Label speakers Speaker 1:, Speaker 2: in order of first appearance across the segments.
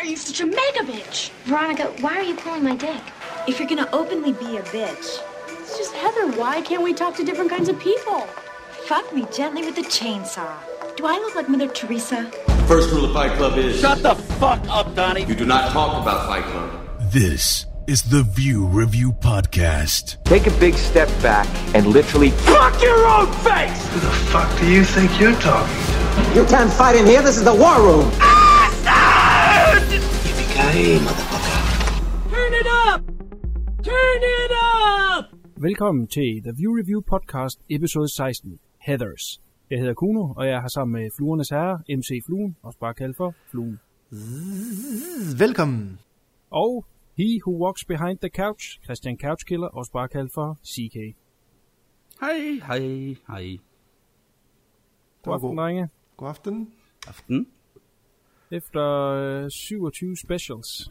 Speaker 1: are you such a mega bitch?
Speaker 2: Veronica, why are you pulling my dick?
Speaker 3: If you're gonna openly be a bitch,
Speaker 1: It's just Heather. Why can't we talk to different kinds of people?
Speaker 3: fuck me gently with a chainsaw. Do I look like Mother Teresa?
Speaker 4: First rule of Fight Club is
Speaker 5: Shut the fuck up, Donnie.
Speaker 4: you do not talk about Fight Club.
Speaker 6: This is the View Review Podcast.
Speaker 7: Take a big step back and literally
Speaker 5: Fuck your own face!
Speaker 8: Who the fuck do you think you're talking to?
Speaker 9: You can't fight in here. This is the war room.
Speaker 8: Yippee-ki-yay, motherfucker.
Speaker 5: Turn it up! Turn it up!
Speaker 10: Velkommen til The View Review Podcast, episode 16, Heathers. Jeg hedder Kuno, og jeg her sammen med Fluernes Herre, MC Fluen, også bare kaldt for Fluen.
Speaker 11: Velkommen.
Speaker 10: Og He Who Walks Behind the Couch, Christian Couchkiller, også bare kaldt for CK.
Speaker 12: Hej, hej, hej.
Speaker 10: God aften, drenge.
Speaker 11: God aften.
Speaker 12: Aften.
Speaker 10: Efter øh, 27 specials,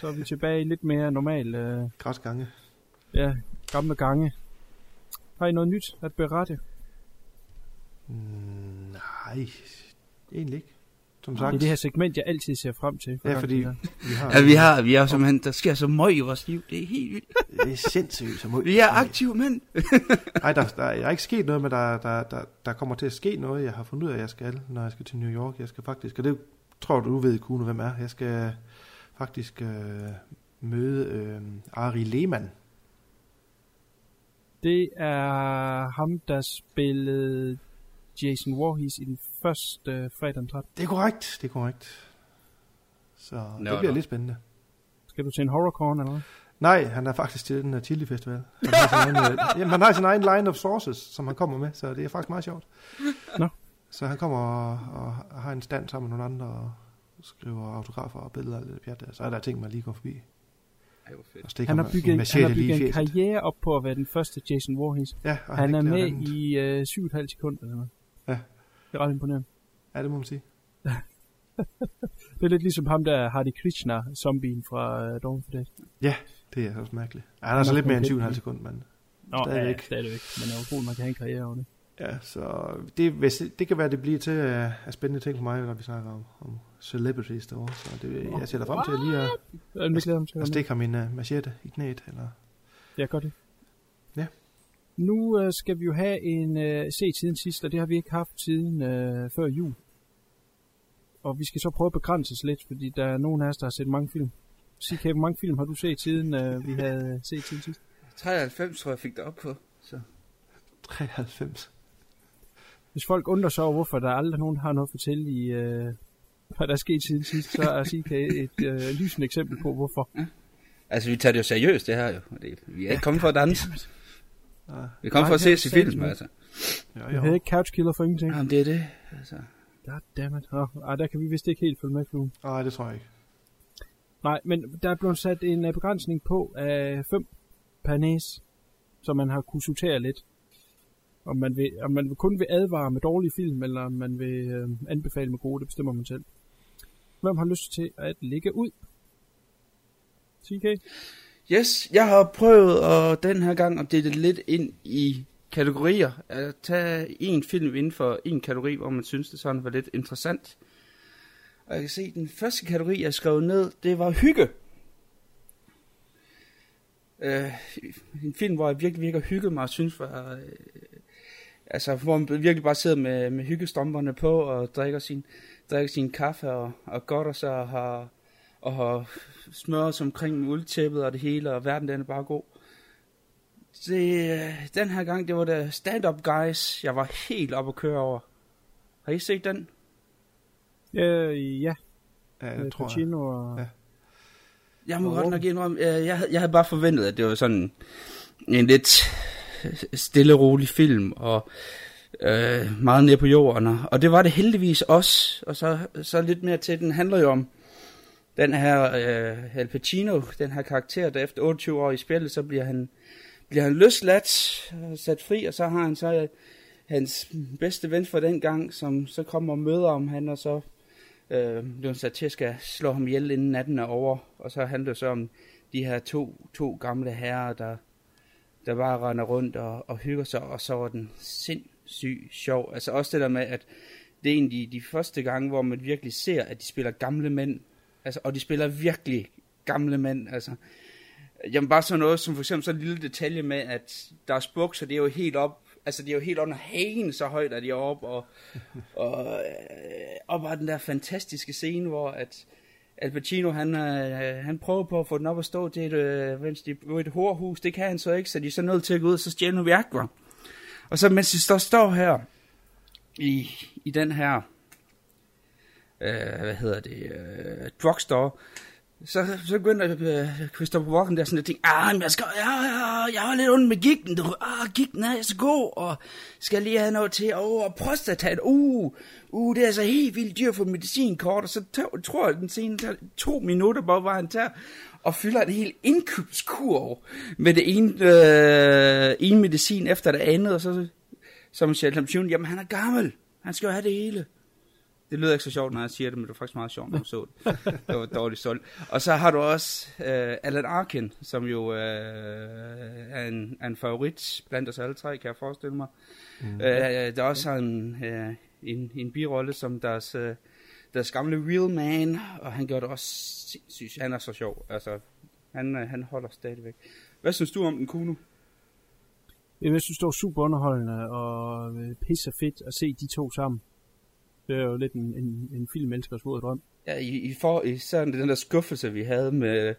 Speaker 10: så er vi tilbage i lidt mere normal, øh,
Speaker 11: Græsgange.
Speaker 10: ja, gamle gange. Har I noget nyt at berette?
Speaker 11: Nej, egentlig ikke. Som
Speaker 10: Det
Speaker 11: sagt.
Speaker 10: er det her segment, jeg altid ser frem til. for
Speaker 11: Ja, fordi vi har,
Speaker 12: Ja, vi har, vi har simpelthen, der sker så meget i vores liv. Det er helt vildt.
Speaker 11: det er sindssygt som
Speaker 12: Vi er aktive mænd.
Speaker 11: Nej, der, der, der er ikke sket noget, men der, der, der, der kommer til at ske noget, jeg har fundet ud af, at jeg skal, når jeg skal til New York. Jeg skal faktisk, og det tror du, du ved, Kuno, hvem er. Jeg skal faktisk øh, møde øh, Ari Lehmann.
Speaker 10: Det er ham, der spillede Jason Voorhees i den første øh, fredag den 13.
Speaker 11: Det er korrekt, det er korrekt. Så
Speaker 12: Nå,
Speaker 11: det bliver
Speaker 12: nå.
Speaker 11: lidt spændende.
Speaker 10: Skal du til en horrorcorn eller hvad?
Speaker 11: Nej, han er faktisk til den her Chili Festival. Han har sin egen, øh, jamen, han har sin egen line of sources, som han kommer med, så det er faktisk meget sjovt.
Speaker 10: Nå.
Speaker 11: Så han kommer og, og har en stand sammen med nogle andre og skriver autografer og billeder og lidt pjat der. Så er der ting, man lige går forbi.
Speaker 12: Ej, hvor fedt.
Speaker 11: Og stikker
Speaker 10: Han har bygget, en, han har bygget en karriere op på at være den første Jason Voorhees.
Speaker 11: Ja, og
Speaker 10: Han er
Speaker 11: ikke
Speaker 10: med
Speaker 11: andet.
Speaker 10: i øh, 7,5 sekunder eller noget.
Speaker 11: Ja.
Speaker 10: Det er ret imponerende.
Speaker 11: Ja, det må man sige.
Speaker 10: Det er lidt ligesom ham der, Hardy Krishna, zombien fra øh, Dawn of the Dead.
Speaker 11: Ja, det er også mærkeligt. Ja, han er så
Speaker 10: er
Speaker 11: lidt mere end
Speaker 10: sådan
Speaker 11: 7,5
Speaker 10: lidt-
Speaker 11: sekunder, men
Speaker 10: Nå,
Speaker 11: Stadigvæk.
Speaker 10: Ja, stadigvæk. Men jeg er utrolig, man kan have en karriere over det.
Speaker 11: Ja, så det, hvis, det kan være, det bliver til uh, af spændende ting for mig, når vi snakker om, om celebrities derovre. Så det, jeg sætter frem til lige at,
Speaker 10: til at
Speaker 11: at
Speaker 10: være med.
Speaker 11: stikke ham en uh, machete i knæet. Eller...
Speaker 10: Jeg gør det.
Speaker 11: Ja.
Speaker 10: Nu øh, skal vi jo have en øh, se siden sidst, og det har vi ikke haft siden øh, før jul. Og vi skal så prøve at begrænse os lidt, fordi der er nogen af os, der har set mange film. CK, hvor mange film har du set siden øh, vi havde set siden sidst?
Speaker 12: 93 tror jeg fik det op på. Så.
Speaker 11: 93.
Speaker 10: Hvis folk undrer sig over, hvorfor der aldrig nogen har noget at fortælle i, øh, hvad der er sket siden sidst, så er CK et øh, lysende eksempel på, hvorfor.
Speaker 12: Altså, vi tager det jo seriøst, det her jo. Det, vi er ikke kommet for at danse.
Speaker 11: Ja,
Speaker 12: Vi er kommet for at se os i film, altså.
Speaker 11: ja,
Speaker 10: Jeg hedder ikke Couch Killer for ingenting.
Speaker 12: Jamen, det er det. Altså.
Speaker 10: Goddammit. Oh, ej, der kan vi vist ikke helt følge med, Flue.
Speaker 11: Nej, det tror jeg ikke.
Speaker 10: Nej, men der er blevet sat en uh, begrænsning på af 5 per næse, så man har kunne sortere lidt. Om man, vil, om man kun vil advare med dårlige film, eller om man vil øh, anbefale med gode, det bestemmer man selv. Hvem har lyst til at ligge ud? TK?
Speaker 12: Yes, jeg har prøvet at den her gang at dele lidt ind i kategorier. At tage en film inden for en kategori, hvor man synes, det sådan var lidt interessant. Og jeg kan se, den første kategori, jeg skrev ned, det var hygge. Øh, en film, hvor jeg virkelig virkelig hygget mig og synes var... Øh, altså, hvor man virkelig bare sidder med, med hyggestomperne på og drikker sin, drikker sin kaffe og, og sig og har, og har smøret sig omkring uldtæppet og det hele, og verden den er bare god. Det, øh, den her gang, det var der Stand Up Guys, jeg var helt op at køre over. Har I set den?
Speaker 10: Øh, ja,
Speaker 11: Ja,
Speaker 10: med
Speaker 11: jeg tror jeg.
Speaker 10: Pacino og...
Speaker 11: Ja.
Speaker 12: Jeg må godt nok indrømme, øh, jeg, jeg havde bare forventet, at det var sådan en lidt stille rolig film, og øh, meget ned på jorden, og- og det var det heldigvis også, og så, så lidt mere til, den handler jo om den her øh, Al Pacino, den her karakter, der efter 28 år i spillet, så bliver han, bliver han løsladt, øh, sat fri, og så har han så øh, hans bedste ven for den gang, som så kommer og møder om han, og så øh, blev sat til at skal slå ham ihjel inden natten er over. Og så handler det så om de her to, to gamle herrer, der, der bare render rundt og, og hygger sig, og så var den sindssygt sjov. Altså også det der med, at det er en af de, de første gange, hvor man virkelig ser, at de spiller gamle mænd. Altså, og de spiller virkelig gamle mænd, altså. Jamen bare sådan noget som for eksempel sådan en lille detalje med, at deres bukser, det er jo helt op, altså det er jo helt under hagen, så højt er de oppe, og, og øh, og bare den der fantastiske scene, hvor at Al Pacino, han, øh, han prøver på at få den op at stå til et, øh, de et hårhus, det kan han så ikke, så de er så nødt til at gå ud og så stjæle nogle Viagra. Og så mens de står, står her, i, i den her, øh, hvad hedder det, øh, drugstore, så, så begyndte øh, Christopher Walken der sådan at tænke, ah, men jeg, skal, ja, ja, jeg har lidt ondt med gigten, du, ah, gigten er så god, og skal lige have noget til, oh, og prostatat, uh, uh, det er så helt vildt dyrt for medicinkort, og så tør, tror jeg, den scene tager to minutter, bare var han tager, og fylder en helt indkøbskurv med det ene, øh, ene medicin efter det andet, og så som Sheldon Tune, jamen han er gammel, han skal jo have det hele. Det lyder ikke så sjovt, når jeg siger det, men det var faktisk meget sjovt, når jeg så det. Det var dårligt solgt. Og så har du også uh, Alan Arkin, som jo uh, er, en, er en favorit blandt os alle tre, kan jeg forestille mig. Mm. Uh, der også har en, uh, en, en birolle som deres, uh, deres gamle real man, og han gør det også sindssygt. Han er så sjov. Altså, han, uh, han holder stadigvæk. Hvad synes du om den, Kuno?
Speaker 10: Jeg synes, det var super underholdende og pisse fedt at se de to sammen. Det er jo lidt en, en, en filmelskers våd drøm.
Speaker 12: Ja, i, i, for, i sådan den der skuffelse, vi havde med,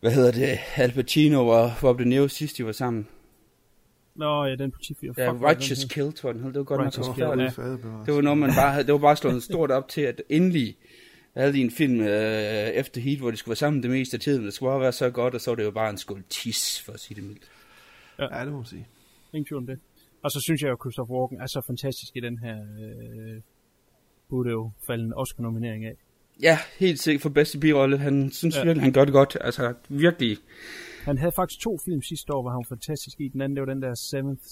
Speaker 12: hvad hedder det, Al Pacino og Rob De Niro sidst, de var sammen.
Speaker 10: Nå ja, den politifilm.
Speaker 12: Ja, Righteous Kill, tror den. Det var godt Righteous nok Kill, ja. Det var noget, man bare, det var bare slået stort op til, at endelig havde de en film øh, efter Heat, hvor de skulle være sammen det meste af tiden. Det skulle bare være så godt, og så var det jo bare en skål tis, for at sige det mildt.
Speaker 11: Ja, ja det må man sige.
Speaker 10: Ingen tvivl om det. Og så synes jeg jo, at Christopher Walken er så fantastisk i den her øh, burde jo falde en Oscar-nominering af.
Speaker 12: Ja, helt sikkert for bedste birolle. Han synes ja. virkelig, han gør det godt. Altså, virkelig.
Speaker 10: Han havde faktisk to film sidste år, hvor han var fantastisk i. Den anden, det var den der Seventh,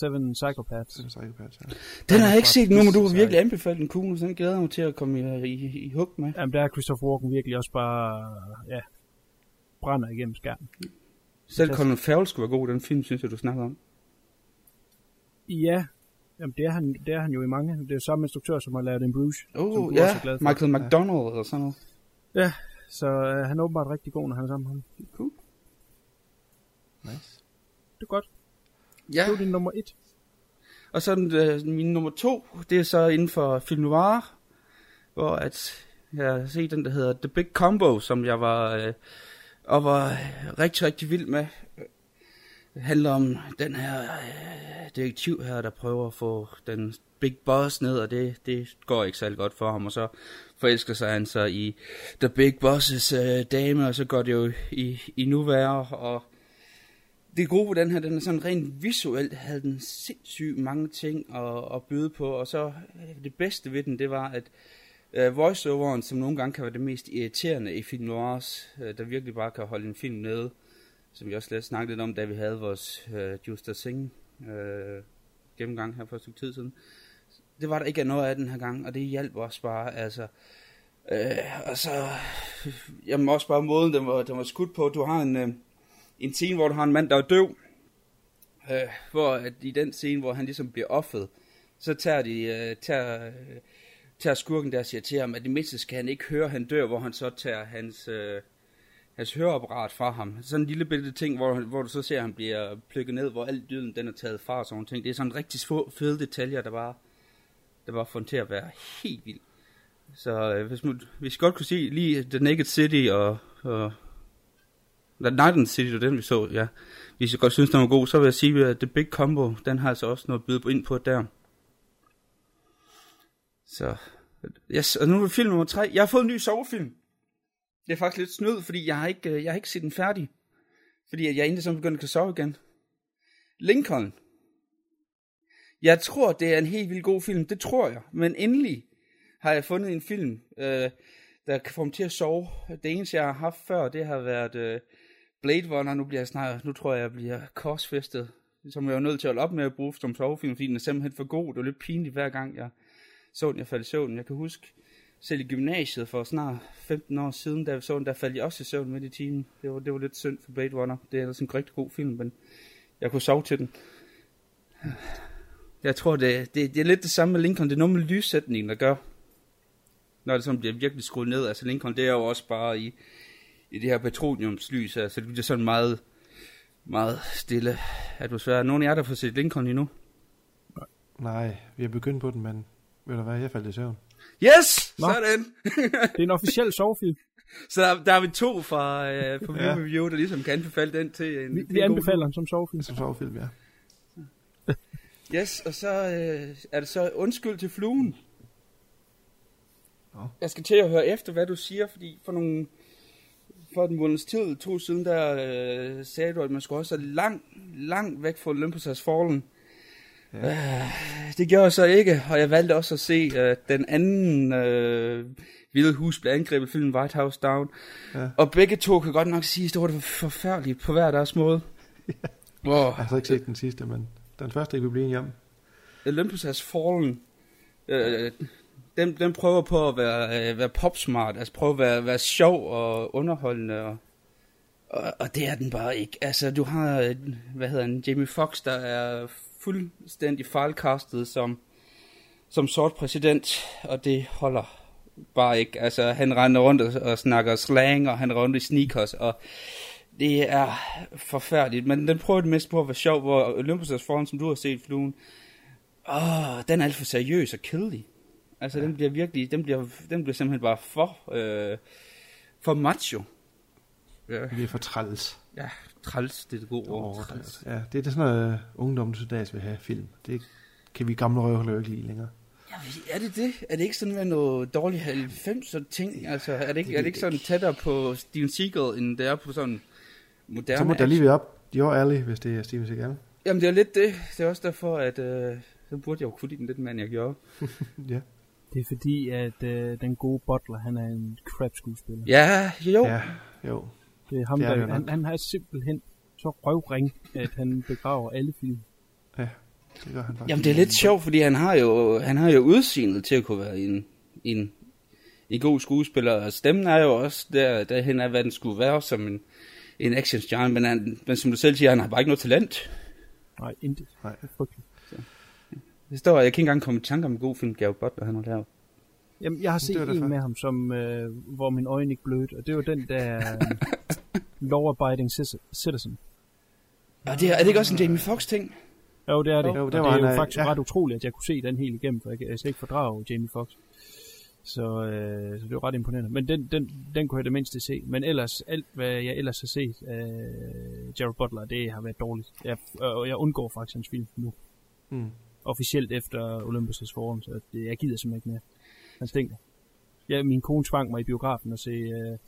Speaker 10: Seven Psychopaths.
Speaker 11: Seven Psychopaths, ja.
Speaker 12: Den har jeg ikke set nu, men du har virkelig anbefalet den kugle, så den glæder mig til at komme i, i, i hug med.
Speaker 10: Jamen, der er Christopher Walken virkelig også bare, ja, brænder igennem skærmen.
Speaker 12: Selv Colin Farrell skulle være god, den film, synes jeg, du snakker om.
Speaker 10: Ja, Jamen, det er, han, det er han jo i mange. Det er samme instruktør, som har lavet en Bruce.
Speaker 12: Oh, ja, yeah. Michael McDonald ja. eller sådan noget.
Speaker 10: Ja, så uh, han er åbenbart rigtig god, når han er sammen med ham.
Speaker 12: Cool.
Speaker 11: Nice.
Speaker 10: Det er godt.
Speaker 12: Ja.
Speaker 10: Det er din nummer et.
Speaker 12: Og så uh, min nummer to, det er så inden for film noir, hvor at jeg har set den, der hedder The Big Combo, som jeg var, uh, og var rigtig, rigtig vild med. Det handler om den her øh, detektiv her, der prøver at få den Big Boss ned, og det, det går ikke særlig godt for ham, og så forelsker sig han så i The Big Bosses øh, dame, og så går det jo i, i nu værre, og det gode ved den her, den er sådan rent visuelt, havde den sindssygt mange ting at, at byde på, og så øh, det bedste ved den, det var, at øh, voiceoveren, som nogle gange kan være det mest irriterende i film noirs, øh, der virkelig bare kan holde en film nede, som vi også lidt snakkede lidt om, da vi havde vores øh, Juster Singh øh, gennemgang her for et stykke tid siden. Det var der ikke noget af den her gang, og det hjalp også bare, altså... Øh, og så... Jamen også bare måden, den var, den var skudt på. Du har en, øh, en scene, hvor du har en mand, der er døv. Øh, hvor at i den scene, hvor han ligesom bliver offet, så tager de... Øh, tager, øh, tager skurken der og siger til ham, at det mindste skal han ikke høre, han dør, hvor han så tager hans... Øh, hans høreapparat fra ham. Sådan en lille bitte ting, hvor, hvor du så ser, at han bliver plukket ned, hvor alt lyden den er taget fra og sådan ting. Det er sådan rigtig få, fede detaljer, der bare, der bare får til at være helt vildt. Så øh, hvis, man, hvis godt kunne se lige The Naked City og, og The Night City, det den vi så, ja. Hvis I godt synes, den var god, så vil jeg sige, at The Big Combo, den har altså også noget at byde ind på der. Så, øh, yes, og nu er film nummer tre. Jeg har fået en ny sovefilm. Det er faktisk lidt snyd, fordi jeg har ikke, øh, jeg har ikke set den færdig. Fordi jeg endelig så begyndt at sove igen. Lincoln. Jeg tror, det er en helt vildt god film. Det tror jeg. Men endelig har jeg fundet en film, øh, der kan få mig til at sove. Det eneste, jeg har haft før, det har været øh, Blade Runner. Nu, bliver jeg snart, nu tror jeg, jeg bliver korsfæstet. Som jeg er nødt til at holde op med at bruge som sovefilm, fordi den er simpelthen for god. Det er lidt pinligt hver gang, jeg så den, jeg faldt i søvn. Jeg kan huske, selv i gymnasiet for snart 15 år siden, da vi så den, der faldt jeg også i søvn midt i timen. Det var, det var lidt synd for Blade Runner. Det er ellers en rigtig god film, men jeg kunne sove til den. Jeg tror, det, det, det er lidt det samme med Lincoln. Det er noget med lyssætningen, der gør. når det sådan bliver virkelig skruet ned. Altså Lincoln, det er jo også bare i, i det her petroleumslys, altså det bliver sådan meget, meget stille atmosfære. Nogen af jer, der får set Lincoln endnu?
Speaker 11: Nej, vi har begyndt på den, men ved du hvad, jeg faldt i søvn.
Speaker 12: Yes!
Speaker 10: Nå.
Speaker 12: Sådan!
Speaker 10: Det er en officiel sovefilm.
Speaker 12: Så der, der er vi to fra, øh, fra View
Speaker 11: Ja.
Speaker 12: Review, der ligesom kan anbefale den til en,
Speaker 10: Vi, vi anbefaler den som sovefilm.
Speaker 11: Som sovefilm, ja.
Speaker 12: Yes, og så øh, er det så undskyld til fluen.
Speaker 11: Nå.
Speaker 12: Jeg skal til at høre efter, hvad du siger, fordi for nogle for en måneds tid, to siden, der øh, sagde du, at man skulle også langt, langt væk fra Olympus Has Fallen. Ja. Øh, det gjorde jeg så ikke, og jeg valgte også at se øh, den anden øh, Hvide Hus blev angrebet film White House Down.
Speaker 11: Ja.
Speaker 12: Og begge to kan godt nok sige, at det var forfærdeligt på hver deres måde. Hvor
Speaker 11: Jeg har så ikke set den sidste, men den første, ikke vi blive enige om.
Speaker 12: Olympus Has Fallen, øh, den, den prøver på at være, øh, være popsmart, altså prøve at være, være sjov og underholdende, og, og, og det er den bare ikke. Altså, du har, øh, hvad hedder han, Jamie Foxx, der er fuldstændig fejlkastet som, som sort præsident, og det holder bare ikke. Altså, han render rundt og, og snakker slang, og han render rundt i sneakers, og det er forfærdeligt, men den prøver det mest på at være sjov, hvor Olympus Fallen, som du har set, fluen, åh, den er alt for seriøs og kedelig. Altså, ja. den bliver virkelig, den bliver, den bliver simpelthen bare for, øh, for macho. Ja,
Speaker 11: Vi er for træls.
Speaker 12: ja træls, det er det gode ord.
Speaker 11: Oh,
Speaker 12: træls.
Speaker 11: det, ja, det er det sådan noget, uh, ungdom til dags vil have film. Det kan vi gamle røvhuller jo ikke lide længere.
Speaker 12: Ja, er det det? Er det ikke sådan med noget dårligt 90 ting? Altså, er det ikke,
Speaker 11: Det
Speaker 12: er det ikke sådan tættere på Steven Seagal, end det er på sådan moderne
Speaker 11: Så må der lige være op. Your alley, hvis det er Steven Seagal.
Speaker 12: Jamen, det er lidt det. Det er også derfor, at øh, så burde jeg jo kunne lide den lidt mere, end jeg gjorde.
Speaker 11: ja.
Speaker 10: Det er fordi, at øh, den gode Butler, han er en crap skuespiller.
Speaker 12: Ja, jo.
Speaker 11: Ja, jo.
Speaker 10: Det er ham,
Speaker 11: Det er
Speaker 10: der, han, han har simpelthen så røvring, at han begraver alle film.
Speaker 11: Ja, det gør han faktisk.
Speaker 12: Jamen, det er lidt sjovt, fordi han har jo, han har jo udseendet til at kunne være en, en, en god skuespiller, og stemmen er jo også der, derhen af, hvad den skulle være som en, en actionstjerne, men, han, men som du selv siger, han har bare ikke noget talent.
Speaker 10: Nej, intet.
Speaker 11: Nej.
Speaker 10: Det er frygteligt.
Speaker 12: Det står, jeg kan ikke engang komme i tanke om en god film, Gary Butler, han har lavet.
Speaker 10: Jamen, jeg har set en med ham, som, øh, hvor min øjne ikke blødte, og det var den der Law-Abiding Citi- Citizen.
Speaker 12: Og det er, er det ikke også en Jamie Foxx ting?
Speaker 10: Jo, det er det.
Speaker 11: Jo, det
Speaker 10: og
Speaker 11: var
Speaker 10: det er
Speaker 11: han,
Speaker 10: jo
Speaker 11: øh,
Speaker 10: faktisk
Speaker 11: ja.
Speaker 10: ret utroligt, at jeg kunne se den helt igennem, for jeg kan slet ikke fordrage Jamie Foxx. Så, øh, så det var ret imponerende. Men den, den, den kunne jeg det mindste se. Men ellers, alt hvad jeg ellers har set af Jared Butler, det har været dårligt. Jeg, og jeg undgår faktisk hans film nu.
Speaker 11: Mm.
Speaker 10: Officielt efter Olympus' Forum, så det, jeg gider simpelthen ikke mere. Han stinker. Ja, min kone tvang mig i biografen at se, øh,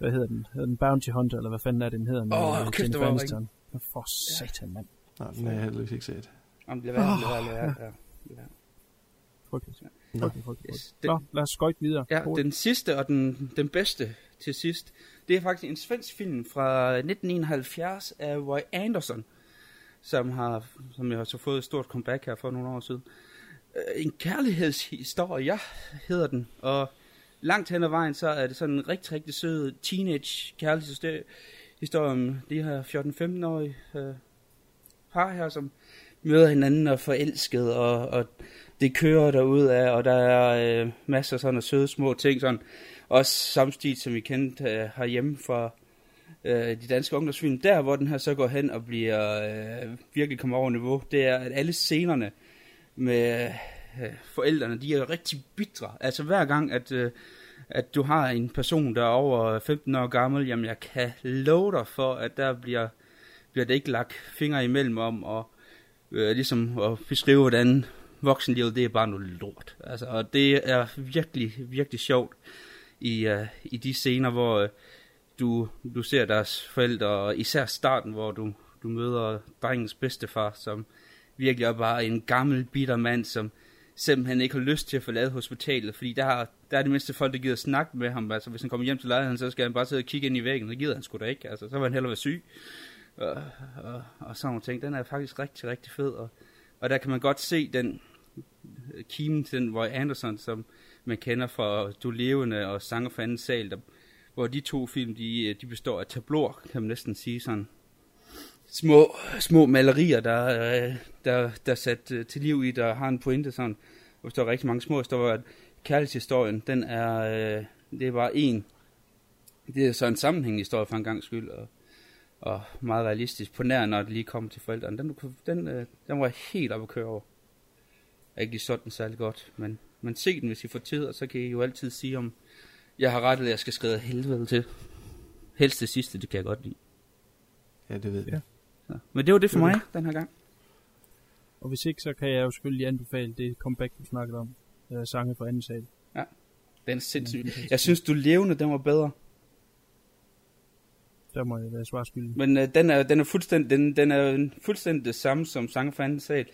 Speaker 10: hvad hedder den? Hedder den Bounty Hunter, eller hvad fanden er det, den hedder? med,
Speaker 12: Åh,
Speaker 10: øh,
Speaker 12: kæft, det var
Speaker 10: Aniston. For satan, mand.
Speaker 11: Nej, den har jeg heldigvis ikke set.
Speaker 12: Jamen, være, lad være, lad være. lad være. Lad være.
Speaker 10: Frygteligt.
Speaker 11: Nå.
Speaker 10: Frygteligt, frygteligt.
Speaker 12: Yes,
Speaker 10: Nå, lad os skøjte videre.
Speaker 12: Ja,
Speaker 10: Hurtigt.
Speaker 12: den sidste og den, den bedste til sidst, det er faktisk en svensk film fra 1971 af Roy Anderson, som har, som jeg har så fået et stort comeback her for nogle år siden. Øh, En kærlighedshistorie, ja, hedder den, og langt hen ad vejen, så er det sådan en rigtig, rigtig sød teenage kærlighedshistorie om de her 14-15-årige øh, par her, som møder hinanden og forelsket, og, og det kører derud af, og der er øh, masser af sådan søde små ting, sådan, også samtidig som vi kendte øh, herhjemme fra øh, de danske ungdomsfilm, der hvor den her så går hen og bliver øh, virkelig kommer over niveau, det er, at alle scenerne med øh, forældrene, de er rigtig bitre. Altså hver gang, at, øh, at du har en person, der er over 15 år gammel, jamen jeg kan love dig for, at der bliver, bliver det ikke lagt fingre imellem om, og øh, ligesom at beskrive, hvordan voksenlivet, det er bare noget lort. Altså, og det er virkelig, virkelig sjovt i, øh, i de scener, hvor øh, du, du ser deres forældre, og især starten, hvor du, du møder drengens bedstefar, som virkelig er bare en gammel, bitter mand, som simpelthen ikke har lyst til at forlade hospitalet, fordi der, har, der er det mindste folk, der gider snakke med ham. Altså, hvis han kommer hjem til lejligheden, så skal han bare sidde og kigge ind i væggen, og gider han sgu da ikke. Altså, så vil han hellere være syg. Og, og, og sådan nogle ting. Den er faktisk rigtig, rigtig fed, og, og der kan man godt se den øh, kimen til den Roy Anderson, som man kender fra Du Levende og Sanger for anden sal, der, hvor de to film, de, de består af tabloer, kan man næsten sige sådan. Små, små malerier, der, øh, der, der er sat øh, til liv i, der har en pointe sådan. Der står rigtig mange små historier, at kærlighedshistorien, den er, øh, det er bare en, det er så en sammenhængende historie for en gang skyld, og, og meget realistisk, på nær når det lige kommer til forældrene. Den, den, den var jeg helt op at køre over. Jeg ikke lige sådan særlig godt, men, men se den, hvis I får tid, og så kan I jo altid sige, om jeg har ret, eller jeg skal skrive helvede til. Helst det sidste, det kan jeg godt lide.
Speaker 11: Ja, det ved jeg. Ja.
Speaker 12: Så. Men det var det for mig, den her gang.
Speaker 10: Og hvis ikke, så kan jeg jo selvfølgelig anbefale det comeback, du snakkede om. Uh, sange fra anden sal.
Speaker 12: Ja, den er sindssyg. Jeg synes, du levende, den var bedre.
Speaker 10: Der må jeg være svarskyldig.
Speaker 12: Men uh, den, er, den, er fuldstændig, den, den er fuldstændig det samme som sange fra anden sal.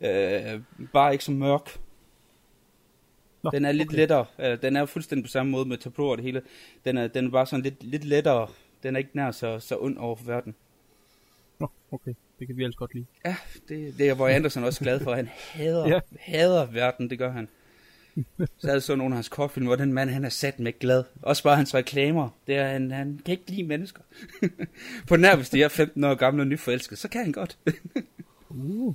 Speaker 12: Uh, bare ikke så mørk. Nå, den er lidt okay. lettere. Uh, den er fuldstændig på samme måde med tableau og det hele. Den er, den er bare sådan lidt, lidt lettere. Den er ikke nær så, så ond over for verden.
Speaker 10: Nå, okay. Det kan vi ellers godt lide.
Speaker 12: Ja, det, det er Roy Anderson også glad for. Han hader, ja. hader verden, det gør han. Så det så nogle af hans kortfilm, hvor den mand, han er sat med glad. Også bare hans reklamer. Det er, han, han kan ikke lide mennesker. På nær, hvis de er 15 år gamle og nyforelskede, så kan han godt.
Speaker 10: uh,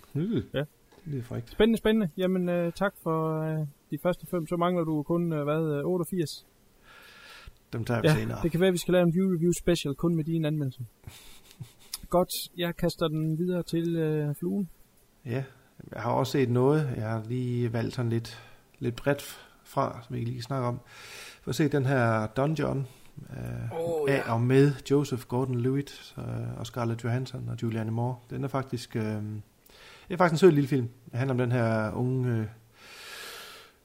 Speaker 10: ja. Det er frækt. Spændende, spændende. Jamen, uh, tak for uh, de første fem. Så mangler du kun, uh, hvad, uh, 88?
Speaker 11: Dem tager vi
Speaker 10: ja,
Speaker 11: senere.
Speaker 10: det kan være, at vi skal lave en view review special kun med din anmeldelse. Godt, jeg kaster den videre til øh, fluen.
Speaker 11: Ja, jeg har også set noget. Jeg har lige valgt sådan lidt, lidt bredt fra, som vi lige kan snakke om. For at se den her Dungeon øh, oh, ja. af og med Joseph Gordon-Levitt øh, og Scarlett Johansson og Julianne Moore. Den er faktisk, øh, det er faktisk en sød lille film. Det handler om den her unge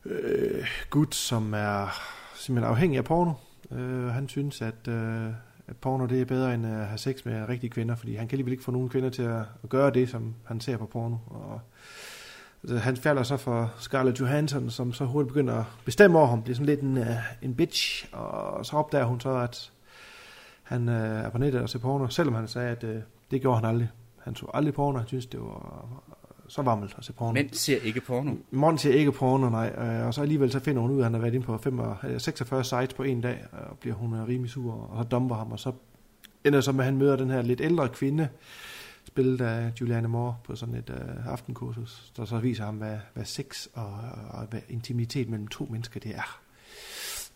Speaker 11: øh, gut, som er simpelthen afhængig af porno. Øh, han synes, at... Øh, at porno det er bedre end at have sex med rigtige kvinder, fordi han kan alligevel ikke få nogen kvinder til at, at gøre det, som han ser på porno. Og, altså, han falder så for Scarlett Johansson, som så hurtigt begynder at bestemme over ham, bliver sådan lidt en, uh, en bitch, og så opdager hun så, at han uh, er på nettet og ser porno, selvom han sagde, at uh, det gjorde han aldrig. Han så aldrig porno, han synes, det var så varmt at se porno.
Speaker 12: Mænd ser ikke porno.
Speaker 11: Mænd ser ikke porno, nej. Og så alligevel så finder hun ud af, at han har været inde på 45, 46 sites på en dag, og bliver hun rimelig sur, og så dumper ham, og så ender så med, at han møder den her lidt ældre kvinde, spillet af Julianne Moore på sådan et uh, aftenkursus, der så viser ham, hvad, hvad sex og, og hvad intimitet mellem to mennesker det er.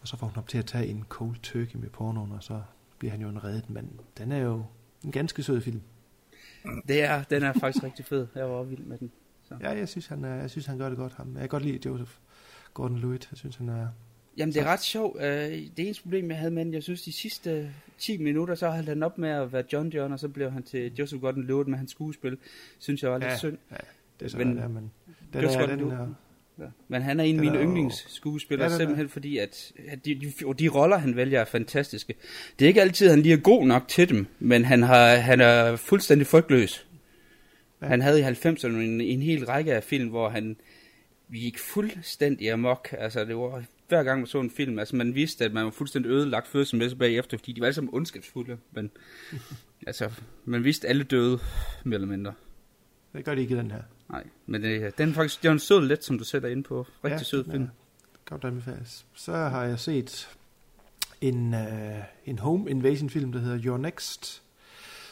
Speaker 11: Og så får hun op til at tage en cold turkey med pornoen, og så bliver han jo en reddet mand. Den er jo en ganske sød film.
Speaker 12: Det er, den er faktisk rigtig fed. Jeg var vild med den.
Speaker 11: Så. Ja, jeg synes, han, jeg synes, han gør det godt. Ham. Jeg kan godt lide Joseph Gordon-Levitt. Jeg synes, han er...
Speaker 12: Jamen, det er ret sjovt. Uh, det eneste problem, jeg havde med den, jeg synes, de sidste 10 minutter, så holdt han op med at være John John, og så blev han til Joseph Gordon-Levitt med hans skuespil. Synes jeg var lidt
Speaker 11: ja,
Speaker 12: synd.
Speaker 11: Ja, det er så men, det men
Speaker 12: den er, den er, Ja. Men han er en af mine yndlingsskuespillere, ja, simpelthen fordi, at, at de, de, de roller, han vælger, er fantastiske. Det er ikke altid, at han lige er god nok til dem, men han, har, han er fuldstændig frygtløs. Ja. Han havde i 90'erne en, en hel række af film, hvor han gik fuldstændig amok. Altså, det var hver gang man så en film, altså man vidste, at man var fuldstændig ødelagt følelsesmæssigt bagefter, fordi de var alle sammen ondskabsfulde, men altså, man vidste, alle døde, mere eller mindre.
Speaker 11: Det gør de ikke i den her.
Speaker 12: Nej, men det, den er faktisk, det er sød let, som du sætter ind på. Rigtig ja, sød film.
Speaker 11: Godt anbefales. Så har jeg set en, uh, en home invasion film, der hedder Your Next,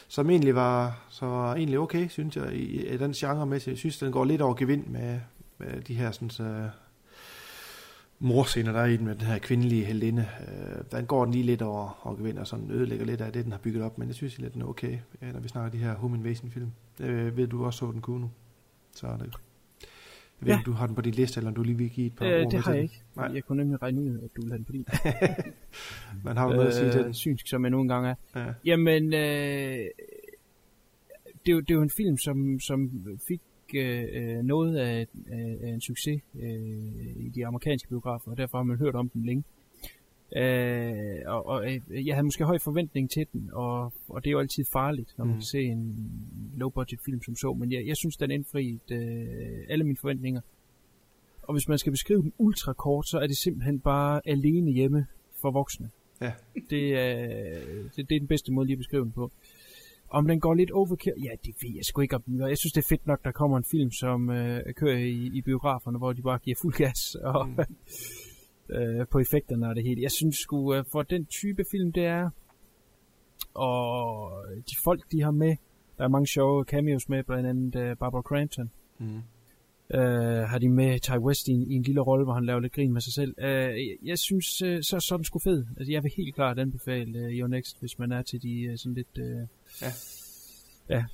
Speaker 11: som egentlig var, så var egentlig okay, synes jeg, i, i den genre med. Jeg synes, den går lidt over gevind med, med de her sådan, uh, morscener, der er i den med den her kvindelige heldinde. Uh, den går den lige lidt over, over gevind, og sådan ødelægger lidt af det, den har bygget op, men jeg synes lidt, den er okay, ja, når vi snakker de her home invasion film. Det ved du også så den kunne nu. Så er det jeg ved ja. om du har den på din liste, eller om du lige vil give et par
Speaker 10: øh,
Speaker 11: ord
Speaker 10: Det har jeg ikke. Nej. Jeg kunne nemlig regne ud, at du vil have den på din.
Speaker 11: Men har du noget øh, at sige til den?
Speaker 10: Synsk, som jeg nogle gange er. Ja. Jamen, øh, det, er jo, det er jo en film, som, som fik øh, noget af, af, af en succes øh, i de amerikanske biografer, og derfor har man hørt om den længe. Øh, og, og øh, jeg havde måske høj forventning til den, og, og det er jo altid farligt, når man mm. kan se en low-budget film som så, men jeg, jeg synes, den indfriede øh, alle mine forventninger. Og hvis man skal beskrive den ultra kort, så er det simpelthen bare alene hjemme for voksne.
Speaker 11: Ja.
Speaker 10: Det, er, det, det er den bedste måde lige at beskrive den på. Om den går lidt overkill, ja, det ved jeg sgu ikke om den Jeg synes, det er fedt nok, der kommer en film, som øh, kører i, i biograferne, hvor de bare giver fuld gas, og mm. Øh, på effekterne og det hele. Jeg synes sgu, øh, for den type film det er, og de folk, de har med, der er mange sjove cameos med, blandt andet uh, Barbara Crampton. Mm. øh, har de med Ty West i, en- i en lille rolle, hvor han laver lidt grin med sig selv. Øh, jeg, jeg synes, øh, så, så er den sgu fed. Altså, jeg vil helt klart anbefale øh, Your Next, hvis man er til de øh, sådan lidt... Øh,
Speaker 11: Ja.
Speaker 10: Ja,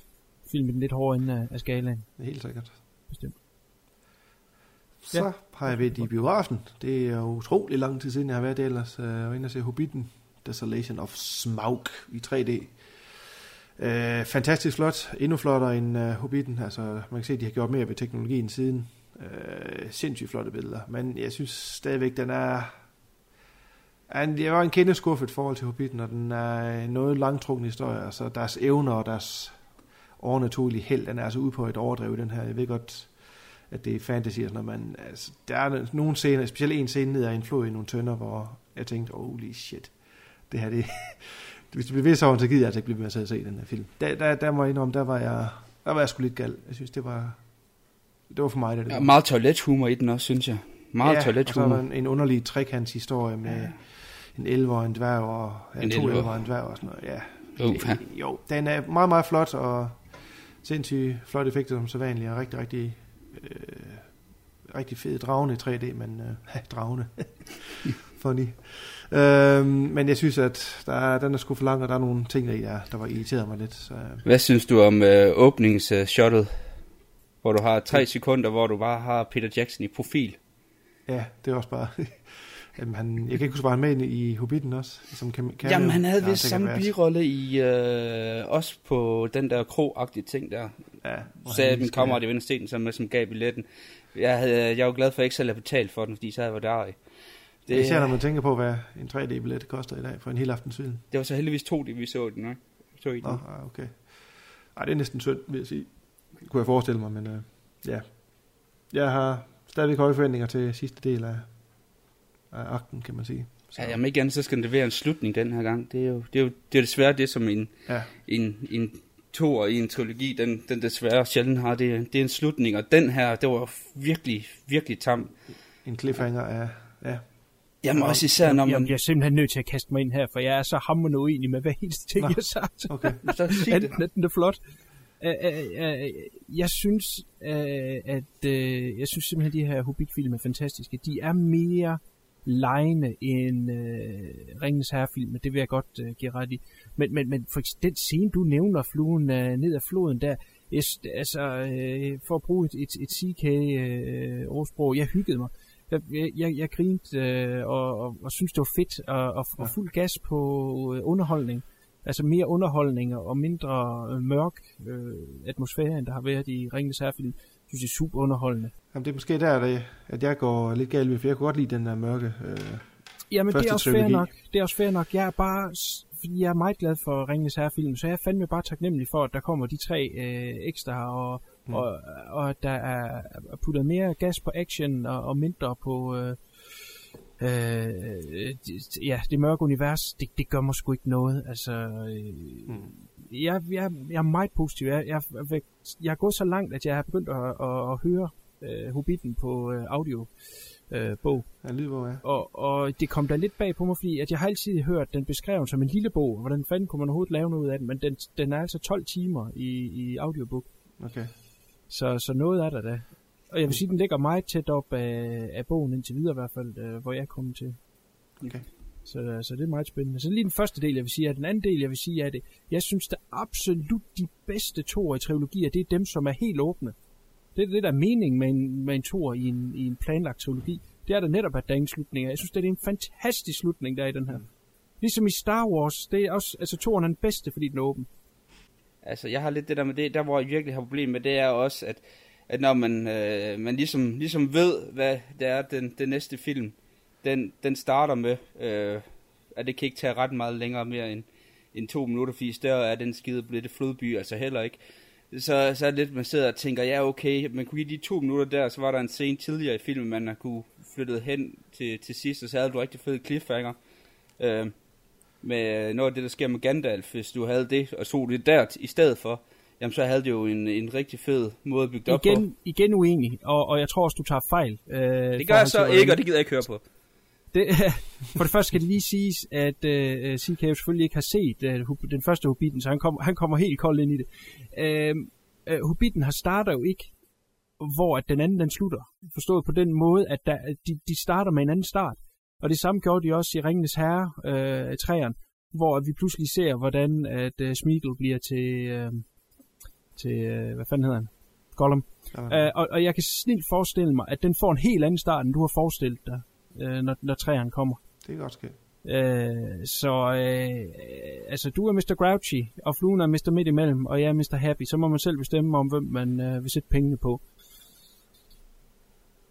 Speaker 10: film i den lidt hårde ende af, af skalaen.
Speaker 11: Helt sikkert.
Speaker 10: Bestemt.
Speaker 11: Så ja. har jeg været i biografen. Det er jo utrolig lang tid siden, jeg har været der ellers. Øh, jeg var inde og se Hobbiten, Desolation of Smaug i 3D. Øh, fantastisk flot. Endnu flottere end uh, Hobbiten. Altså, man kan se, at de har gjort mere ved teknologien siden. Øh, sindssygt flotte billeder. Men jeg synes stadigvæk, den er... en- Jeg var en kende skuffet i forhold til Hobbiten, og den er en noget langtrukken historie. Altså, deres evner og deres overnaturlige held, den er altså ude på et overdrev, den her. Jeg ved godt, at det er fantasy og sådan noget, men altså, der er nogle scener, specielt en scene ned ad en flod i nogle tønder, hvor jeg tænkte, holy shit, det her, det, hvis det bliver ved så, så gider jeg altså ikke blive med til at se den her film. Der, der, der må jeg indrømme, der var jeg, der var jeg sgu lidt gal. Jeg synes, det var, det var for mig, det
Speaker 12: Der er meget toilethumor i den også, synes jeg. Meget
Speaker 11: ja, og så
Speaker 12: toilethumor.
Speaker 11: en, en underlig trekantshistorie med ja. en elver og en dværg, og ja,
Speaker 12: En
Speaker 11: to
Speaker 12: elver.
Speaker 11: og en dværg og sådan noget. Ja.
Speaker 12: Uh,
Speaker 11: Det-
Speaker 12: ja.
Speaker 11: Jo, den er meget, meget flot, og sindssygt flot effekter som så vanligt, og rigtig, rigtig, øh, rigtig fed dragende i 3D, men øh, dragende. Funny. Øhm, men jeg synes, at der er, den er sgu for lang, og der er nogle ting, der, der var irriteret mig lidt. Så, øh,
Speaker 12: Hvad synes du om øh, åbningsshottet, hvor du har tre sekunder, hvor du bare har Peter Jackson i profil?
Speaker 11: ja, det er også bare... Jamen, han, jeg kan ikke huske, var han med i Hobbiten også? Som kan, kan
Speaker 12: Jamen, han havde
Speaker 11: Ja,
Speaker 12: vist samme birolle i øh, også på den der krogagtige ting der.
Speaker 11: Ja,
Speaker 12: Sagde min kammerat i Venstenen, som, som gav billetten. Jeg, havde, jeg var glad for, at jeg ikke selv havde betalt for den, fordi så havde jeg været der.
Speaker 11: Det, Især når man tænker på, hvad en 3D-billet koster i dag for en hel aftens film.
Speaker 12: det var så heldigvis to, det vi så den, ikke? Så i den.
Speaker 11: Nå, ah, okay. Ej, det er næsten synd, vil jeg sige. Kunne jeg forestille mig, men øh, ja. Jeg har stadigvæk høje forventninger til sidste del af, af akten, kan man sige. Så,
Speaker 12: Ja, jamen ikke andet, så skal den levere en slutning den her gang. Det er jo, det er jo det er desværre det, som en,
Speaker 11: ja.
Speaker 12: en, en toer i en trilogi, den, den desværre sjældent har. Det, det er en slutning, og den her, det var virkelig, virkelig tam.
Speaker 11: En cliffhanger af, ja.
Speaker 12: Jamen også især, når
Speaker 10: Jeg
Speaker 12: man...
Speaker 10: bliver simpelthen nødt til at kaste mig ind her, for jeg er så hammerende uenig med hver eneste ting,
Speaker 11: Nå,
Speaker 10: jeg har sagt.
Speaker 11: Okay.
Speaker 12: Så sig det.
Speaker 10: Enten er den er flot. Uh, uh, uh, jeg synes, uh, at uh, jeg synes simpelthen, at de her Hobbit-film er fantastiske. De er mere lejende end uh, Ringens Herre-film, det vil jeg godt uh, give ret i. Men, men, men for eksempel den scene, du nævner, fluen uh, ned ad floden der, jeg, altså, uh, for at bruge et, et, et CK-ordsprog, jeg hyggede mig. Jeg, jeg, jeg, grinte øh, og, og, og synes det var fedt og, og, og fuld gas på øh, underholdning. Altså mere underholdning og mindre øh, mørk øh, atmosfære, end der har været i Ringens Herrefilm. Synes, det er super underholdende.
Speaker 11: Jamen, det er måske der, at jeg går lidt galt ved, for jeg kunne godt lide den der mørke. Øh,
Speaker 10: Jamen, det er også fair
Speaker 11: trilogi.
Speaker 10: nok. Det er også fair nok. Jeg er bare, fordi jeg er meget glad for Ringens Herrefilm, så jeg er fandme bare taknemmelig for, at der kommer de tre øh, ekstra, og, mm. og, og at der er puttet mere gas på action, og, og mindre på... Øh, Øh, ja, det mørke univers, det, det gør mig sgu ikke noget. Altså, øh,
Speaker 11: Mm.
Speaker 10: Jeg, jeg, jeg er meget positiv. Jeg, jeg, jeg, jeg er gået så langt, at jeg har begyndt at, at, at høre øh, Hobbiten på øh, audio øh, bog.
Speaker 11: ja, lydbog, ja.
Speaker 10: Og, og det kom da lidt bag på mig, fordi at jeg har altid hørt den beskrevet som en lille bog. Hvordan fanden kunne man overhovedet lave noget ud af den? Men den, den er altså 12 timer i, i audiobook.
Speaker 11: Okay.
Speaker 10: Så, så noget er der da. Og jeg vil sige, den ligger meget tæt op af, af bogen indtil videre i hvert fald, øh, hvor jeg kommet til.
Speaker 11: Okay.
Speaker 10: Så, øh, så det er meget spændende. Så lige den første del, jeg vil sige, er den anden del, jeg vil sige, er det. Jeg synes, det absolut de bedste toer i trilogier, det er dem, som er helt åbne. Det er det, der er mening med en, med en toer i en, i en planlagt trilogi. Det er der netop, at der er ingen slutninger. Jeg synes, det er en fantastisk slutning, der er i den her. Ligesom i Star Wars, det er også, altså toeren er den bedste, fordi den er åben.
Speaker 12: Altså, jeg har lidt det der med det, der hvor jeg virkelig har problem med, det er også, at, at når man, øh, man ligesom, ligesom ved, hvad det er, den, den næste film, den, den starter med, øh, at det kan ikke tage ret meget længere mere end, end to minutter, fordi større er den skide blitte flodby, altså heller ikke. Så, så er det lidt, man sidder og tænker, ja okay, man kunne give de to minutter der, så var der en scene tidligere i filmen, man har kunne flyttet hen til, til sidst, og så havde du rigtig fed cliffhanger. Øh, med noget af det, der sker med Gandalf, hvis du havde det, og så det der i stedet for, jamen så havde det jo en, en rigtig fed måde at bygge det op på.
Speaker 10: Igen, igen uenig, og, og jeg tror også, du tager fejl. Øh,
Speaker 12: Det gør jeg så ikke, og det gider jeg ikke høre på.
Speaker 10: Det, for det første skal det lige siges, at uh, CK jo selvfølgelig ikke har set uh, den første Hobbiten, så han, kom, han kommer helt kold ind i det. Uh, uh, Hobbiten har starter jo ikke hvor at den anden den slutter. Forstået på den måde, at der, de, de starter med en anden start. Og det samme gjorde de også i Ringenes Herre, øh, træerne, hvor vi pludselig ser, hvordan at uh, Smeagol bliver til, øh, til øh, hvad fanden hedder han? Gollum. Ja. Uh, og, og jeg kan snilt forestille mig, at den får en helt anden start, end du har forestillet dig, øh, når, når træerne kommer.
Speaker 11: Det kan godt ske.
Speaker 10: Øh, så øh, altså du er Mr. Grouchy, og fluen er Mr. Midt imellem, og jeg er Mr. Happy. Så må man selv bestemme om, hvem man øh, vil sætte pengene på.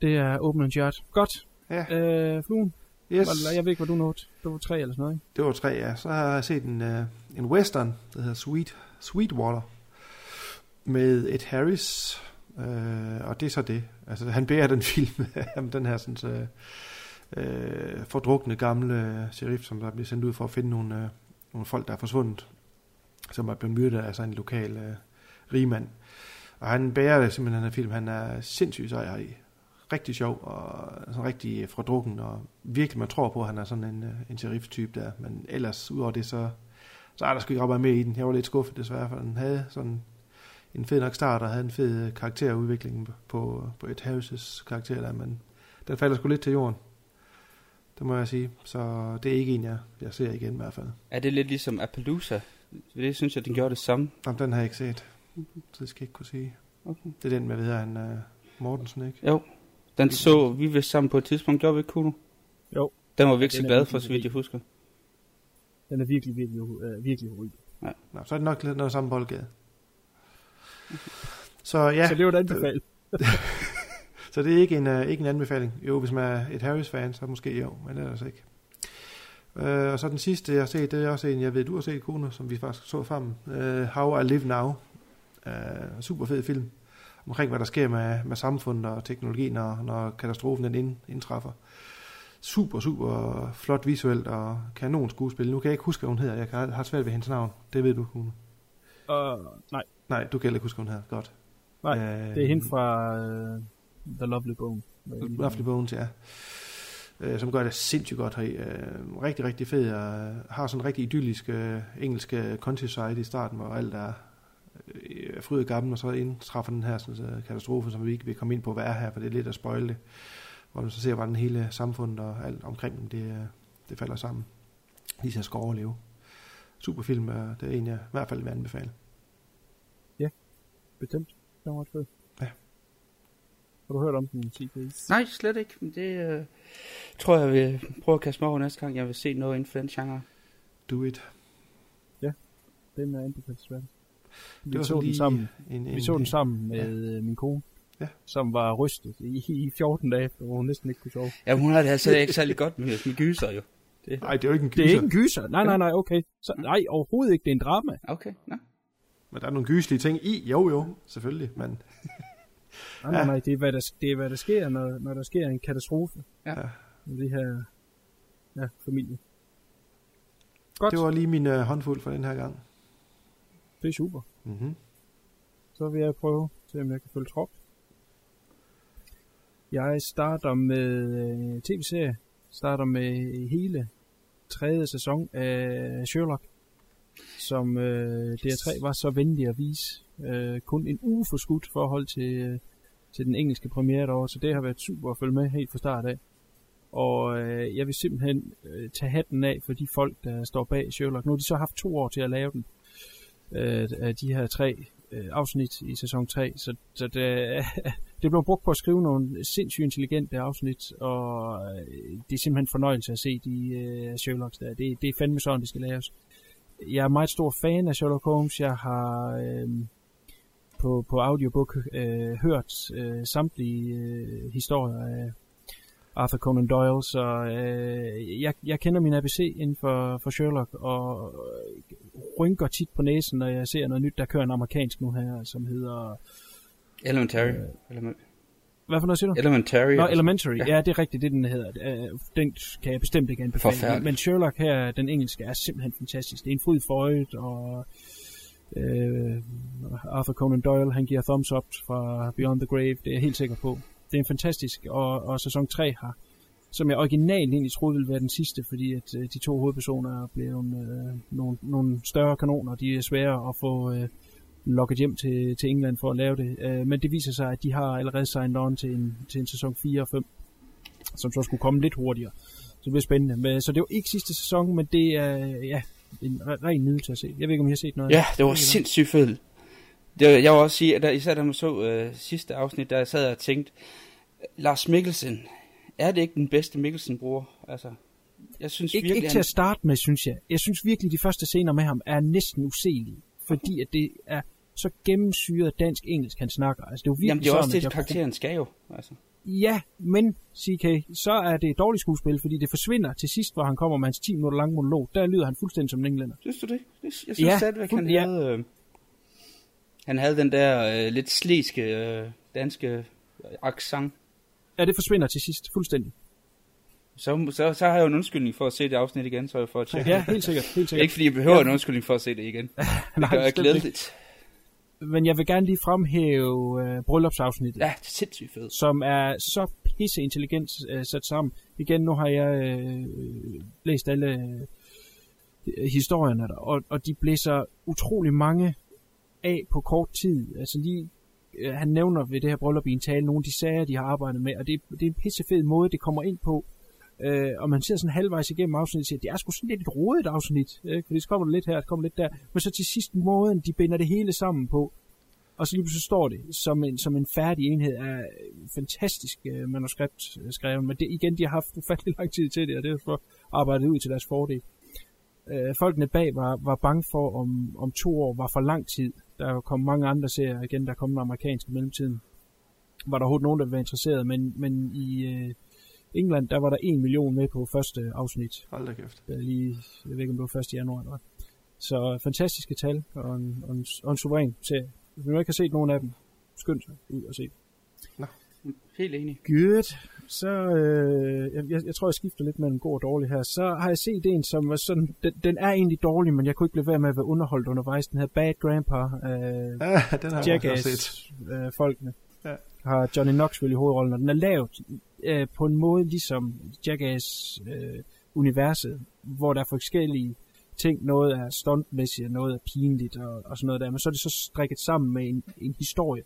Speaker 10: Det er open and shut. Godt.
Speaker 11: Ja.
Speaker 10: Øh, fluen.
Speaker 11: Yes.
Speaker 10: Jeg ved ikke, hvad du nåede. Det var tre eller sådan noget, ikke?
Speaker 11: Det var tre, ja. Så har jeg set en, uh, en western, der hedder Sweet, Sweetwater, med Ed Harris, uh, og det er så det. Altså, han bærer den film, den her sådan, uh, øh, fordrukne gamle sheriff, som der bliver sendt ud for at finde nogle, øh, nogle folk, der er forsvundet, som er blevet myrdet af sådan en lokal øh, rigmand. Og han bærer det simpelthen, den her film. Han er sindssygt sej i rigtig sjov og sådan rigtig fordrukken, og virkelig man tror på, at han er sådan en, øh, en sheriff-type der, men ellers udover det, så, så er der sgu ikke ret meget med i den. Jeg var lidt skuffet desværre, for den havde sådan en fed nok start, og havde en fed karakterudvikling på, på et Harris' karakter der, men den falder sgu lidt til jorden. Det må jeg sige. Så det er ikke en, jeg, jeg ser igen i hvert fald.
Speaker 12: Er det lidt ligesom Appaloosa? Det synes jeg, den gjorde det samme.
Speaker 11: Jamen, den har jeg ikke set. Så det skal jeg ikke kunne sige. Okay. Det er den med, hvad hedder han, uh, Mortensen, ikke?
Speaker 12: Jo. Den så vi vist sammen på et tidspunkt, gjorde vi ikke, Kuno?
Speaker 10: Jo.
Speaker 12: Den var virkelig så glad for, så vidt jeg husker.
Speaker 10: Den er virkelig, virkelig, uh, virkelig horribel.
Speaker 11: Ja. Nå, så er det nok lidt noget samme boldgade. Så ja.
Speaker 10: Så det var et anbefaling.
Speaker 11: så det er ikke en, uh, ikke en anbefaling. Jo, hvis man er et Harris-fan, så måske jo, men ellers ikke. Uh, og så den sidste, jeg har set, det er også en, jeg ved, du har set, Kuno, som vi faktisk så frem. Uh, How I Live Now. Uh, super fed film omkring, hvad der sker med, med samfundet og teknologi, når, når katastrofen den ind, indtræffer. Super, super flot visuelt og kanon skuespil. Nu kan jeg ikke huske, hvad hun hedder. Jeg kan, har svært ved hendes navn. Det ved du, hun.
Speaker 10: Uh, nej.
Speaker 11: Nej, du kan ikke huske, hvad hun hedder. Godt.
Speaker 10: Nej, uh, det er hende fra uh, The Lovely Bone.
Speaker 11: Lovely Bones, ja. Uh, som gør det sindssygt godt her. Uh, rigtig, rigtig fed. Og har sådan en rigtig idyllisk uh, engelsk countryside i starten, hvor alt er øh, fryd og gammel, og så indtræffer den her sådan, så, katastrofe, som vi ikke vil komme ind på, hvad er her, for det er lidt at spoile det. Hvor man så ser, hvordan hele samfundet og alt omkring dem, det, det falder sammen. Lige så skal overleve. Super film, og det er en, jeg i hvert fald vil anbefale.
Speaker 10: Ja, bestemt. Det var ret fedt. Har du hørt om den, CK's?
Speaker 12: Nej, slet ikke. Det øh, tror jeg vil prøve at kaste mig over næste gang, jeg vil se noget inden for den genre.
Speaker 11: Do it.
Speaker 10: Ja, den er anbefalesværdig. Vi
Speaker 11: det var
Speaker 10: så den sammen.
Speaker 11: En, en,
Speaker 10: vi så den sammen med ja. min kone,
Speaker 11: ja.
Speaker 10: som var rystet i, i 14 dage, hvor hun næsten ikke kunne sove.
Speaker 12: Ja, hun har det altså ikke særlig godt med, med gyser jo.
Speaker 11: Det. Nej, det er jo ikke en gyser.
Speaker 10: Det er ikke en gyser. Nej, nej, nej, okay. Så, nej, overhovedet ikke. Det er en drama.
Speaker 12: Okay, nej.
Speaker 11: Men der er nogle gyselige ting i. Jo, jo, selvfølgelig, men...
Speaker 10: nej, nej, nej, det er, hvad der, det er, hvad der sker, når, når der sker en katastrofe.
Speaker 11: Ja.
Speaker 10: Med det her ja, familie.
Speaker 11: Godt. Det var lige min uh, håndfuld for den her gang.
Speaker 10: Det er super.
Speaker 11: Mm-hmm.
Speaker 10: Så vil jeg prøve, se om jeg kan følge trop. Jeg starter med øh, tv-serie. Starter med hele tredje sæson af Sherlock, som øh, DR3 var så venlig at vise. Øh, kun en uge for skudt forhold til, øh, til den engelske premiere derovre, så det har været super at følge med helt fra start af. Og øh, jeg vil simpelthen øh, tage hatten af for de folk, der står bag Sherlock. Nu har de så haft to år til at lave den øh, af de her tre øh, afsnit i sæson 3, så, så det, det blev brugt på at skrive nogle sindssygt intelligente afsnit, og øh, det er simpelthen fornøjelse at se de øh, Sherlocks der. Det, det er fandme sådan, det skal laves. Jeg er meget stor fan af Sherlock Holmes. Jeg har øh, på, på audiobook øh, hørt øh, samtlige øh, historier af Arthur Conan Doyle, så øh, jeg, jeg kender min ABC inden for, for Sherlock, og rynker tit på næsen, når jeg ser noget nyt, der kører en amerikansk nu her, som hedder...
Speaker 12: Elementary. Øh, Element.
Speaker 10: Hvad for noget siger du?
Speaker 12: Elementary.
Speaker 10: Nå, Elementary. Ja. ja, det er rigtigt, det den hedder. Øh, den kan jeg bestemt ikke anbefale. Men Sherlock her, den engelske, er simpelthen fantastisk. Det er en fryd føjet, og øh, Øh, Arthur Conan Doyle, han giver thumbs up fra Beyond the Grave, det er jeg helt sikker på. Det er en fantastisk, og, og sæson 3 har, som jeg originalt egentlig troede ville være den sidste, fordi at øh, de to hovedpersoner er blevet øh, nogle, nogle større kanoner, de er svære at få, øh, lokket hjem til, til England for at lave det. Øh, men det viser sig, at de har allerede signed on til en, til en sæson 4 og 5, som så skulle komme lidt hurtigere. Så det bliver spændende. Men, så det var ikke sidste sæson, men det er ja, en ren nydelse at se. Jeg ved ikke, om I har set noget.
Speaker 12: Ja, det var sindssygt fedt. Det, jeg vil også sige, at der, især da man så øh, sidste afsnit, der sad jeg og tænkte, Lars Mikkelsen, er det ikke den bedste Mikkelsen-bror? Altså, jeg synes
Speaker 10: ikke,
Speaker 12: virkelig,
Speaker 10: ikke til at starte med, synes jeg. Jeg synes virkelig, de første scener med ham er næsten uselige. Fordi at det er så gennemsyret dansk-engelsk, han snakker. Altså, det er jo virkelig
Speaker 12: Jamen, det er også
Speaker 10: sådan,
Speaker 12: det, karakteren skal jo. Altså.
Speaker 10: Ja, men CK, så er det et dårligt skuespil, fordi det forsvinder til sidst, hvor han kommer med hans 10 minutter lange monolog. Der lyder han fuldstændig som en englænder.
Speaker 12: Synes du det? Jeg synes
Speaker 10: Ja,
Speaker 12: stadigvæk, han
Speaker 10: ja.
Speaker 12: havde... Øh, han havde den der øh, lidt sliske øh, danske øh, accent.
Speaker 10: Ja, det forsvinder til sidst fuldstændig.
Speaker 12: Så, så, så har jeg jo en undskyldning for at se det afsnit igen, så jeg får at tjekke.
Speaker 10: Ja, helt sikkert. Helt sikkert.
Speaker 12: Ikke fordi jeg behøver
Speaker 10: Ja.
Speaker 12: en undskyldning for at se det igen. Det
Speaker 10: Nej,
Speaker 12: gør jeg glædeligt.
Speaker 10: Men jeg vil gerne lige fremhæve øh, bryllupsafsnittet.
Speaker 12: Ja, det er sindssygt fedt.
Speaker 10: Som er så pisse intelligent øh, sat sammen. Igen, nu har jeg øh, læst alle øh, historierne der, og, og de blæser utrolig mange af på kort tid. Altså lige, øh, han nævner ved det her bryllup i en tale nogle af de sager, de har arbejdet med, og det, det er en pissefed måde, det kommer ind på. Øh, og man ser sådan halvvejs igennem afsnittet og siger, det er sgu sådan lidt et rodet afsnit, ikke? fordi så kommer der lidt her, så kommer lidt der, men så til sidst måden, de binder det hele sammen på, og så lige pludselig står det som en, som en færdig enhed af fantastisk øh, manuskript øh, skrevet, men det, igen, de har haft ufattelig lang tid til det, og det er for arbejdet ud til deres fordel. Øh, folkene bag var, var bange for, om, om to år var for lang tid. Der er kommet mange andre serier igen, der er kommet amerikanske i mellemtiden. Var der overhovedet nogen, der var interesseret, men, men i øh, England, der var der en million med på første afsnit.
Speaker 11: Hold da kæft.
Speaker 10: Der er lige, jeg ved ikke, om det var 1. januar eller. Så fantastiske tal, og en, og en, og en suveræn serie. Hvis man ikke har set nogen af dem, skynd sig ud og se.
Speaker 12: Helt enig.
Speaker 10: Good. Så, øh, jeg, jeg, jeg tror, jeg skifter lidt mellem god og dårlig her. Så har jeg set en, som var sådan, den, den er egentlig dårlig, men jeg kunne ikke lade være med at være underholdt undervejs. Den her Bad Grandpa, øh,
Speaker 11: Ja, den har jeg også
Speaker 10: Jackass,
Speaker 11: set.
Speaker 10: øh, folkene,
Speaker 11: Ja.
Speaker 10: har Johnny Knoxville i hovedrollen, og den er lavet øh, på en måde ligesom Jackass øh, universet, hvor der er forskellige ting, noget er stuntmæssigt, og noget er pinligt og, og sådan noget der, men så er det så strikket sammen med en, en historie.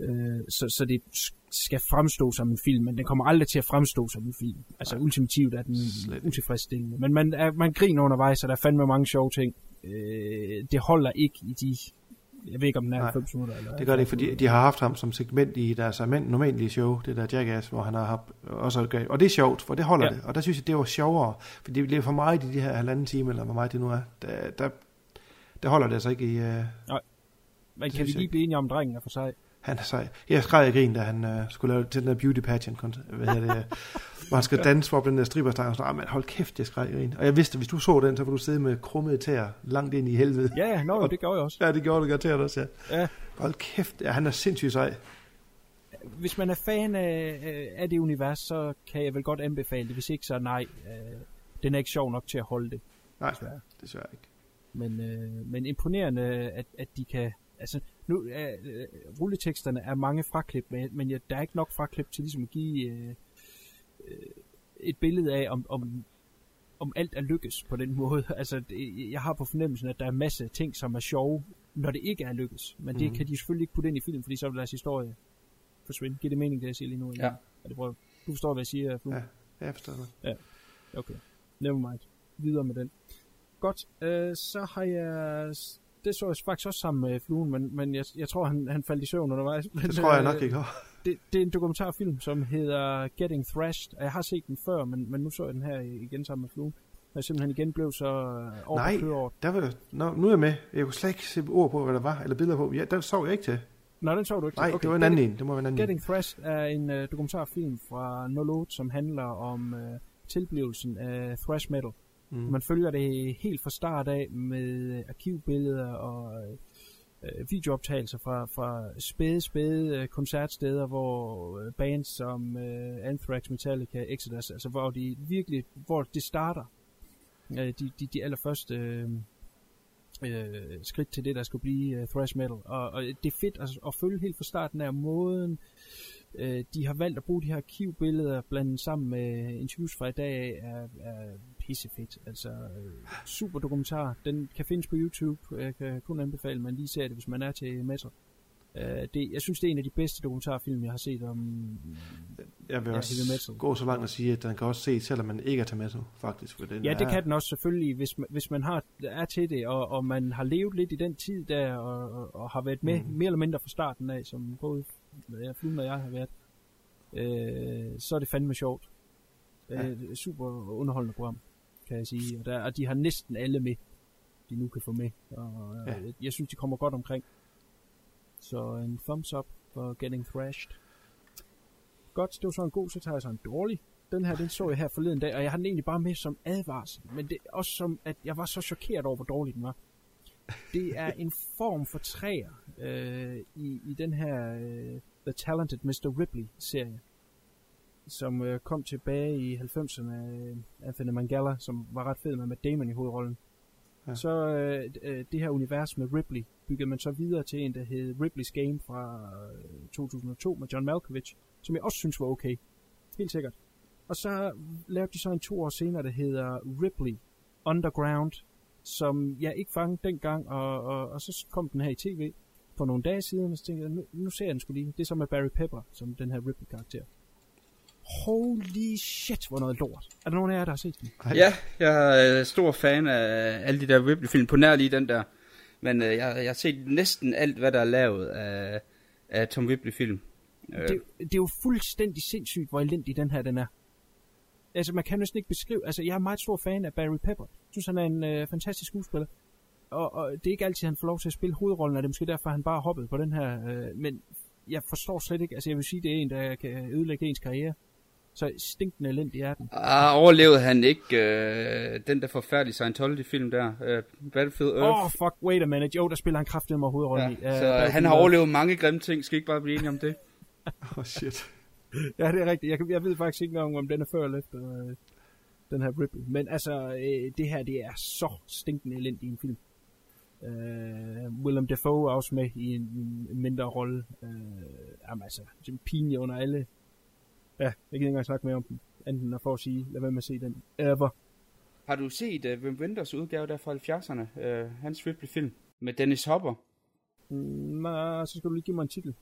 Speaker 10: Øh, så, så det skal fremstå som en film, men den kommer aldrig til at fremstå som en film. Altså ultimativt er den utilfredsstillende. Men man, er, man griner undervejs, og der er fandme mange sjove ting. Øh, det holder ikke i de... Jeg ved ikke, om den er
Speaker 11: Nej,
Speaker 10: 90 minutter. Eller
Speaker 11: Det gør det ikke, fordi de har haft ham som segment i deres normale show, det der Jackass, hvor han har haft også Og det er sjovt, for det holder
Speaker 10: Ja.
Speaker 11: det. Og der synes jeg, det var sjovere, for det bliver for meget i de her halvanden time, eller hvor meget det nu er. Der, der, der holder det altså ikke i... Uh,
Speaker 10: Nej. Men kan vi lige blive enige om, drengen er for sig?
Speaker 11: Han er sej. Jeg skrev i grin, da han uh, skulle lave til den der beauty pageant, hvad hedder det, hvor han skal danse for den der stripperstang, og sådan, ah, men hold kæft, jeg skrev i grin. Og jeg vidste, at hvis du så den, så ville du sidde med krummede tæer langt ind i helvede.
Speaker 10: Ja, nå, det gjorde jeg også.
Speaker 11: Ja, det gjorde du garanteret også, ja.
Speaker 10: Ja.
Speaker 11: Hold kæft, ja, han er sindssygt sej.
Speaker 10: Hvis man er fan af, øh, af det univers, så kan jeg vel godt anbefale det. Hvis ikke, så nej. Øh, den er ikke sjov nok til at holde det.
Speaker 11: Nej,
Speaker 10: desværre.
Speaker 11: desværre ikke.
Speaker 10: Men, øh, men imponerende, at, at de kan... Altså, nu er øh, rulleteksterne er mange fraklip, men, men ja, der er ikke nok fraklip til ligesom at give øh, øh, et billede af, om, om, om alt er lykkes på den måde. Altså, det, jeg har på fornemmelsen, at der er en masse ting, som er sjove, når det ikke er lykkes. Men det
Speaker 11: Mhm.
Speaker 10: kan de selvfølgelig ikke putte ind i film, fordi så vil deres historie forsvinde. Giver det mening, det jeg siger lige nu?
Speaker 12: Ja.
Speaker 10: Er det prøv? Du forstår, hvad jeg siger, Flue?
Speaker 11: Ja, jeg forstår det.
Speaker 10: Ja, okay. Never mind. Videre med den. Godt, øh, så har jeg... Det så jeg faktisk også sammen med Fluen, men, men jeg, jeg tror, han, han faldt i søvn undervejs. Men,
Speaker 11: Det tror jeg
Speaker 10: øh,
Speaker 11: nok ikke.
Speaker 10: Det, det er en dokumentarfilm, som hedder Getting Thrashed, og jeg har set den før, men, men nu så jeg den her igen sammen med Fluen. Jeg simpelthen igen blev så øh, over
Speaker 11: Nej, der var, nå, nu er jeg med. Jeg kunne slet ikke se ord på, hvad der var, eller billeder på. Ja, der sov jeg ikke til.
Speaker 10: Nå, den så du ikke.
Speaker 11: Nej, det var en anden en. Det må være en anden
Speaker 10: Getting Thrashed er en uh, dokumentarfilm fra 08, som handler om uh, tilblivelsen af thrash metal.
Speaker 11: Mm.
Speaker 10: Man følger det helt fra start af med øh, arkivbilleder og øh, øh, videooptagelser fra, fra spæde, spæde øh, koncertsteder, hvor øh, bands som øh, Anthrax, Metallica, Exodus, altså hvor de virkelig, hvor det starter. Øh, de, de, de allerførste øh, øh, skridt til det, der skulle blive øh, thrash metal. Og, og det er fedt at, at følge helt fra starten af måden, øh, de har valgt at bruge de her arkivbilleder blandet sammen med interviews fra i dag er, af pissefedt. Altså, øh, super dokumentar. Den kan findes på YouTube. Jeg kan kun anbefale, at man lige ser det, hvis man er til metal. Uh, det, jeg synes, det er en af de bedste dokumentarfilm, jeg har set om
Speaker 11: Jeg vil
Speaker 10: ja,
Speaker 11: også gå så langt at sige, at den kan også se, selvom man ikke er til metal, faktisk. For den
Speaker 10: Ja, det
Speaker 11: er,
Speaker 10: kan den også selvfølgelig, hvis man, hvis man har, er til det, og, og man har levet lidt i den tid der, og, og, og har været med mm. mere eller mindre fra starten af, som både ja, Fluen og jeg har været, øh, så er det fandme sjovt. Ja. Øh, super underholdende program, kan jeg sige. Og, der, og de har næsten alle med, de nu kan få med. Og, ja. jeg, jeg synes, de kommer godt omkring. Så en thumbs up for Getting Thrashed. Godt, det var så en god, så tager jeg så en dårlig. Den her, den så jeg her forleden dag, og jeg har den egentlig bare med som advarsel. Men det er også som, at jeg var så chokeret over, hvor dårlig den var. Det er en form for træer øh, i, i den her øh, The Talented Mr. Ripley-serie, som øh, kom tilbage i 90'erne af Anthony Mangala, som var ret fed med Matt Damon i hovedrollen. Ja. Så øh, øh, det her univers med Ripley byggede man så videre til en, der hed Ripley's Game fra øh, 2002 med John Malkovich, som jeg også synes var okay. Helt sikkert. Og så lavede de så en to år senere, der hedder Ripley Underground, som jeg ikke fangede dengang, og, og, og så kom den her i tv for nogle dage siden, og så tænkte jeg, nu, nu ser jeg den skulle lige. Det er så med Barry Pepper, som den her Ripley-karakter. Holy shit, hvor noget lort. Er der nogen af jer, der har set den?
Speaker 12: Ja, jeg er stor fan af alle de der Ripley-film, på nær lige den der. Men øh, jeg, jeg har set næsten alt, hvad der er lavet af, af Tom Ripley-film.
Speaker 10: Det, det er jo fuldstændig sindssygt, hvor elendig den her den er. Altså, man kan næsten ikke beskrive... Altså, jeg er meget stor fan af Barry Pepper. Jeg synes, han er en øh, fantastisk skuespiller. Og, og det er ikke altid, han får lov til at spille hovedrollen, og det er måske derfor, han bare hoppet på den her. Øh, men jeg forstår slet ikke... Altså, jeg vil sige, det er en, der kan ødelægge ens karriere. Så stinkende elendig er den.
Speaker 12: Ah, overlevede han ikke øh, den der forfærdelige Scientology-film der? Øh, Battlefield Earth?
Speaker 10: Åh, oh, fuck, wait a minute. Jo, der spiller han kraftigt med hovedrollen
Speaker 12: ja,
Speaker 10: i.
Speaker 12: Så uh, han har overlevet mange grimme ting. Skal I ikke bare blive enige om det?
Speaker 11: Åh, oh, shit.
Speaker 10: ja, det er rigtigt. Jeg, jeg ved faktisk ikke engang, om den er før eller efter øh, den her Ripley. Men altså, øh, det her, det er så stinkende elendigt i en film. Uh, Willem Dafoe er også med i en, en mindre rolle. Uh, jamen altså, det er pinlig under alle. Ja, jeg kan ikke engang snakke mere om den. Enten at få at sige, lad være med at se den. Ever.
Speaker 12: Har du set uh, Wim Wenders udgave der fra 70'erne? Uh, hans Ripley-film med Dennis Hopper?
Speaker 10: Mm, nej, så skal du lige give mig en titel.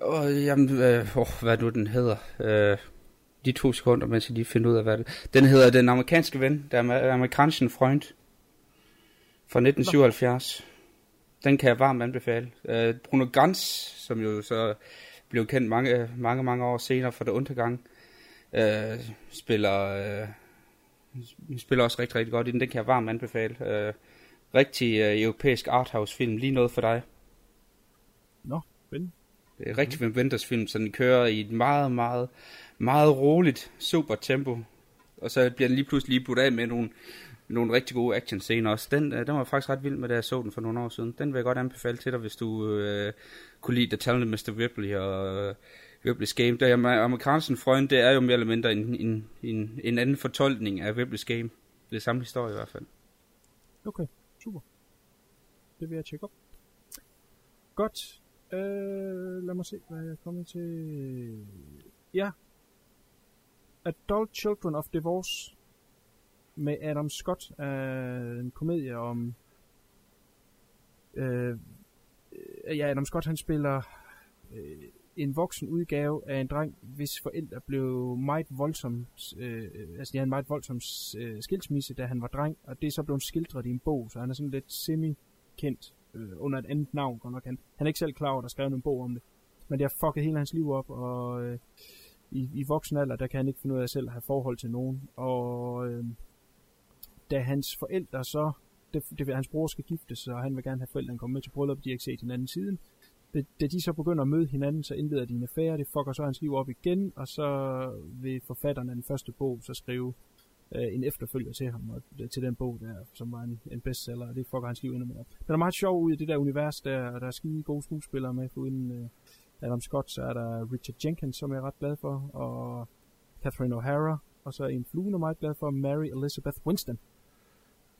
Speaker 12: Åh, oh, jamen, øh, oh, hvad nu den hedder? Øh, de to sekunder, mens jeg lige finder ud af, hvad det Den hedder Den amerikanske ven, der er amerikanske Freund fra 1977. Nå. Den kan jeg varmt anbefale. Øh, Bruno Gans, som jo så blev kendt mange, mange, mange år senere for det undergang, øh, spiller, øh, spiller også rigtig, rigtig godt i den. Den kan jeg varmt anbefale. Øh, rigtig øh, europæisk arthouse film, lige noget for dig.
Speaker 10: Nå, spændende.
Speaker 12: Det er rigtig Wim Wenders film, så den kører i et meget, meget, meget roligt, super tempo. Og så bliver den lige pludselig lige budt af med nogle, nogle rigtig gode action scener også. Den, øh, den var faktisk ret vild med, da jeg så den for nogle år siden. Den vil jeg godt anbefale til dig, hvis du øh, kunne lide The Talented Mr. Ripley og øh, Ripley's Game. Der er Freund, det er jo mere eller mindre en, en, en, en anden fortolkning af Ripley's Game. Det er samme historie i hvert fald.
Speaker 10: Okay, super. Det vil jeg tjekke op. Godt. Øh, lad mig se, hvad jeg er kommet til. Ja. Adult Children of Divorce med Adam Scott er en komedie om øh, øh, ja, Adam Scott han spiller øh, en voksen udgave af en dreng, hvis forældre blev meget voldsom, øh, altså de havde en meget voldsom øh, skilsmisse, da han var dreng, og det er så blevet skildret i en bog, så han er sådan lidt semi-kendt øh, under et andet navn, godt nok. Han, han er ikke selv klar over, at der er skrevet en bog om det. Men det har fucket hele hans liv op, og øh, i, i voksen alder, der kan han ikke finde ud af selv at have forhold til nogen. Og øh, da hans forældre så, det, det, hans bror skal giftes, og han vil gerne have forældrene komme med til bryllup, de har ikke set hinanden siden. Da, de så begynder at møde hinanden, så indleder de en affære, det fucker så hans liv op igen, og så vil forfatteren af den første bog så skrive øh, en efterfølger til ham, og øh, til den bog der, som var en, en bestseller, og det fucker hans liv endnu mere. Den er meget sjov ud i det der univers der, og der er skide gode skuespillere med, uden øh, Adam Scott, så er der Richard Jenkins, som jeg er ret glad for, og Catherine O'Hara, og så en flue, er meget glad for, Mary Elizabeth Winston.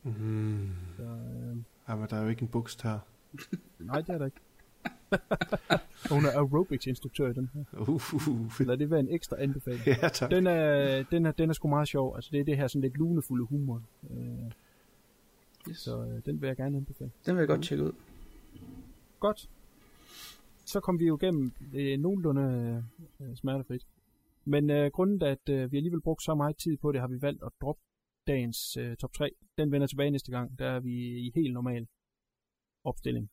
Speaker 11: Mm. Så, øh, ja, men der er jo ikke en bukst her.
Speaker 10: nej, det er der ikke. Og hun er aerobics-instruktør i den her.
Speaker 11: Uh, uh, uh.
Speaker 10: Lad det være en ekstra anbefaling.
Speaker 11: Ja, tak.
Speaker 10: Den er, den, er, den er sgu meget sjov. Altså, det er det her sådan lidt lunefulde humor. Øh,
Speaker 12: Yes.
Speaker 10: så øh, den vil jeg gerne anbefale.
Speaker 12: Den vil jeg godt tjekke ud.
Speaker 10: Godt. Så kom vi jo igennem øh, nogenlunde øh, smertefrit. Men øh, grunden at øh, vi alligevel brugt så meget tid på det, har vi valgt at droppe dagens øh, top 3. Den vender tilbage næste gang. Der er vi i helt normal opstilling.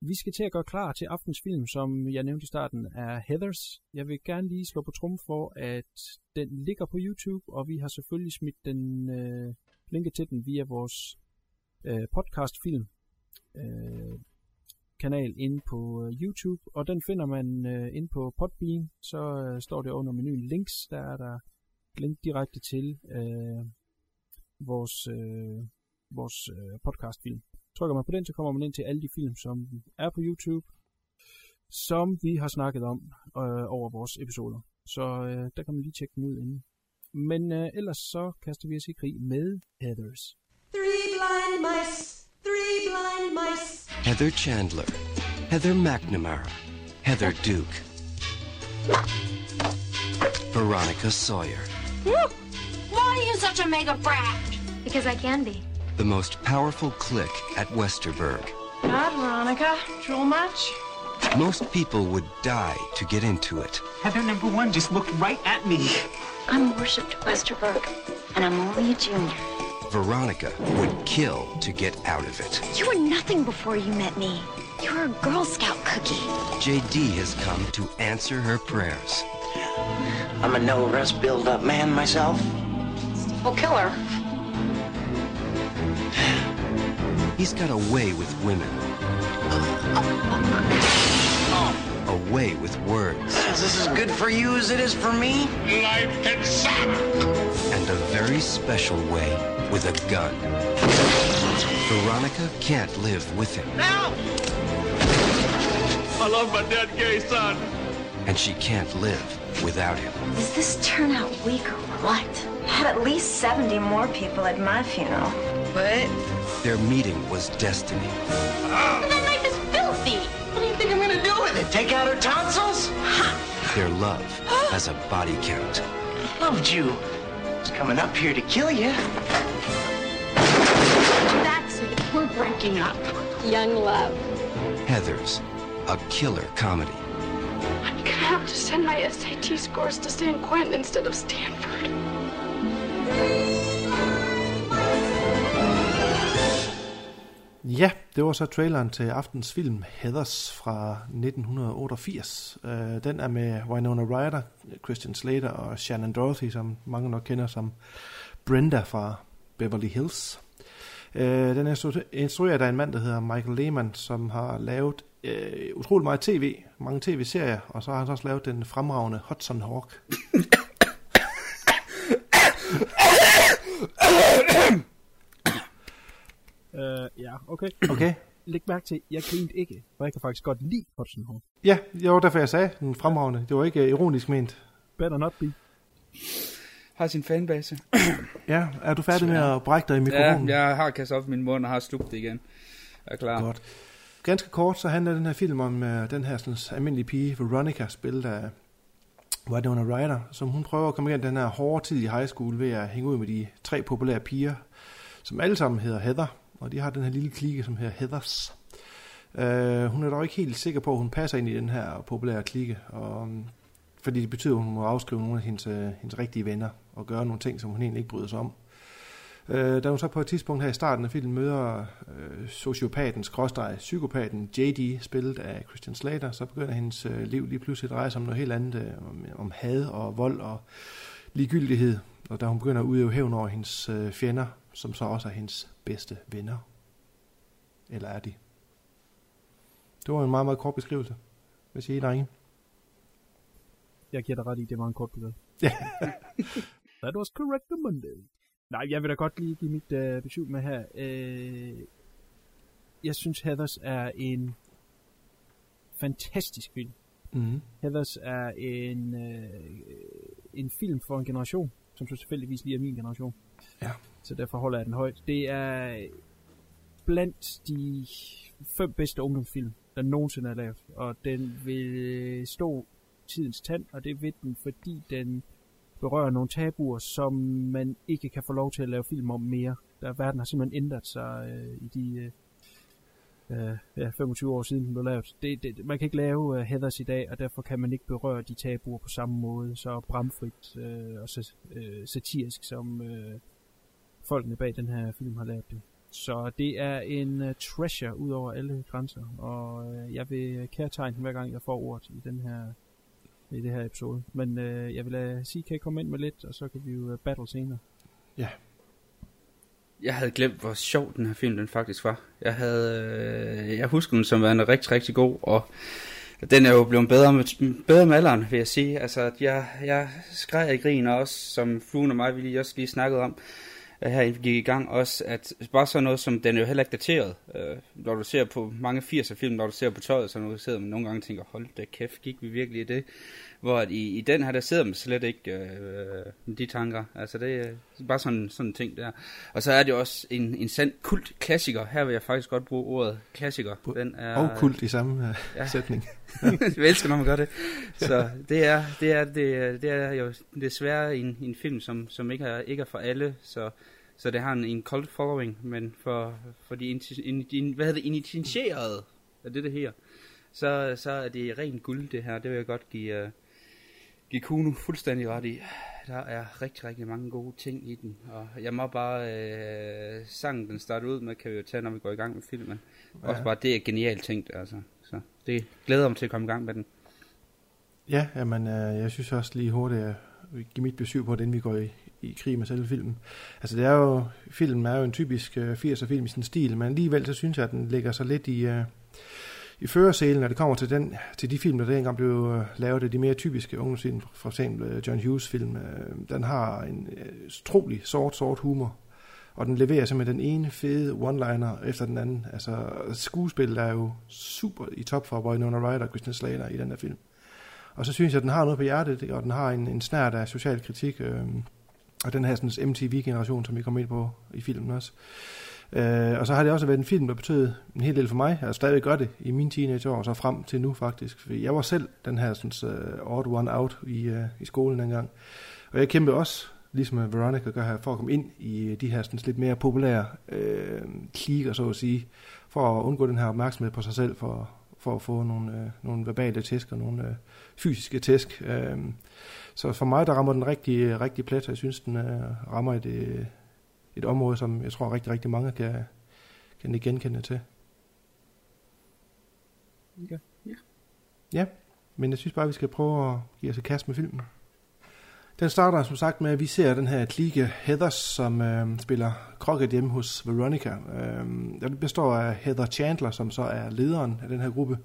Speaker 10: Vi skal til at gøre klar til aftens film, som jeg nævnte i starten, er Heathers. Jeg vil gerne lige slå på trum for, at den ligger på YouTube, og vi har selvfølgelig smidt den øh, linket til den via vores øh, podcastfilm øh, kanal inde på øh, YouTube, og den finder man øh, inde på Podbean, så øh, står det under menuen links, der er der link direkte til øh, vores, øh, vores øh, podcastfilm. Trykker man på den, så kommer man ind til alle de film, som er på YouTube, som vi har snakket om øh, over vores episoder. Så øh, der kan man lige tjekke dem ud inden. Men øh, ellers så kaster vi os i krig med Heathers.
Speaker 13: Three blind mice, three blind mice.
Speaker 14: Heather Chandler, Heather McNamara, Heather Duke, Veronica Sawyer,
Speaker 2: Why are you such a mega brat? Because I can be.
Speaker 14: the most powerful clique at Westerberg.
Speaker 13: Not Veronica. Drool much?
Speaker 14: Most people would die to get into it.
Speaker 15: Heather number one just looked right at me.
Speaker 2: I'm worshipped Westerberg, and I'm only a junior.
Speaker 14: Veronica would kill to get out of it.
Speaker 2: You were nothing before you met me. You were a Girl Scout cookie.
Speaker 14: JD has come to answer her prayers.
Speaker 9: I'm a no rest build up man myself.
Speaker 2: Well, kill her.
Speaker 14: He's got a way with women. A way with words.
Speaker 9: Is this as good for you as it is for me?
Speaker 14: Life and And a very special way with a gun. Veronica can't live with him. Now!
Speaker 5: I love my dead gay son.
Speaker 14: And she can't live without him.
Speaker 2: Does this turn out weak or what?
Speaker 16: I Had at least 70 more people at my funeral.
Speaker 2: What?
Speaker 14: Their meeting was destiny. Oh.
Speaker 2: That knife is filthy.
Speaker 9: What do you think I'm gonna do with it? Take out her tonsils?
Speaker 14: Their love has a body count.
Speaker 9: Loved you. Was coming up here to kill you.
Speaker 1: That's it. We're breaking up. Young love.
Speaker 14: Heather's, a killer comedy.
Speaker 1: Gonna have to send my SAT scores to San Quentin instead of Stanford.
Speaker 11: Ja, det var så traileren til aftens film Heathers fra 1988. Uh, øh, den er med Winona Ryder, Christian Slater og Shannon Dorothy, som mange nok kender som Brenda fra Beverly Hills. Uh, den er instru- instrueret af en mand, der hedder Michael Lehman, som har lavet uh, utrolig meget tv, mange tv-serier, og så har han også lavet den fremragende Hudson Hawk.
Speaker 10: Øh, ja, okay.
Speaker 11: Okay.
Speaker 10: Læg mærke til, jeg grinte ikke, for jeg kan faktisk godt lide Hudson Hawk.
Speaker 11: Ja, det var derfor jeg sagde den fremragende. Det var ikke uh, ironisk ment.
Speaker 10: Better not be.
Speaker 12: Har sin fanbase.
Speaker 11: Ja, er du færdig med at brække dig i mikrofonen?
Speaker 12: Ja, jeg har kastet op i min mund og har slugt det igen. Jeg er klar.
Speaker 11: Godt. Ganske kort, så handler den her film om øh, den her sådan, almindelige pige, Veronica, spillet af Winona Ryder, som hun prøver at komme igennem den her hårde tid i high school ved at hænge ud med de tre populære piger, som alle sammen hedder Heather, og de har den her lille klike, som hedder Heathers. Uh, hun er dog ikke helt sikker på, at hun passer ind i den her populære klike, og, um, fordi det betyder, at hun må afskrive nogle af hendes, øh, hendes rigtige venner og gøre nogle ting, som hun egentlig ikke bryder sig om. Uh, da hun så på et tidspunkt her i starten af filmen møder uh, sociopaten, skråstreg, psykopaten JD, spillet af Christian Slater, så begynder hendes uh, liv lige pludselig at dreje sig om noget helt andet, uh, om, om had og vold og ligegyldighed. Og da hun begynder at udøve hævn over hendes uh, fjender, som så også er hendes bedste venner. Eller er de? Det var en meget, meget kort beskrivelse. Hvad siger I, drenge?
Speaker 10: Jeg giver dig ret i, det var en kort beskrivelse. That was correct on Monday. Nej, jeg vil da godt lige give mit uh, besøg med her. Uh, jeg synes, Heathers er en fantastisk film.
Speaker 11: Mm.
Speaker 10: Heathers er en, uh, en film for en generation, som så selvfølgelig lige er min generation.
Speaker 11: Ja.
Speaker 10: Så derfor holder jeg den højt. Det er blandt de fem bedste ungdomsfilm, der nogensinde er lavet. Og den vil stå tidens tand, og det vil den, fordi den berører nogle tabuer, som man ikke kan få lov til at lave film om mere. Der verden har simpelthen ændret sig øh, i de øh, øh ja, 25 år siden, den blev lavet. Det, det, man kan ikke lave uh, Heathers i dag, og derfor kan man ikke berøre de tabuer på samme måde, så bramfrit øh, og så øh, satirisk, som øh, folkene bag den her film har lavet det. Så det er en uh, treasure ud over alle grænser, og uh, jeg vil kærtegne den hver gang jeg får ordet i den her i det her episode. Men uh, jeg vil lade CK komme ind med lidt, og så kan vi jo uh, battle senere.
Speaker 11: Ja.
Speaker 12: Jeg havde glemt, hvor sjov den her film den faktisk var. Jeg havde, øh, jeg husker den som værende rigtig, rigtig god, og den er jo blevet bedre med, bedre med alderen, vil jeg sige. Altså, jeg, jeg skreg i grin også, som Fluen og mig, vi lige også lige snakkede om her gik i gang også, at bare sådan noget som, den er jo heller ikke dateret. Øh, når du ser på mange 80'er film, når du ser på tøjet, så du sidder man nogle gange og tænker, hold da kæft, gik vi virkelig i det? Hvor at i, i den her, der sidder man slet ikke øh, med de tanker. Altså det er bare sådan, sådan en ting der. Og så er det også en, en sand kult klassiker. Her vil jeg faktisk godt bruge ordet klassiker.
Speaker 11: Den er, og kult i samme uh, ja. sætning.
Speaker 12: vi elsker, når man gør det. Så det er, det er, det, det er jo desværre en, en film, som, som ikke, er, ikke er for alle. Så så det har en, en cult following, men for, for de, in, in, hvad hedder det, initierede af det, det her, så, så er det rent guld, det her. Det vil jeg godt give, uh, give Kuno fuldstændig ret i. Der er rigtig, rigtig mange gode ting i den, og jeg må bare, uh, sangen den starter ud med, kan vi jo tage, når vi går i gang med filmen. Ja. Også bare, det er genialt tænkt, altså. Så det glæder mig til at komme i gang med den.
Speaker 11: Ja, jamen, uh, jeg synes også lige hurtigt, at give mit besøg på, den vi går i, i krig med selve filmen. Altså det er jo, filmen er jo en typisk øh, 80'er film i sin stil, men alligevel så synes jeg, at den ligger så lidt i, øh, i førerselen, når det kommer til, den, til de film, der dengang blev øh, lavet af de mere typiske ungdomsfilm, for eksempel John Hughes film. Den har en uh, trolig sort, sort humor, og den leverer simpelthen den ene fede one-liner efter den anden. Altså skuespillet er jo super i top for Winona Ryder og Christian Slater i den her film. Og så synes jeg, at den har noget på hjertet, og den har en, en snært af social kritik. Øh, og den her sådan, MTV-generation, som vi kom ind på i filmen også. Øh, og så har det også været en film, der betød en hel del for mig. Jeg stadig gør det i mine teenageår, og så frem til nu faktisk. For jeg var selv den her sådan, uh, odd one out i, uh, i skolen dengang. Og jeg kæmpede også, ligesom Veronica gør her, for at komme ind i uh, de her sådan, lidt mere populære øh, klikker, så at sige, for at undgå den her opmærksomhed på sig selv, for, for at få nogle, øh, nogle verbale tæsk og nogle øh, fysiske tæsk. Øh, så for mig, der rammer den rigtig, rigtig plet, og jeg synes, den øh, rammer et, øh, et område, som jeg tror rigtig, rigtig mange kan, kan genkende til.
Speaker 10: Okay.
Speaker 12: Ja.
Speaker 11: Ja, men jeg synes bare, vi skal prøve at give os et kast med filmen. Den starter som sagt med, at vi ser den her klike Heathers, som øh, spiller krokket hjemme hos Veronica. Øh, den består af Heather Chandler, som så er lederen af den her gruppe.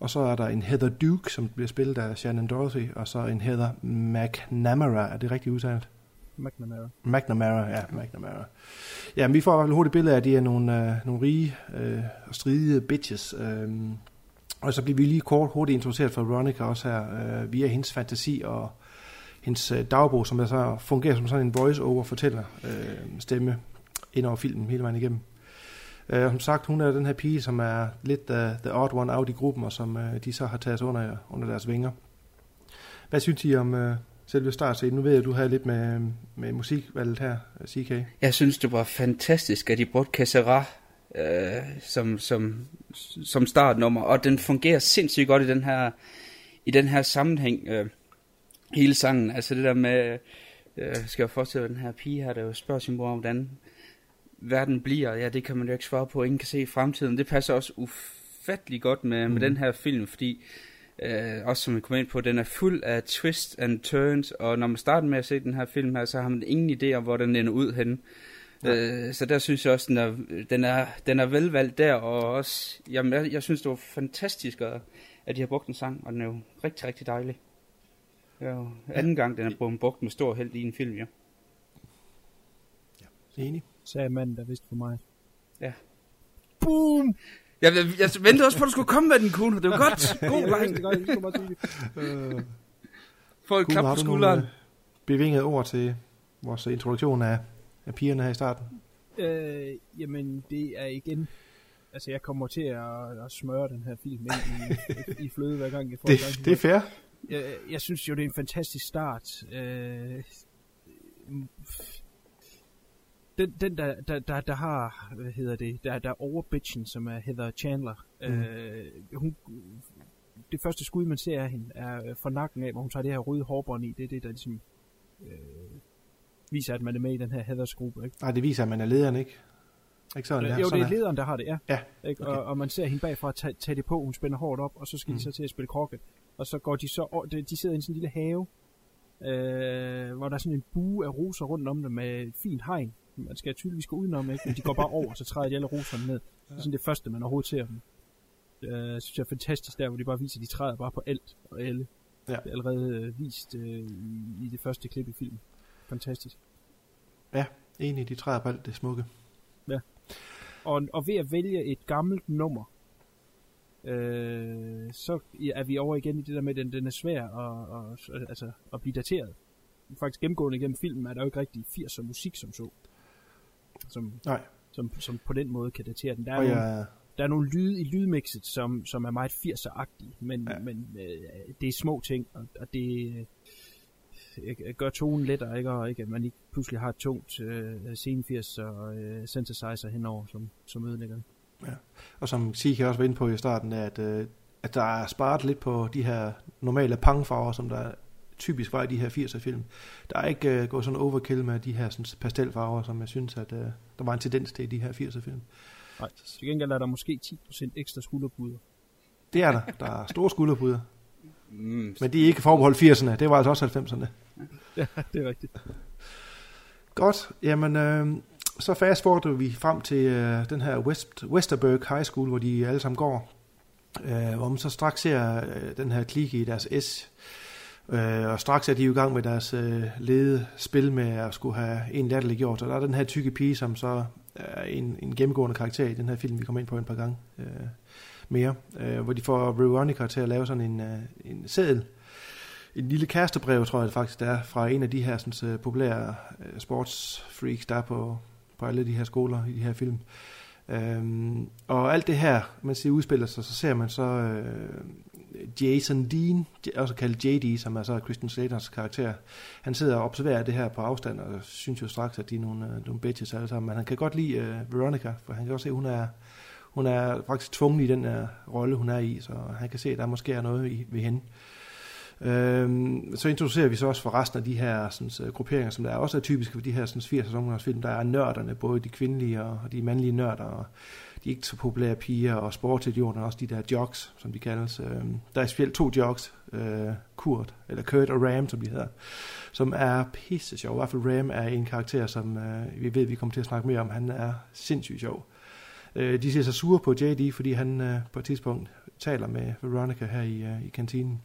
Speaker 11: Og så er der en Heather Duke, som bliver spillet af Shannon Dorothy, og så en Heather McNamara. Er det rigtigt udtalt?
Speaker 10: McNamara.
Speaker 11: McNamara, ja, McNamara. Ja, men vi får i hvert fald hurtigt billede af, at de er nogle, øh, nogle rige øh, og stridige bitches. Øh, og så bliver vi lige kort hurtigt introduceret for Veronica også her, øh, via hendes fantasi og hendes øh, dagbog, som der så fungerer som sådan en voice-over fortæller øh, stemme ind over filmen hele vejen igennem. Øh, som sagt, hun er den her pige, som er lidt uh, the odd one out i gruppen, og som øh, de så har taget under, under deres vinger. Hvad synes I om øh, selve startscenen? Nu ved jeg, at du har lidt med, med musikvalget her, CK.
Speaker 12: Jeg synes, det var fantastisk, at de brugte Cassera øh, som, som, som startnummer, og den fungerer sindssygt godt i den her, i den her sammenhæng. Øh, hele sangen, altså det der med, øh, skal jeg forestille den her pige her, der jo spørger sin mor, hvordan verden bliver, ja, det kan man jo ikke svare på, ingen kan se i fremtiden. Det passer også ufattelig godt med, mm. med den her film, fordi øh, også som vi kommer ind på, den er fuld af twists and turns, og når man starter med at se den her film her, så har man ingen idé om, hvor den ender ud hen. Ja. Øh, så der synes jeg også, den er, den er, den er velvalgt der, og også, jamen, jeg, jeg synes, det var fantastisk, at de har brugt en sang, og den er jo rigtig, rigtig dejlig. Jo anden gang, den er blevet brugt med stor held i en film, ja.
Speaker 11: Ja, enig
Speaker 10: sagde manden, der vidste for mig.
Speaker 12: Ja.
Speaker 10: Boom!
Speaker 12: Jeg, jeg, jeg ventede også på, at du skulle komme med den, Kuno. Det var godt. God
Speaker 10: vej. det.
Speaker 12: Få et klap på skulderen. Nogle,
Speaker 11: bevinget ord til vores introduktion af, af pigerne her i starten?
Speaker 10: Øh, jamen, det er igen altså jeg kommer til at, at smøre den her film ind i, i fløde hver gang jeg får
Speaker 11: Det, det er fair.
Speaker 10: Jeg, jeg synes jo, det er en fantastisk start. Øh, den, den der, der, der, der har, hvad hedder det, der, der er overbitchen, som er Heather Chandler. Mm. Øh, hun, det første skud, man ser af hende, er fra nakken af, hvor hun tager det her røde hårbånd i. Det er det, der ligesom øh, viser, at man er med i den her Heathers gruppe. Ikke?
Speaker 11: Nej, det viser, at man er lederen, ikke? Ikke sådan,
Speaker 10: jo,
Speaker 11: ja,
Speaker 10: det
Speaker 11: sådan
Speaker 10: er lederen, der har det, ja.
Speaker 11: Ja,
Speaker 10: Ikke?
Speaker 11: okay.
Speaker 10: Og, og man ser hende bagfra tage, tage det på, hun spænder hårdt op, og så skal mm.
Speaker 11: Mm.
Speaker 10: de så til at spille krokket. Og så går de så, de de sidder i en sådan lille have, øh, hvor der er sådan en bue af roser rundt om dem med et fint hegn. Man skal tydeligvis gå udenom, ikke? Men de går bare over, så træder de alle roserne ned. Det er sådan det første, man overhovedet ser dem. Øh, synes jeg er fantastisk der, hvor de bare viser, at de træder bare på alt og alle.
Speaker 11: Ja.
Speaker 10: Det er allerede øh, vist øh, i, i det første klip i filmen. Fantastisk.
Speaker 11: Ja, enig, de træder på alt det smukke.
Speaker 10: Ja. Og, og ved at vælge et gammelt nummer, øh, så er vi over igen i det der med, at den, den er svær at, at, altså, at blive dateret. Faktisk gennemgående igennem filmen er der jo ikke rigtig 80'er musik som så. Som,
Speaker 11: Nej.
Speaker 10: som, som på den måde kan datere den. Der er,
Speaker 11: Og
Speaker 10: nogle,
Speaker 11: jeg-
Speaker 10: der er nogle lyde i lydmixet, som, som er meget 80'er-agtige, men, ja. men øh, det er små ting, og, og det øh, gør tonen lettere, ikke? Og ikke, at man ikke pludselig har et tungt øh, scene 80 og øh, synthesizer henover, som, som ødelægger det.
Speaker 11: Ja. Og som Sike også var inde på i starten, er, at, øh, at der er sparet lidt på de her normale pangfarver, som der typisk var i de her 80'er film. Der er ikke øh, gået sådan overkill med de her sådan, pastelfarver, som jeg synes, at øh, der var en tendens til i de her 80'er film.
Speaker 10: Nej, til gengæld er der måske 10% ekstra skulderpuder.
Speaker 11: Det er der. Der er store skulderpuder.
Speaker 12: Mm.
Speaker 11: Men de er ikke forbeholdt 80'erne. Det var altså også 90'erne.
Speaker 10: Ja, det er rigtigt.
Speaker 11: Godt. Jamen, øh, så fast forwarder vi frem til øh, den her West, Westerberg High School, hvor de alle sammen går. Øh, hvor man så straks ser øh, den her klike i deres S. Øh, og straks er de jo i gang med deres øh, lede spil med at skulle have en latterlig gjort. Og der er den her tykke pige, som så er en, en gennemgående karakter i den her film, vi kommer ind på en par gange øh, mere. Øh, hvor de får Veronica til at lave sådan en, øh, en seddel. En lille kærestebrev, tror jeg det faktisk, der er fra en af de her sådan, populære øh, sportsfreaks, der er på, på alle de her skoler i de her film. Øhm, og alt det her, man ser udspiller sig, så ser man så øh, Jason Dean, også kaldet JD, som er så Christian Slaters karakter. Han sidder og observerer det her på afstand, og synes jo straks, at de er nogle, øh, nogle bitches alle sammen. Men han kan godt lide øh, Veronica, for han kan også se, at hun er, hun er faktisk tvunget i den her rolle, hun er i, så han kan se, at der måske er noget i, ved hende. Øhm, så introducerer vi så også for resten af de her sådan, øh, grupperinger, som der er også er typiske for de her sådan, 80'ers ungdomsfilm. Der er nørderne, både de kvindelige og de mandlige nørder, og de ikke så populære piger og sportsidioter, også de der jocks, som de kaldes. Øhm, der er specielt to jocks, øh, Kurt, eller Kurt og Ram, som de hedder, som er pisse sjov. I hvert fald Ram er en karakter, som øh, vi ved, vi kommer til at snakke mere om. Han er sindssygt sjov. Øh, de ser sig sure på JD, fordi han øh, på et tidspunkt taler med Veronica her i, øh, i kantinen.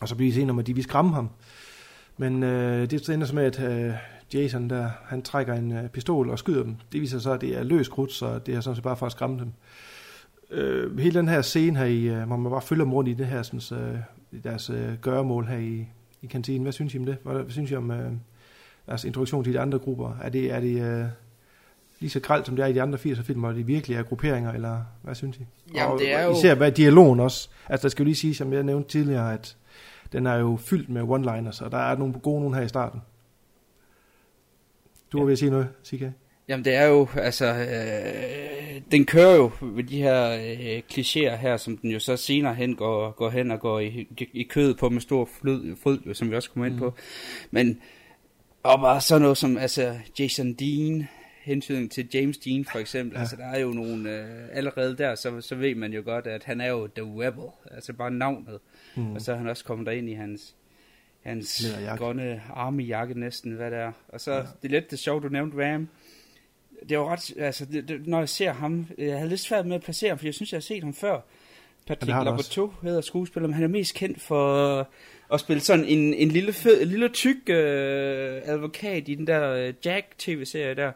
Speaker 11: Og så bliver de enige om, at de vil skræmme ham. Men øh, det ender så med, at øh, Jason der, han trækker en øh, pistol og skyder dem. Det viser så, at det er løs krudt, så det er sådan set bare for at skræmme dem. Øh, hele den her scene her, i, øh, hvor man bare følger dem rundt i det her, sådan, øh, deres øh, gøremål her i, i kantinen. Hvad synes I om det? Hvad, hvad synes I om øh, deres introduktion til de andre grupper? Er det, er det øh, lige så gralt, som det er i de andre 80'er film, og det virkelig er grupperinger, eller hvad synes I?
Speaker 12: Jamen,
Speaker 11: og,
Speaker 12: det er jo-
Speaker 11: Især hvad dialogen også. Altså, der skal jo lige sige, som jeg nævnte tidligere, at den er jo fyldt med one-liners, og der er nogle gode nogle her i starten. Du var ved at sige noget, Sika?
Speaker 12: Jamen det er jo, altså, øh, den kører jo ved de her øh, klichéer her, som den jo så senere hen går, går hen og går i, i kødet på med stor flød, fryd, som vi også kommer ind på. Men, og bare sådan noget som, altså, Jason Dean, hensyn til James Dean for eksempel, ja. altså der er jo nogle, øh, allerede der, så, så ved man jo godt, at han er jo The Rebel, altså bare navnet,
Speaker 11: Mm.
Speaker 12: og så er han også kommet derind i hans, hans grønne army-jakke næsten, hvad det er. Og så,
Speaker 11: Ja.
Speaker 12: det er lidt det sjovt, du nævnte Ram, det er ret, altså, det, det, når jeg ser ham, jeg havde lidt svært med at placere ham, for jeg synes, jeg har set ham før. Patrick
Speaker 11: har.
Speaker 12: Laboteau hedder skuespiller, men han er mest kendt for at spille sådan en, en lille, fed, lille tyk øh, advokat i den der øh, Jack-tv-serie der,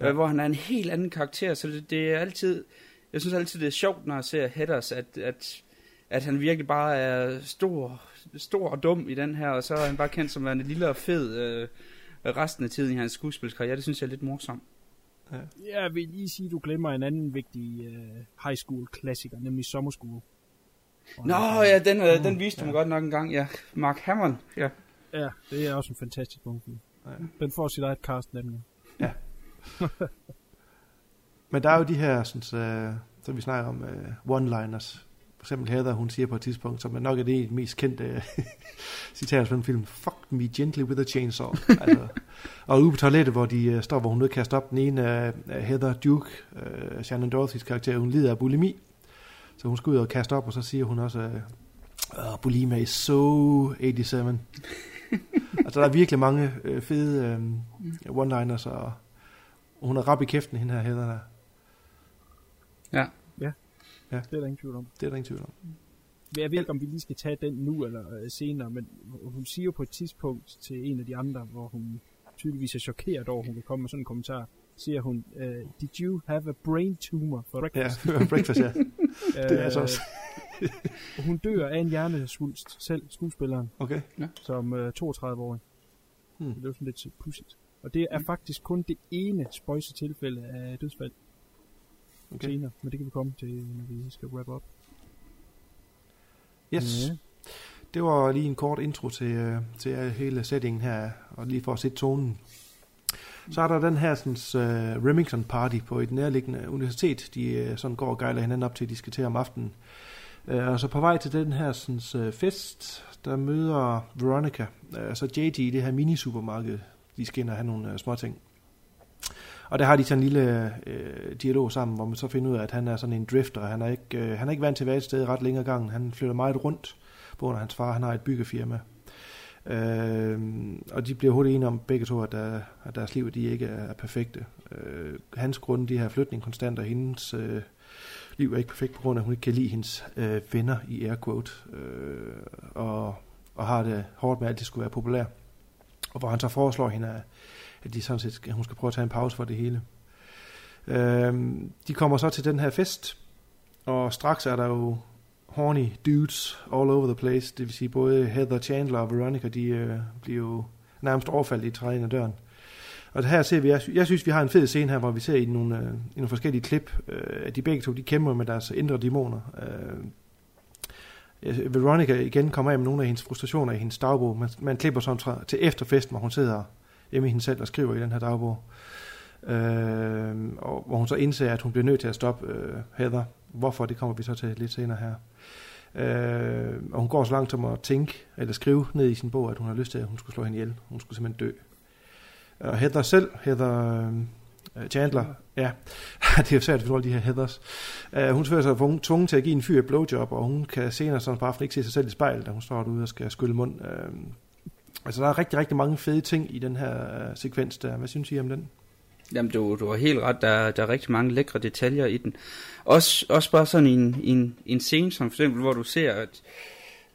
Speaker 11: Ja.
Speaker 12: ja. øh, hvor han er en helt anden karakter, så det, det er altid, jeg synes altid, det er sjovt, når jeg ser Headers, at, at, at han virkelig bare er stor, stor og dum i den her, og så er han bare kendt som værende lille og fed øh, resten af tiden i hans skuespilskarriere. Det synes jeg er lidt morsomt.
Speaker 11: Ja.
Speaker 10: Jeg vil lige sige, at du glemmer en anden vigtig uh, high school klassiker, nemlig Summer School.
Speaker 12: Nå, ja, den, øh, den viste du mig godt nok en gang, ja. Mark Hammond, ja.
Speaker 10: Ja, det er også en fantastisk film.
Speaker 11: Ja.
Speaker 10: Den får sit eget cast nemlig.
Speaker 11: Ja. Men der er jo de her, sådan, uh, som vi snakker om, uh, one-liners. For eksempel Heather, hun siger på et tidspunkt, som er nok er det mest kendte citat fra den film, Fuck me gently with a chainsaw. altså, og ude på toilettet, hvor de uh, står, hvor hun kaster op, den ene uh, Heather Duke, uh, Shannon Dorothy's karakter, hun lider af bulimi. Så hun skal ud og kaste op, og så siger hun også, uh, oh, bulimia is so 87. altså, der er virkelig mange øh, fede øh, one-liners, og hun er rap i kæften, hende her Heather der.
Speaker 12: Ja.
Speaker 10: Ja,
Speaker 11: Ja.
Speaker 10: det er der ingen tvivl om.
Speaker 11: Det er der ingen tvivl om.
Speaker 10: Jeg ved ikke, om vi lige skal tage den nu eller øh, senere, men hun siger jo på et tidspunkt til en af de andre, hvor hun tydeligvis er chokeret over, at hun kan komme med sådan en kommentar, siger hun, uh, did you have a brain tumor for breakfast?
Speaker 11: Ja, breakfast, ja. det er altså også.
Speaker 10: Øh, hun dør af en hjernesvulst selv, skuespilleren,
Speaker 11: Okay.
Speaker 12: Ja.
Speaker 10: som uh, 32-årig.
Speaker 11: Hmm.
Speaker 10: Det er jo sådan lidt pudsigt. Og det er faktisk kun det ene spøjse tilfælde af dødsfald
Speaker 11: Okay.
Speaker 10: senere, men det kan vi komme til, når vi skal wrap up.
Speaker 11: Yes.
Speaker 10: Ja.
Speaker 11: Det var lige en kort intro til, øh, til hele settingen her, og lige for at sætte tonen. Så er der den her sådan, uh, Remington Party på et nærliggende universitet, de uh, sådan går og gejler hinanden op til, de skal til om aftenen. Uh, og så på vej til den her sådan, uh, fest, der møder Veronica, uh, så JD i det her mini-supermarked, de skal ind og have nogle øh, små ting. Og der har de sådan en lille øh, dialog sammen, hvor man så finder ud af, at han er sådan en drifter. Han er ikke, øh, han er ikke vant til at være et sted ret længere gang. Han flytter meget rundt, på grund af hans far. Han har et byggefirma. Øh, og de bliver hurtigt enige om begge to, at, der, at deres liv de ikke er, er perfekte. Øh, hans grund, de her flytning konstant, og hendes øh, liv er ikke perfekt, på grund af, at hun ikke kan lide hendes øh, venner i air quote, øh, og, og har det hårdt med, at det skulle være populært. Og hvor han så foreslår hende, at, de sådan set, skal, hun skal prøve at tage en pause for det hele. Øh, de kommer så til den her fest, og straks er der jo horny dudes all over the place. Det vil sige, både Heather Chandler og Veronica, de øh, bliver jo nærmest overfaldet i træden af døren. Og her ser vi, jeg, jeg synes, vi har en fed scene her, hvor vi ser i nogle, øh, i nogle forskellige klip, øh, at de begge to, de kæmper med deres indre dæmoner. Øh, Øh, Veronica igen kommer af med nogle af hendes frustrationer i hendes dagbog. Man, man klipper sådan fra, til efterfesten, hvor hun sidder hjemme i hende selv og skriver i den her dagbog. Øh, og hvor hun så indser, at hun bliver nødt til at stoppe øh, Heather. Hvorfor, det kommer vi så til lidt senere her. Øh, og hun går så langt som at tænke, eller skrive ned i sin bog, at hun har lyst til, at hun skulle slå hende ihjel. Hun skulle simpelthen dø. Og Heather selv, Heather øh, Chandler, ja, det er jo svært at forstå de her Heathers. Uh, øh, hun føler sig tvunget til at give en fyr et blowjob, og hun kan senere sådan bare ikke se sig selv i spejlet, da hun står derude og skal skylle mund. Uh, altså, der er rigtig, rigtig mange fede ting i den her uh, sekvens der. Hvad synes I om den?
Speaker 12: Jamen, du, du har helt ret. Der, der er rigtig mange lækre detaljer i den. Også, også bare sådan en, en, en scene, som for eksempel, hvor du ser, at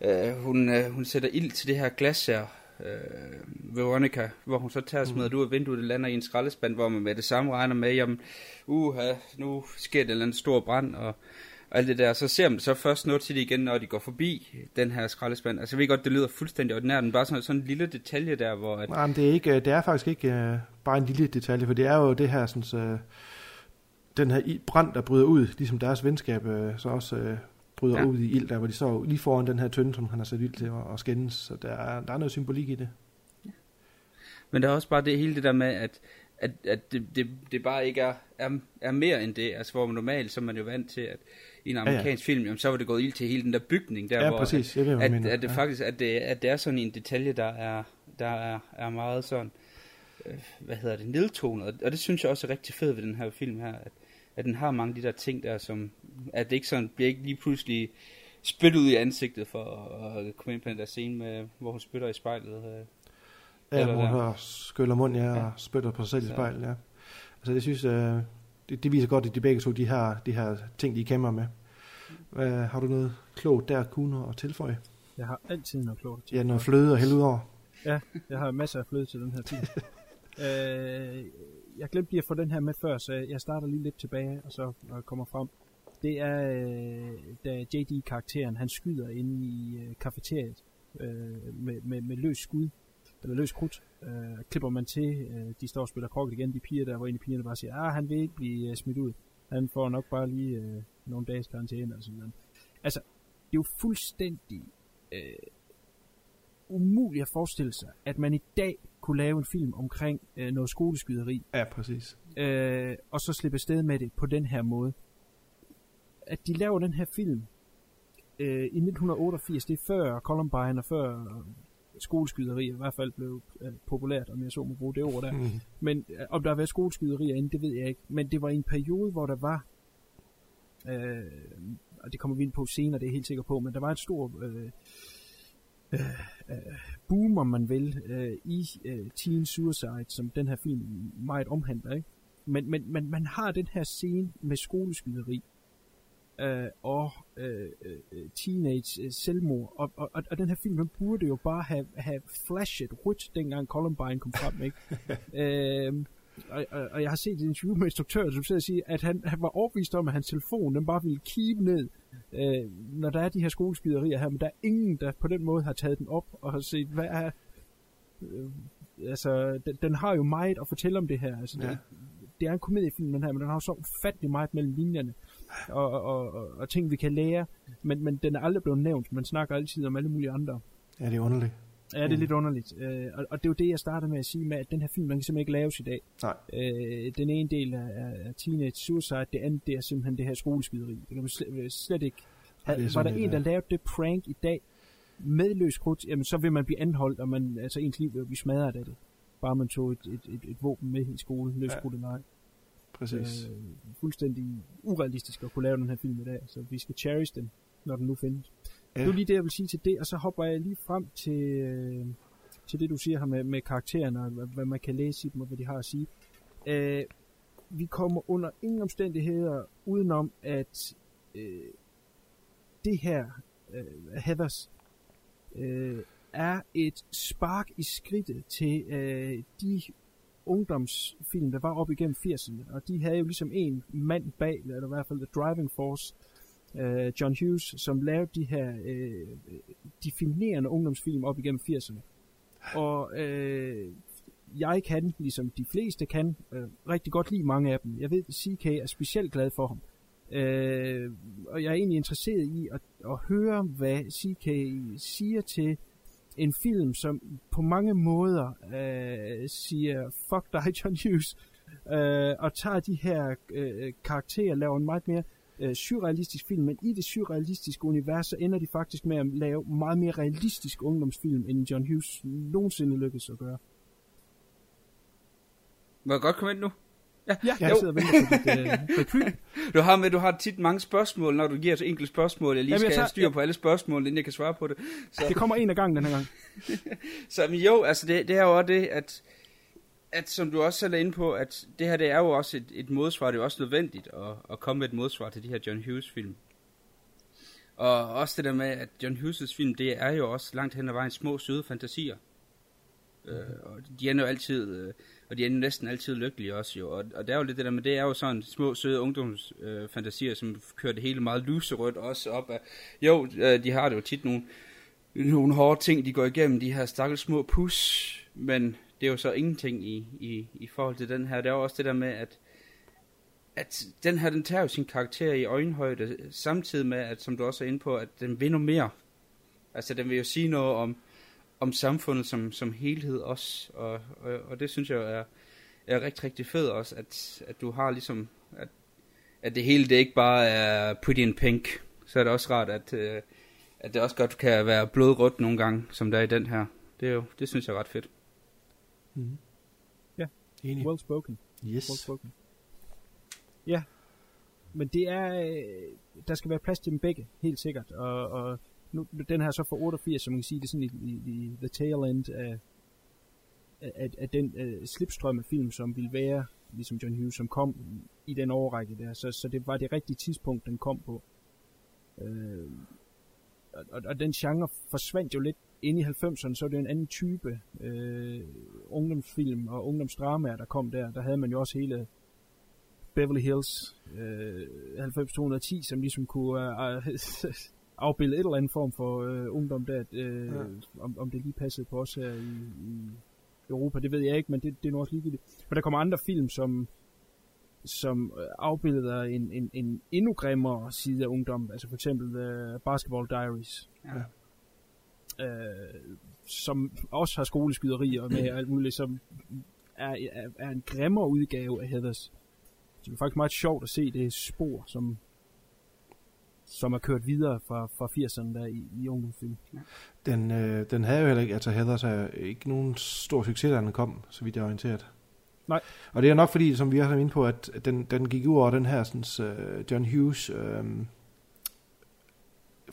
Speaker 12: øh, hun, øh, hun sætter ild til det her glas her, øh, Veronica, hvor hun så tager og smider det ud af vinduet, det lander i en skraldespand, hvor man med det samme regner med, jamen, uha, nu sker der en stor brand, og, og alt det der. Så ser man så først noget til det igen, når de går forbi den her skraldespand. Altså, jeg ved godt, det lyder fuldstændig ordinært, men bare sådan, sådan en lille detalje der, hvor... At,
Speaker 11: Nej, men det er, ikke, øh, det er faktisk ikke uh, bare en lille detalje, for det er jo det her, sådan, uh, den her brand, der bryder ud, ligesom deres venskab uh, så også uh, bryder
Speaker 12: Ja.
Speaker 11: ja. ud i ild, der hvor de står lige foran den her tønde, som han har sat ild til at, skændes. Så der er, der er noget symbolik i det.
Speaker 12: Men der er også bare det hele det der med, at, at, at det, det, det bare ikke er, er, er mere end det. Altså hvor man normalt, så er man jo vant til, at i en
Speaker 11: ja.
Speaker 12: amerikansk film, jamen, så var det gået ild til hele den der bygning der,
Speaker 11: Ja,
Speaker 12: hvor
Speaker 11: præcis. Jeg ved,
Speaker 12: at, at, at det
Speaker 11: Ja.
Speaker 12: faktisk, at det, at det er sådan en detalje, der er, der er, er meget sådan, øh, hvad hedder det, nedtonet. Og- Og det synes jeg også er rigtig fedt ved den her film her, at, at den har mange af de der ting der, som, at det ikke sådan, bliver ikke lige pludselig spyttet ud i ansigtet for at, at komme ind på den der scene, med, hvor hun spytter i spejlet. Øh.
Speaker 11: Ja,
Speaker 12: Eller
Speaker 11: hvor hun har skyller mund, ja,
Speaker 12: Ja.
Speaker 11: og spytter på sig selv i
Speaker 12: Så-
Speaker 11: spejlet, ja. Altså, jeg synes, øh, det, det viser godt, at de begge to, de har de her ting, de kæmper med. Øh, har du noget klogt der, Kuno, at tilføje?
Speaker 10: Jeg har altid noget klogt til.
Speaker 11: Ja, noget fløde og hælde ud over.
Speaker 10: Ja, jeg har masser af fløde til den her tid. øh, jeg glemte lige at få den her med før, så jeg starter lige lidt tilbage, og så og kommer frem. Det er, øh, da JD-karakteren, han skyder inde i øh, kafeteriet øh, med, med, med løs skud. eller løs krudt, øh, klipper man til, øh, de står og spiller krokket igen, de piger der, hvor en af pigerne bare siger, ah, han vil ikke blive øh, smidt ud. Han får nok bare lige øh, nogle dages karantæne og sådan noget. Altså, det er jo fuldstændig øh, umuligt at forestille sig, at man i dag kunne lave en film omkring øh, noget skoleskyderi.
Speaker 11: Ja, præcis.
Speaker 10: Øh, og så slippe afsted med det på den her måde. At de laver den her film øh, i 1988, det er før Columbine og før skoleskyderi i hvert fald blev øh, populært, om jeg så må bruge det ord der. Mm. Men øh, om der har været skoleskyderier inden, det ved jeg ikke. Men det var en periode, hvor der var, øh, og det kommer vi ind på senere, det er jeg helt sikker på, men der var et stort øh, øh, øh, boom, om man vil, øh, i øh, teen suicide, som den her film meget omhandler. Ikke? Men, men, men man har den her scene med skoleskyderi, øh, og øh, øh, teenage øh, selvmord. Og, og, og, og den her film, den burde jo bare have, have flashet rødt, dengang Columbine kom frem, ikke? øh, og, og, og jeg har set et interview med instruktøren, som siger, sige, at han, han var overbevist om, at hans telefon, den bare ville keep ned, øh, når der er de her skoleskyderier her, men der er ingen, der på den måde har taget den op og har set, hvad er... Øh, altså, den, den har jo meget at fortælle om det her. Altså, ja. det, det er en komediefilm, den her, men den har jo så ufattelig meget mellem linjerne og, og, og, og ting, vi kan lære, men, men den er aldrig blevet nævnt. Man snakker altid om alle mulige andre.
Speaker 11: Ja, det er underligt.
Speaker 10: Ja, det er lidt underligt. Øh, og, og det er jo det, jeg startede med at sige med, at den her film, den kan simpelthen ikke laves i dag.
Speaker 11: Nej.
Speaker 10: Øh, den ene del er, er Teenage Suicide, det andet det er simpelthen det her skoleskyderi. Det kan man slet, slet ikke... Had, var der en, der lavede det prank i dag med løs krudt, jamen så vil man blive anholdt, og man, altså ens liv vil blive smadret af det. Bare man tog et, et, et, et våben med i skole, løs krudt eller ej.
Speaker 11: Præcis.
Speaker 10: Øh, fuldstændig urealistisk at kunne lave den her film i dag, så vi skal cherish den, når den nu findes. Ja. Det er lige det, jeg vil sige til det, og så hopper jeg lige frem til, øh, til det, du siger her med, med karaktererne, og hvad, hvad man kan læse i dem, og hvad de har at sige. Øh, vi kommer under ingen omstændigheder udenom, at øh, det her, øh, Heathers, øh, er et spark i skridtet til øh, de ungdomsfilm, der var op igennem 80'erne, og de havde jo ligesom en mand bag, eller i hvert fald The Driving Force, øh, John Hughes, som lavede de her øh, definerende ungdomsfilm op igennem 80'erne. Og øh, jeg kan, ligesom de fleste kan, øh, rigtig godt lide mange af dem. Jeg ved, at CK er specielt glad for ham. Øh, og jeg er egentlig interesseret i at, at høre, hvad CK siger til en film, som på mange måder øh, siger, fuck dig, John Hughes, øh, og tager de her øh, karakterer, laver en meget mere øh, surrealistisk film, men i det surrealistiske univers, så ender de faktisk med at lave meget mere realistisk ungdomsfilm, end John Hughes nogensinde lykkedes at gøre.
Speaker 12: Må jeg godt komme ind nu?
Speaker 10: Ja, ja jeg sidder og venter på dit,
Speaker 12: uh, Du har med, du har tit mange spørgsmål, når du giver så enkelt spørgsmål. Jeg lige Jamen, jeg skal tager, styre ja. på alle spørgsmål, inden jeg kan svare på det.
Speaker 10: Så. Det kommer en af gangen den her gang.
Speaker 12: så men jo, altså det, det er jo også det, at, at som du også selv er inde på, at det her det er jo også et, et modsvar. Det er jo også nødvendigt at, at komme med et modsvar til de her John Hughes film. Og også det der med, at John Hughes' film, det er jo også langt hen ad vejen små, søde fantasier. Mm. Øh, og de er jo altid... Øh, og de er næsten altid lykkelige også jo. Og, og det er jo lidt det der med, det er jo sådan små, søde ungdomsfantasier, øh, som kører det hele meget lyserødt også op af. Jo, øh, de har det jo tit nogle, nogle hårde ting, de går igennem, de her stakkels små pus, men det er jo så ingenting i, i, i forhold til den her. Det er jo også det der med, at at den her, den tager jo sin karakter i øjenhøjde, samtidig med, at som du også er inde på, at den vinder mere. Altså, den vil jo sige noget om, om samfundet som, som helhed også, og, og, og det synes jeg er, er rigtig, rigtig fedt også, at, at du har ligesom, at, at det hele det ikke bare er pretty in pink, så er det også rart, at, øh, at det også godt kan være blodrødt nogle gange, som der er i den her. Det, er jo, det synes jeg er ret fedt.
Speaker 10: Mm. Ja, Enig. well spoken.
Speaker 11: Yes.
Speaker 10: Well spoken. Ja, men det er, øh, der skal være plads til dem begge, helt sikkert, og, og nu, den her så for 88, som man kan sige, det er sådan i, i, i the tail end af, af, af den uh, slipstrøm af film, som ville være, ligesom John Hughes, som kom i den overrække der. Så, så det var det rigtige tidspunkt, den kom på. Uh, og, og den genre forsvandt jo lidt ind i 90'erne, så er det en anden type uh, ungdomsfilm og ungdomsdramaer, der kom der. Der havde man jo også hele Beverly Hills uh, 90-210, som ligesom kunne uh, afbilde et eller andet form for øh, ungdom der. Øh,
Speaker 11: Ja.
Speaker 10: ja. om, om det lige passede på os her i, i Europa, det ved jeg ikke, men det, det er nu også ligegyldigt. Men der kommer andre film, som som øh, afbilder en, en, en endnu grimmere side af ungdom. Altså for eksempel uh, Basketball Diaries.
Speaker 12: Ja.
Speaker 10: Øh, som også har skoleskyderier med og alt muligt, som er, er, er en grimmere udgave af Heathers. Så det er faktisk meget sjovt at se det spor, som som er kørt videre fra, fra 80'erne der i, i ungdomsfilm.
Speaker 11: Den, øh, den havde jo heller ikke, altså Heathers er ikke nogen stor succes, da den kom, så vidt jeg er orienteret.
Speaker 10: Nej.
Speaker 11: Og det er nok fordi, som vi også er inde på, at den, den gik ud over den her sådan, uh, John Hughes uh,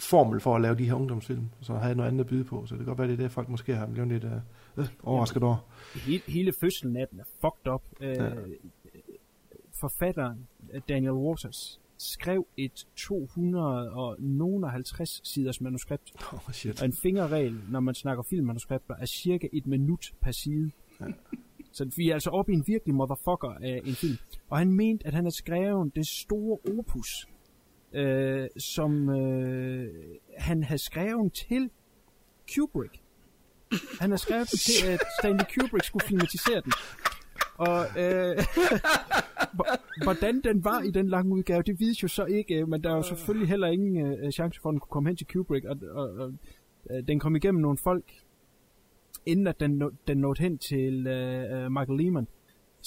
Speaker 11: formel for at lave de her ungdomsfilm, så havde noget andet at byde på, så det kan godt være, det er det, folk måske har blevet lidt uh, øh, overrasket over.
Speaker 10: Hele, hele fødslen af den er fucked up. Øh,
Speaker 11: Ja.
Speaker 10: Forfatteren, øh, Daniel Waters, skrev et 250 siders manuskript.
Speaker 11: Oh, shit.
Speaker 10: Og en fingerregel, når man snakker filmmanuskripter, er cirka et minut per side.
Speaker 11: Ja.
Speaker 10: Så vi er altså oppe i en virkelig motherfucker af en film. Og han mente, at han havde skrevet det store opus, øh, som øh, han havde skrevet til Kubrick. Han har skrevet den til, at Stanley Kubrick skulle filmatisere den. Og øh, hvordan den var i den lange udgave, det vides jo så ikke, øh, men der er jo selvfølgelig heller ingen øh, chance for, at den kunne komme hen til Kubrick, og, og, og øh, den kom igennem nogle folk, inden at den, den nåede hen til øh, øh Michael Lehman,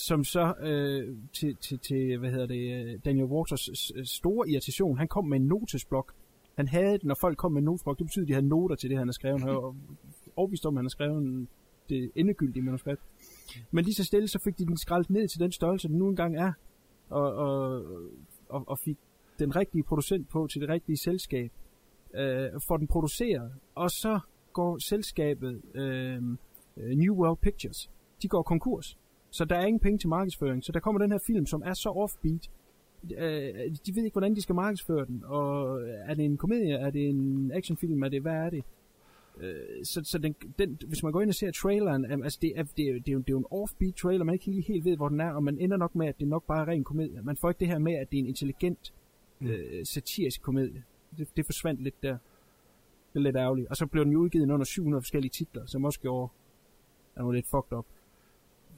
Speaker 10: som så øh, til, til, til, hvad hedder det, øh, Daniel Waters store irritation, han kom med en notesblok. Han havde den, når folk kom med en notesblok, det betyder, at de havde noter til det, han har skrevet. Han var overbevist om, at han har skrevet det endegyldige manuskript. Men lige så stille, så fik de den skrællet ned til den størrelse, den nu engang er, og, og, og, og fik den rigtige producent på til det rigtige selskab, øh, får den produceret, og så går selskabet øh, øh New World Pictures, de går konkurs. Så der er ingen penge til markedsføring. Så der kommer den her film, som er så offbeat. Øh, de ved ikke, hvordan de skal markedsføre den. Og er det en komedie? Er det en actionfilm? Er det, hvad er det? Øh, så så den, den, hvis man går ind og ser traileren, altså det er, det, er, det, er jo, det er jo en offbeat trailer, man ikke lige helt ved, hvor den er, og man ender nok med, at det nok bare er ren komedie. Man får ikke det her med, at det er en intelligent, øh, satirisk komedie. Det, det forsvandt lidt der. Det er lidt ærgerligt. Og så blev den jo udgivet under 700 forskellige titler, som også gjorde, er nu lidt fucked up.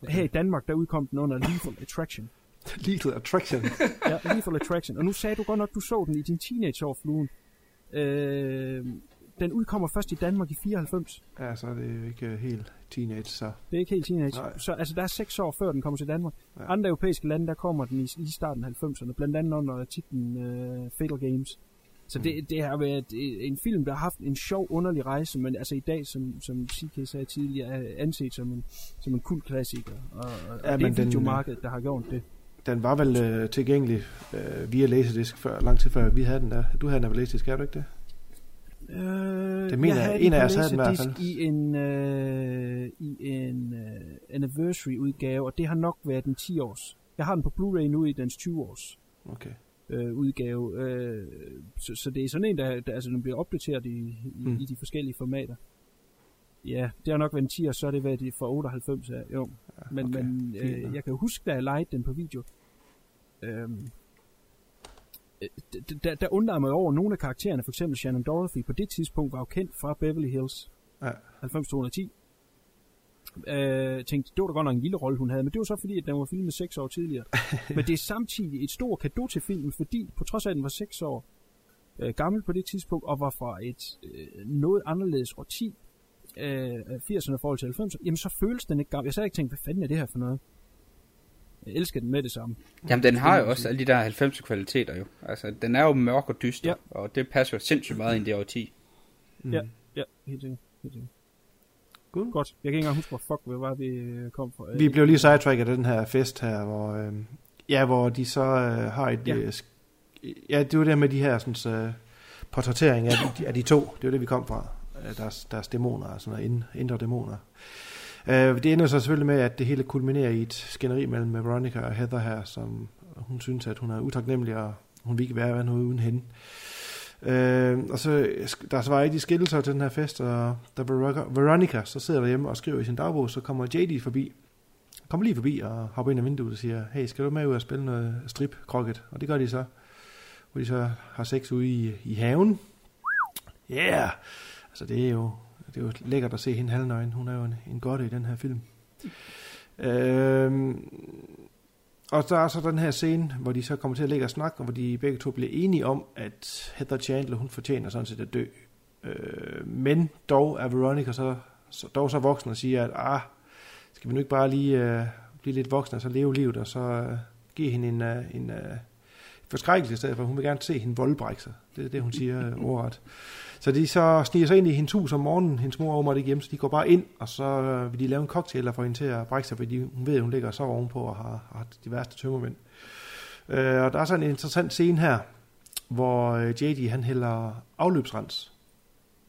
Speaker 10: Her i Danmark, der udkom den under Lethal Attraction.
Speaker 11: Lethal Attraction.
Speaker 10: ja, Lethal Attraction. Og nu sagde du godt nok, du så den i din teenageår, Fluen. Øh, den udkommer først i Danmark i 94.
Speaker 11: Ja, så er det jo ikke øh, helt teenage, så...
Speaker 10: Det er ikke helt teenage.
Speaker 11: Nej.
Speaker 10: Så altså, der er seks år før den kommer til Danmark.
Speaker 11: Ja.
Speaker 10: Ja. Andre europæiske lande, der kommer den i, i starten af 90'erne. Blandt andet under titlen uh, Fatal Games. Så det, det har været en film, der har haft en sjov, underlig rejse, men altså i dag, som, som CK sagde tidligere, er anset som en, som en kult klassiker. Og, og
Speaker 11: Ja,
Speaker 10: ja, det er
Speaker 11: den,
Speaker 10: videomarkedet, der har gjort det.
Speaker 11: Den var vel øh, tilgængelig øh, via Laserdisc før, lang tid før vi havde den der. Du havde den på Laserdisc, er du ikke det?
Speaker 10: Øh,
Speaker 11: Det mener jeg.
Speaker 10: havde
Speaker 11: En
Speaker 10: den
Speaker 11: af os havde den i hvert fald.
Speaker 10: I en, øh, i en øh, anniversary udgave, og det har nok været en 10 års. Jeg har den på Blu-ray nu i dens 20 års
Speaker 11: Okay.
Speaker 10: Øh, udgave. Øh, så, så det er sådan en, der, der altså, den bliver opdateret i, i,
Speaker 11: Mm.
Speaker 10: i de forskellige formater. Ja, det har nok været en 10, og så har det været for 98 af, jo. Men,
Speaker 11: okay.
Speaker 10: men
Speaker 11: Fint
Speaker 10: øh, jeg kan huske, da jeg lejede den på video. Øhm, øh, der, der undrede jeg mig over, at nogle af karaktererne, for eksempel Shannon Dorothy, på det tidspunkt var jo kendt fra Beverly Hills
Speaker 11: Ja.
Speaker 10: 90-210. Øh, tænkte, det var da godt nok en lille rolle, hun havde, men det var så fordi, at den var filmet 6 år tidligere. men det er samtidig et stort kado til filmen, fordi på trods af, at den var 6 år øh, gammel på det tidspunkt, og var fra et øh, noget anderledes årti, øh, 80'erne i forhold til 90'erne, jamen så føles den ikke gammel. Jeg sad ikke tænkt, hvad fanden er det her for noget? Jeg elsker den med det samme.
Speaker 12: Jamen, den har jo også alle de der 90 kvaliteter jo. Altså, den er jo mørk og dyster, ja. og det passer jo sindssygt meget ind i det årti.
Speaker 10: Mm. Ja, ja, helt sikkert. Helt sikkert.
Speaker 11: Good.
Speaker 10: Godt. Jeg kan ikke engang huske, hvor fuck vi var, vi øh, kom fra.
Speaker 11: Vi blev lige sidetracket af den her fest her, hvor, øh, ja, hvor de så øh, har et...
Speaker 10: Ja.
Speaker 11: Øh, ja, det var det med de her sådan, øh, portrættering af de, af de to. Det var det, vi kom fra. Øh, deres, deres dæmoner, sådan noget, ind, indre dæmoner. Øh, det ender så selvfølgelig med, at det hele kulminerer i et skænderi mellem Veronica og Heather her, som hun synes, at hun er utaknemmelig, og hun vil ikke være, være noget uden hende. Øh, Øh, og så, der var ikke de skillelser til den her fest, og der Veronica, så sidder derhjemme og skriver i sin dagbog, så kommer JD forbi, kommer lige forbi og hopper ind af vinduet og siger, hey, skal du med ud og spille noget strip krokket? Og det gør de så, hvor de så har sex ude i, i haven. yeah! Altså, det er jo, det er jo lækkert at se hende halvnøgen. Hun er jo en, en godte i den her film. Øhm, og der er så den her scene, hvor de så kommer til at ligge og snakke, og hvor de begge to bliver enige om, at Heather Chandler, hun fortjener sådan set at dø. Øh, men dog er Veronica så, så, dog så voksen og siger, at ah, skal vi nu ikke bare lige øh, blive lidt voksne og så leve livet, og så øh, give hende en, øh, en øh, forskrækkelse i stedet for. Hun vil gerne se hende voldbrække sig. Det er det, hun siger øh, ordret. Så de så sniger sig ind i hendes hus om morgenen. Hendes mor og åbenbart det hjemme, så de går bare ind, og så øh, vil de lave en cocktail og få hende til at brække sig, fordi hun ved, at hun ligger så ovenpå og har, har de værste tømmermænd. Øh, og der er så en interessant scene her, hvor øh, JD han hælder afløbsrens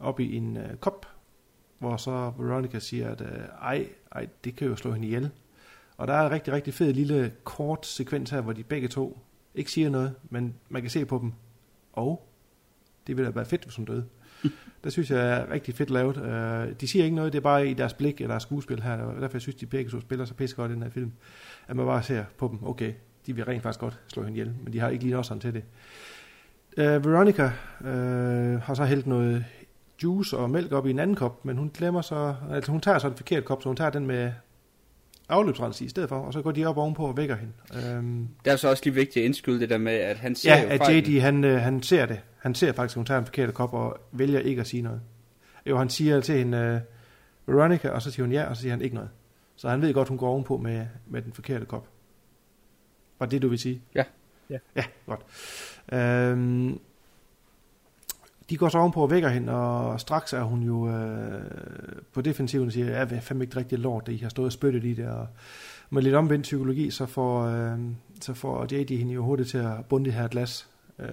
Speaker 11: op i en øh, kop, hvor så Veronica siger, at øh, ej, ej, det kan jo slå hende ihjel. Og der er en rigtig, rigtig fed lille kort sekvens her, hvor de begge to ikke siger noget, men man kan se på dem. Og det ville da være fedt, hvis hun døde det synes jeg er rigtig fedt lavet. Uh, de siger ikke noget, det er bare i deres blik eller deres skuespil her. Og derfor jeg synes, de to spiller så pisse godt i den her film. At man bare ser på dem, okay, de vil rent faktisk godt slå hende ihjel, men de har ikke lige også til det. Uh, Veronica uh, har så hældt noget juice og mælk op i en anden kop, men hun glemmer så, altså hun tager så en forkert kop, så hun tager den med afløbsrens i stedet for, og så går de op ovenpå og vækker hende. Um,
Speaker 12: det er så også lige vigtigt at indskyde det der med, at han ser
Speaker 11: Ja, at JD, han, uh, han ser det. Han ser faktisk, at hun tager en forkert kop og vælger ikke at sige noget. Jo, han siger til hende, uh, Veronica, og så siger hun ja, og så siger han ikke noget. Så han ved godt, hun går ovenpå med, med den forkerte kop. Var det, du vil sige?
Speaker 12: Ja.
Speaker 10: Ja,
Speaker 11: ja godt. Um, de går så ovenpå og vækker hende, og straks er hun jo øh, på defensiven og siger, ja, jeg er fandme ikke rigtig lort, at I har stået og spyttet i det, og med lidt omvendt psykologi, så får, øh, så får JD hende jo hurtigt til at bunde det her glas, øh,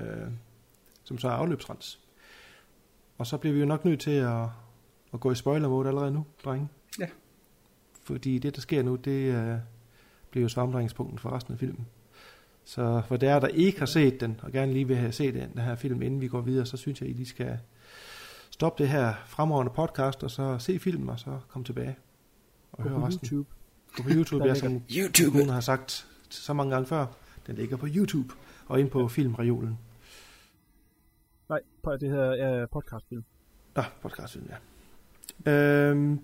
Speaker 11: som så er afløbsrens. Og så bliver vi jo nok nødt til at, at gå i spoiler mode allerede nu, drenge.
Speaker 12: Ja.
Speaker 11: Fordi det, der sker nu, det øh, bliver jo svamdringspunkten for resten af filmen. Så for der, der ikke har set den, og gerne lige vil have set den, den her film, inden vi går videre, så synes jeg, at I lige skal stoppe det her fremragende podcast, og så se filmen, og så komme tilbage og høre resten.
Speaker 10: YouTube.
Speaker 11: Gå på YouTube,
Speaker 10: ligger-
Speaker 11: som
Speaker 12: YouTube.
Speaker 11: har sagt så mange gange før. Den ligger på YouTube, og ind på filmreolen.
Speaker 10: På- det hedder uh, podcastfilm.
Speaker 11: Nå, podcastfilm, ja. Øhm,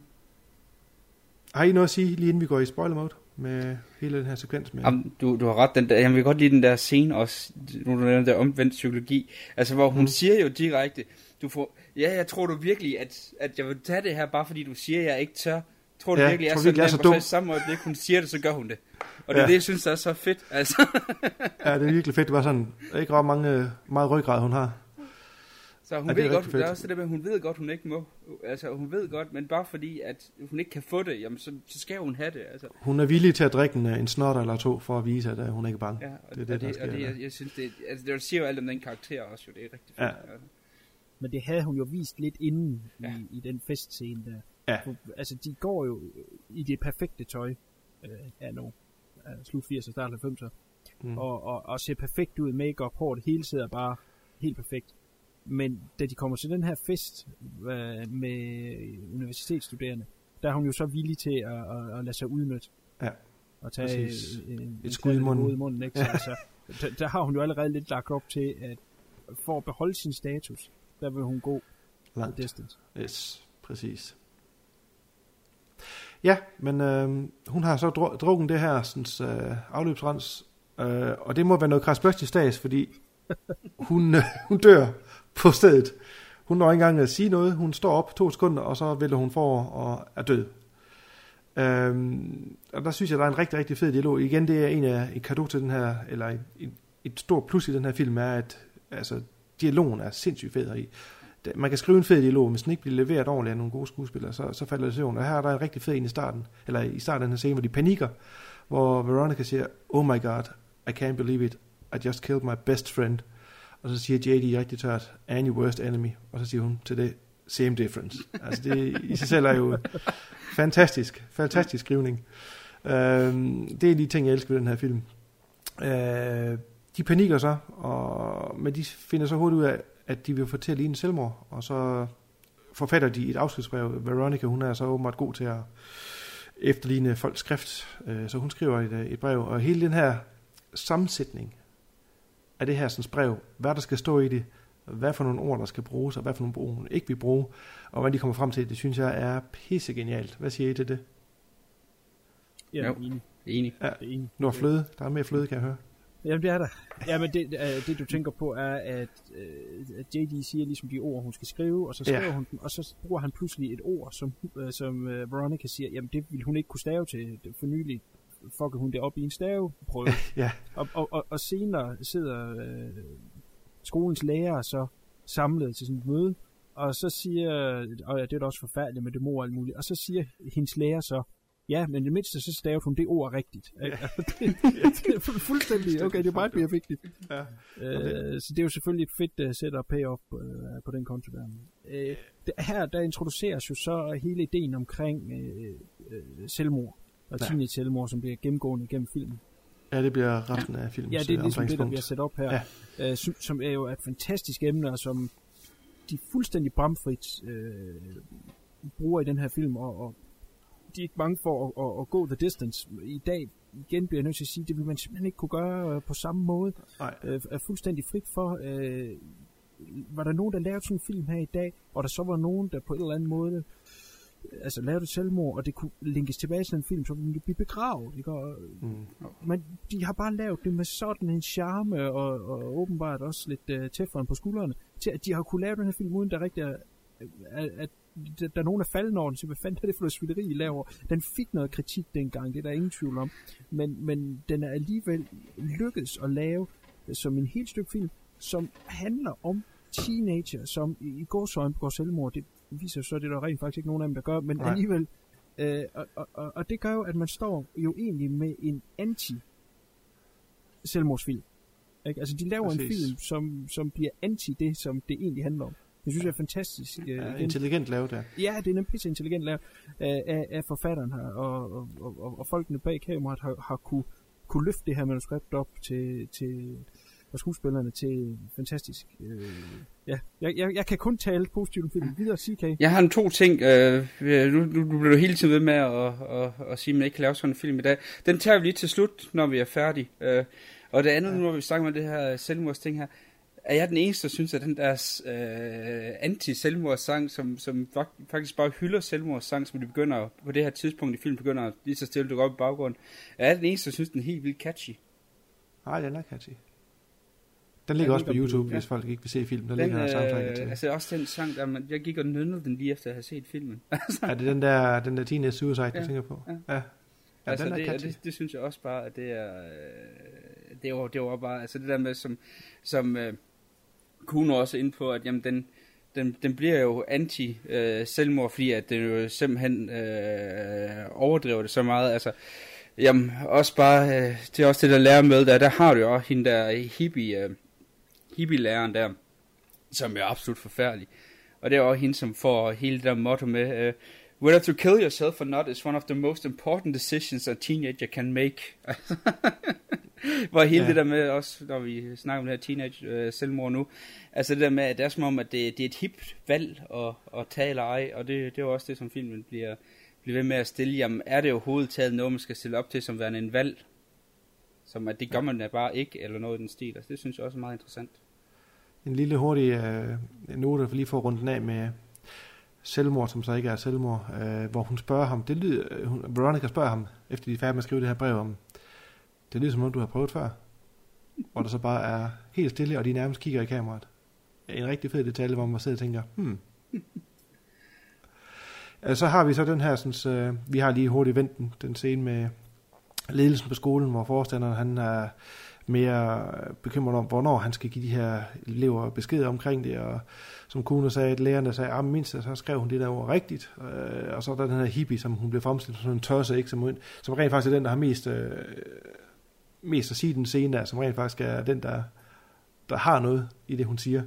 Speaker 11: har I noget at sige, lige inden vi går i spoiler mode, med hele den her sekvens med...
Speaker 12: Jamen, du, du har ret, den der, jeg vil godt lide den der scene også, nu du den der omvendt psykologi, altså hvor hun
Speaker 11: Mm.
Speaker 12: siger jo direkte, du får, ja, jeg tror du virkelig, at, at jeg vil tage det her, bare fordi du siger, at jeg ikke tør. Tror du
Speaker 11: Ja,
Speaker 12: virkelig, jeg
Speaker 11: tror
Speaker 12: er
Speaker 11: du virkelig, er
Speaker 12: så nem, og
Speaker 11: dum?
Speaker 12: så i samme øjeblik, hun siger det, så gør hun det. Og det er
Speaker 11: Ja.
Speaker 12: det, jeg synes, der er så fedt, altså.
Speaker 11: Ja, det er virkelig fedt. Det var sådan, ikke ret mange, meget ryggrad, hun har.
Speaker 12: Så hun
Speaker 11: Ja, det er
Speaker 12: ved godt,
Speaker 11: rigtig
Speaker 12: der er
Speaker 11: fedt.
Speaker 12: også det der med, at hun ved godt, hun ikke må. Altså, hun ved godt, men bare fordi, at hun ikke kan få det, jamen, så, så skal hun have det, altså.
Speaker 11: Hun er villig til at drikke en, en snotter eller to, for at vise, at øh, hun ikke er bange.
Speaker 12: Ja, og
Speaker 11: det er det, der
Speaker 12: og
Speaker 11: sker.
Speaker 12: det,
Speaker 11: der.
Speaker 12: jeg, jeg synes, det, altså, det siger jo alt om den karakter også, jo, det er rigtig fedt.
Speaker 11: Ja.
Speaker 12: Altså.
Speaker 10: Men det havde hun jo vist lidt inden ja. i, i den festscene der.
Speaker 11: Ja.
Speaker 10: For, altså, de går jo i det perfekte tøj øh, af nu. Øh, slut 80'er, start 90'er.
Speaker 11: Mm.
Speaker 10: Mm. Og, og, og ser perfekt ud, make-up, hår, det hele sidder bare helt perfekt. Men da de kommer til den her fest øh, med universitetsstuderende, der er hun jo så villig til at, at, at lade sig udnytte.
Speaker 11: Ja,
Speaker 10: Og tage
Speaker 11: præcis.
Speaker 10: øh, en,
Speaker 11: Et skud i munden.
Speaker 10: i munden ikke? Så, altså, der, der, har hun jo allerede lidt lagt op til, at for at beholde sin status, der vil hun gå
Speaker 11: Langt.
Speaker 10: distance.
Speaker 11: Yes, præcis. Ja, men øh, hun har så dru- drukket det her sådan, øh, afløbsrens, øh, og det må være noget krasbørstig stads, fordi hun, øh, hun dør på stedet. Hun når ikke engang at sige noget. Hun står op to sekunder, og så vælter hun for og er død. Øhm, og der synes jeg, der er en rigtig, rigtig fed dialog. Igen, det er en af en kado til den her, eller et, et stort plus i den her film, er, at altså, dialogen er sindssygt fed heri. Man kan skrive en fed dialog, men hvis den ikke bliver leveret ordentligt af nogle gode skuespillere, så, så falder det søvn. Og her er der en rigtig fed en i starten, eller i starten af den her scene, hvor de panikker, hvor Veronica siger, oh my god, I can't believe it, I just killed my best friend. Og så siger JD rigtig tørt, and your worst enemy. Og så siger hun til det, same difference. Altså det i sig selv er jo fantastisk, fantastisk skrivning. Øh, det er de ting, jeg elsker ved den her film. Øh, de panikker så, og, men de finder så hurtigt ud af, at de vil få til at ligne selvmord, og så forfatter de et afskedsbrev. Veronica, hun er så åbenbart god til at efterligne folks skrift, øh, så hun skriver et, øh, et brev, og hele den her sammensætning af det her sådan brev, hvad der skal stå i det, hvad for nogle ord, der skal bruges, og hvad for nogle ord, hun ikke vil bruge, og hvad de kommer frem til, det synes jeg er pisse genialt. Hvad siger I til det?
Speaker 10: Ja,
Speaker 12: Jo.
Speaker 10: enig.
Speaker 12: Enig.
Speaker 11: Ja,
Speaker 10: Det er enig.
Speaker 11: nu er fløde. Der er mere fløde, kan jeg høre.
Speaker 10: Jamen, det er der. Jamen, det, øh, det du tænker på er, at, øh, at JD siger ligesom de ord, hun skal skrive, og så skriver
Speaker 11: Ja.
Speaker 10: hun dem, og så bruger han pludselig et ord, som, øh, som øh, Veronica siger, jamen det ville hun ikke kunne stave til. Det- For nylig fucker hun det op i en staveprøve.
Speaker 11: Ja.
Speaker 10: og, og, og, og senere sidder øh, skolens lærere så samlet til sådan et møde, og så siger, og ja, det er da også forfærdeligt med det mor og alt muligt, og så siger hendes lærer så, ja, men i det mindste så stavede hun det ord rigtigt. ikke? det, det er fu- fuldstændig, okay, det er meget mere vigtigt.
Speaker 11: Ja.
Speaker 10: Øh, så det er jo selvfølgelig et fedt uh, setup payoff uh, på den konto der. Øh, det, her der introduceres jo så hele ideen omkring øh, øh, selvmord og
Speaker 11: Ja.
Speaker 10: teenage selvmord, som bliver gennemgående gennem filmen.
Speaker 11: Ja, det bliver resten af filmens
Speaker 10: Ja, det er
Speaker 11: øh,
Speaker 10: ligesom det, der bliver sat op her,
Speaker 11: Ja.
Speaker 10: øh, som, som er jo et fantastisk emne, og som de fuldstændig bramfrit øh, bruger i den her film, og, og de er ikke bange for at, at, at gå the distance. I dag igen bliver jeg nødt til at sige, det vil man simpelthen ikke kunne gøre øh, på samme måde.
Speaker 11: Nej.
Speaker 10: Øh, er fuldstændig frit for, øh, var der nogen, der lavede sådan en film her i dag, og der så var nogen, der på en eller anden måde altså lavede et selvmord, og det kunne linkes tilbage til en film, så ville det blive begravet. Ikke? Og,
Speaker 11: Mm.
Speaker 10: men de har bare lavet det med sådan en charme, og, og åbenbart også lidt uh, teflon på skuldrene, til at de har kunne lave den her film, uden der rigtig er, at, at der der er nogen, der falder over den, så hvad fanden er det for noget svideri, I laver? Den fik noget kritik dengang, det er der ingen tvivl om, men, men den er alligevel lykkedes at lave øh, som en helt stykke film, som handler om teenager, som i, i gårsøjne begår selvmord. Det viser så, det er der rent faktisk ikke nogen af dem, der gør, men
Speaker 11: Nej.
Speaker 10: alligevel. Øh, og, og, og, og det gør jo, at man står jo egentlig med en anti selvmordsfilm. Ikke? Altså, de laver Præcis. en film, som, som bliver anti det, som det egentlig handler om. Det synes jeg er fantastisk. øh,
Speaker 11: Ja,
Speaker 10: igen.
Speaker 11: intelligent lavet der.
Speaker 10: Ja, det er en pisse intelligent lavet af, af, af forfatteren her, og, og, og, og folkene bag kameraet har, har kunne, kunne løfte det her manuskript op til, til og skuespillerne til fantastisk. Øh, ja, jeg, jeg, jeg kan kun tale positivt om filmen. Videre, CK.
Speaker 12: Jeg har en to ting. Øh, nu, nu, nu bliver du hele tiden ved med at, at, at, at sige, at man ikke kan lave sådan en film i dag. Den tager vi lige til slut, når vi er færdige. Øh, og det andet, nu når vi snakker om det her selvmordsting her, er jeg den eneste, der synes, at den der øh, anti-selvmordssang, som, som fak- faktisk bare hylder selvmordssang, som de begynder på det her tidspunkt i filmen, begynder lige så stille dukke op i baggrunden, er jeg den eneste, der synes, den er helt vildt catchy.
Speaker 11: Nej, den er catchy. Den ligger også på
Speaker 12: den
Speaker 11: YouTube,
Speaker 12: ja.
Speaker 11: hvis folk ikke vil se filmen. Der
Speaker 12: Den,
Speaker 11: ligger der soundtracket
Speaker 12: øh,
Speaker 11: til.
Speaker 12: altså også den sang, der man, jeg gik og nynnede den lige efter at have set filmen.
Speaker 11: Er det den der, den der Teenage Suicide, du
Speaker 12: Ja,
Speaker 11: tænker på?
Speaker 12: ja.
Speaker 11: Ja. Ja,
Speaker 12: altså,
Speaker 11: den er
Speaker 12: det,
Speaker 11: catchy.
Speaker 12: det, det, synes jeg også bare, at det er, øh, det var, det var bare, altså det der med, som, som øh, Kuno også er inde på, at jamen, den, den, den bliver jo anti-selvmord, fordi at det jo simpelthen øh, overdriver det så meget, altså, jamen, også bare, øh, det er også det der lærer med, der, der har du jo også hende der hippie, øh, hippie-læreren der, som er absolut forfærdelig, og det er også hende, som får hele det der motto med, øh, Whether to kill yourself or not is one of the most important decisions a teenager can make. Hvor hele
Speaker 11: Ja.
Speaker 12: ja. det der med, også når vi snakker om det her teenage øh, selvmord nu, altså det der med, at det er som om, at det, det er et hipt valg at, at tage eller ej, og det, det er jo også det, som filmen bliver, bliver ved med at stille. Jamen, er det overhovedet taget noget, man skal stille op til som værende en valg? Som at det gør man da bare ikke, eller noget i den stil. Altså, det synes jeg også er meget interessant.
Speaker 11: En lille hurtig øh, note, for lige for at runde den af med selvmord, som så ikke er selvmord, øh, hvor hun spørger ham, det lyder, øh, hun, Veronica spørger ham, efter de er færdige med at skrive det her brev om, det lyder som om, du har prøvet før. Hvor der så bare er helt stille, og de nærmest kigger i kameraet. En rigtig fed detalje, hvor man sidder og tænker, hmm. Øh, så har vi så den her, sådan, øh, vi har lige hurtigt vendt den, den scene med ledelsen på skolen, hvor forstanderen han er mere bekymret om, hvornår han skal give de her elever besked omkring det, og som Kuno sagde, at lærerne sagde, ah, at mindst så skrev hun det der ord rigtigt, øh, og så er der den her hippie, som hun blev fremstillet som en tosse, ikke, som, som rent faktisk er den, der har mest, øh, mest at sige den scene som rent faktisk er den, der, der har noget i det, hun siger.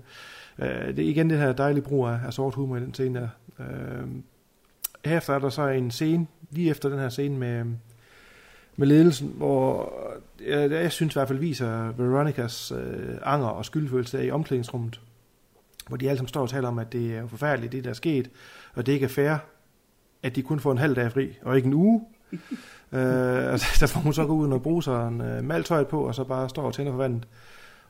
Speaker 11: Øh, det er igen det her dejlige brug af, af sort humor i den scene der. Øh, herefter er der så en scene, lige efter den her scene med, med ledelsen, hvor jeg, jeg synes i hvert fald viser Veronicas øh, anger og skyldfølelse i omklædningsrummet, hvor de alle sammen står og taler om, at det er jo forfærdeligt, det der er sket, og det ikke er fair, at de kun får en halv dag fri, og ikke en uge. øh, altså, der får hun så gå ud og bruge sig en øh, maltøj på, og så bare står og tænder for vandet,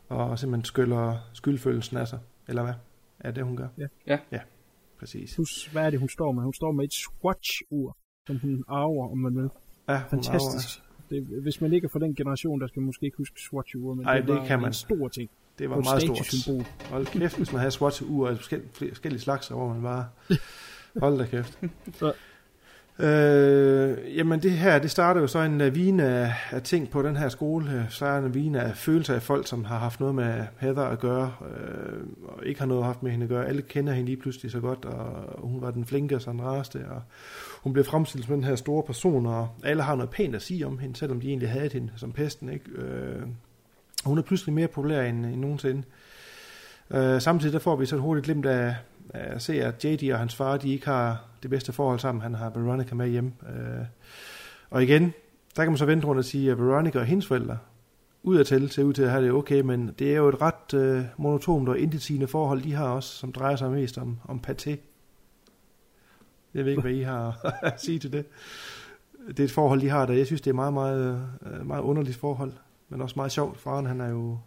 Speaker 11: og simpelthen skyller skyldfølelsen af sig. Eller hvad? Er det, hun gør?
Speaker 10: Ja.
Speaker 12: Ja.
Speaker 11: Ja, præcis.
Speaker 10: Plus, hvad er det, hun står med? Hun står med et Swatch-ur, som hun arver, om man vil.
Speaker 11: Ja,
Speaker 10: Fantastisk. Det, hvis man ikke er fra den generation, der skal måske ikke huske Swatch-ur, men
Speaker 11: Ej,
Speaker 10: det,
Speaker 11: det
Speaker 10: var
Speaker 11: kan man.
Speaker 10: en stor ting.
Speaker 11: Det var
Speaker 10: et
Speaker 11: meget stort.
Speaker 10: statussymbol.
Speaker 11: Hold kæft, hvis man havde Swatch-ur af forskellige, forskellige slags, hvor man bare... Hold da kæft.
Speaker 10: Så.
Speaker 11: Øh, jamen det her, det starter jo så en lavine af, af ting på den her skole. Så er en lavine af følelser af folk, som har haft noget med Heather at gøre, øh, og ikke har noget haft med hende at gøre. Alle kender hende lige pludselig så godt, og hun var den flinke og sådan raste, og hun bliver fremstillet som den her store person, og alle har noget pænt at sige om hende, selvom de egentlig havde hende som pesten. Ikke? Øh, hun er pludselig mere populær end, end nogensinde. Øh, samtidig der får vi så et hurtigt glimt af, af at se, at JD og hans far, de ikke har det bedste forhold sammen. Han har Veronica med hjem. Øh, og igen, der kan man så vente rundt og sige, at Veronica og hendes forældre udadtil ser ud til at have det okay, men det er jo et ret øh, monotont og intetsigende forhold, de har også, som drejer sig mest om, om paté. Jeg ved ikke, hvad I har at sige til det. Det er et forhold, de har, der jeg synes, det er meget, meget, øh, meget underligt forhold, men også meget sjovt. Faren, han er jo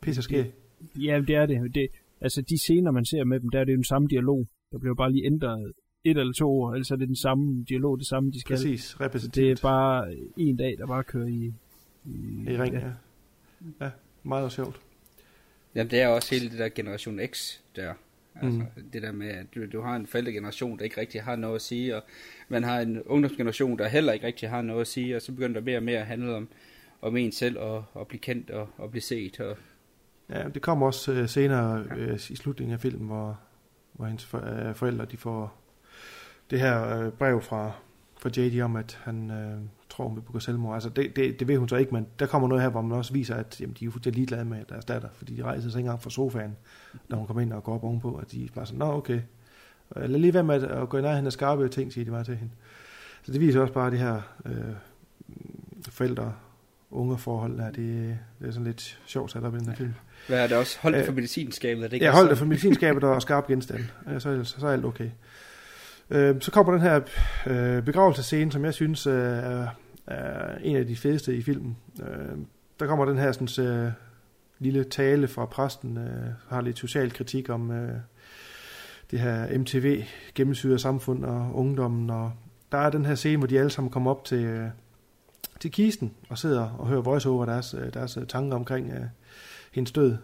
Speaker 11: pisseskæg.
Speaker 10: Ja, det er det. det. Altså, de scener, man ser med dem, der er det jo den samme dialog. Der bliver bare lige ændret et eller to ord, ellers er det den samme dialog, det samme, de skal.
Speaker 11: Præcis, repetitivt.
Speaker 10: Det er bare en dag, der bare kører i...
Speaker 11: I, I ring, ja. ja. meget sjovt.
Speaker 12: Jamen, det er også hele det der Generation X der. Altså,
Speaker 11: Mm.
Speaker 12: det der med, at du, du har en forældregeneration, der ikke rigtig har noget at sige, og man har en ungdomsgeneration, der heller ikke rigtig har noget at sige, og så begynder der mere og mere at handle om, om en selv, og, og blive kendt, og, og blive set. Og...
Speaker 11: Ja, det kommer også øh, senere øh, i slutningen af filmen, hvor, hvor hendes for, øh, forældre de får det her øh, brev fra, fra JD om, at han øh, tror, hun vil begå selvmord. Altså, det, det, det ved hun så ikke, men der kommer noget her, hvor man også viser, at jamen, de er fuldstændig ligeglade med deres datter, fordi de rejser sig ikke engang fra sofaen, når hun kommer ind og går op ovenpå, at de er bare sådan, nå okay, Øh, lad lige være med at, at gå i nærheden af skarpe ting, siger de bare til hende. Så det viser også bare det her øh, forældre unge forhold der, det, det er sådan lidt sjovt sat op i den her film.
Speaker 12: Hvad er det også? Hold det
Speaker 11: Øh,
Speaker 12: for medicinskabet, er det ikke
Speaker 11: Ja, hold det for medicinskabet og skarp genstand. Ja, så, er, så er alt okay. Øh, så kommer den her øh, begravelsescene, som jeg synes øh, er, er en af de fedeste i filmen. Øh, der kommer den her sådan, øh, lille tale fra præsten, øh, har lidt social kritik om øh, det her MTV gennemsyret samfund og ungdommen. Og der er den her scene, hvor de alle sammen kommer op til, øh, til kisten og sidder og hører voiceover deres, øh, deres øh, tanker omkring øh, hendes død.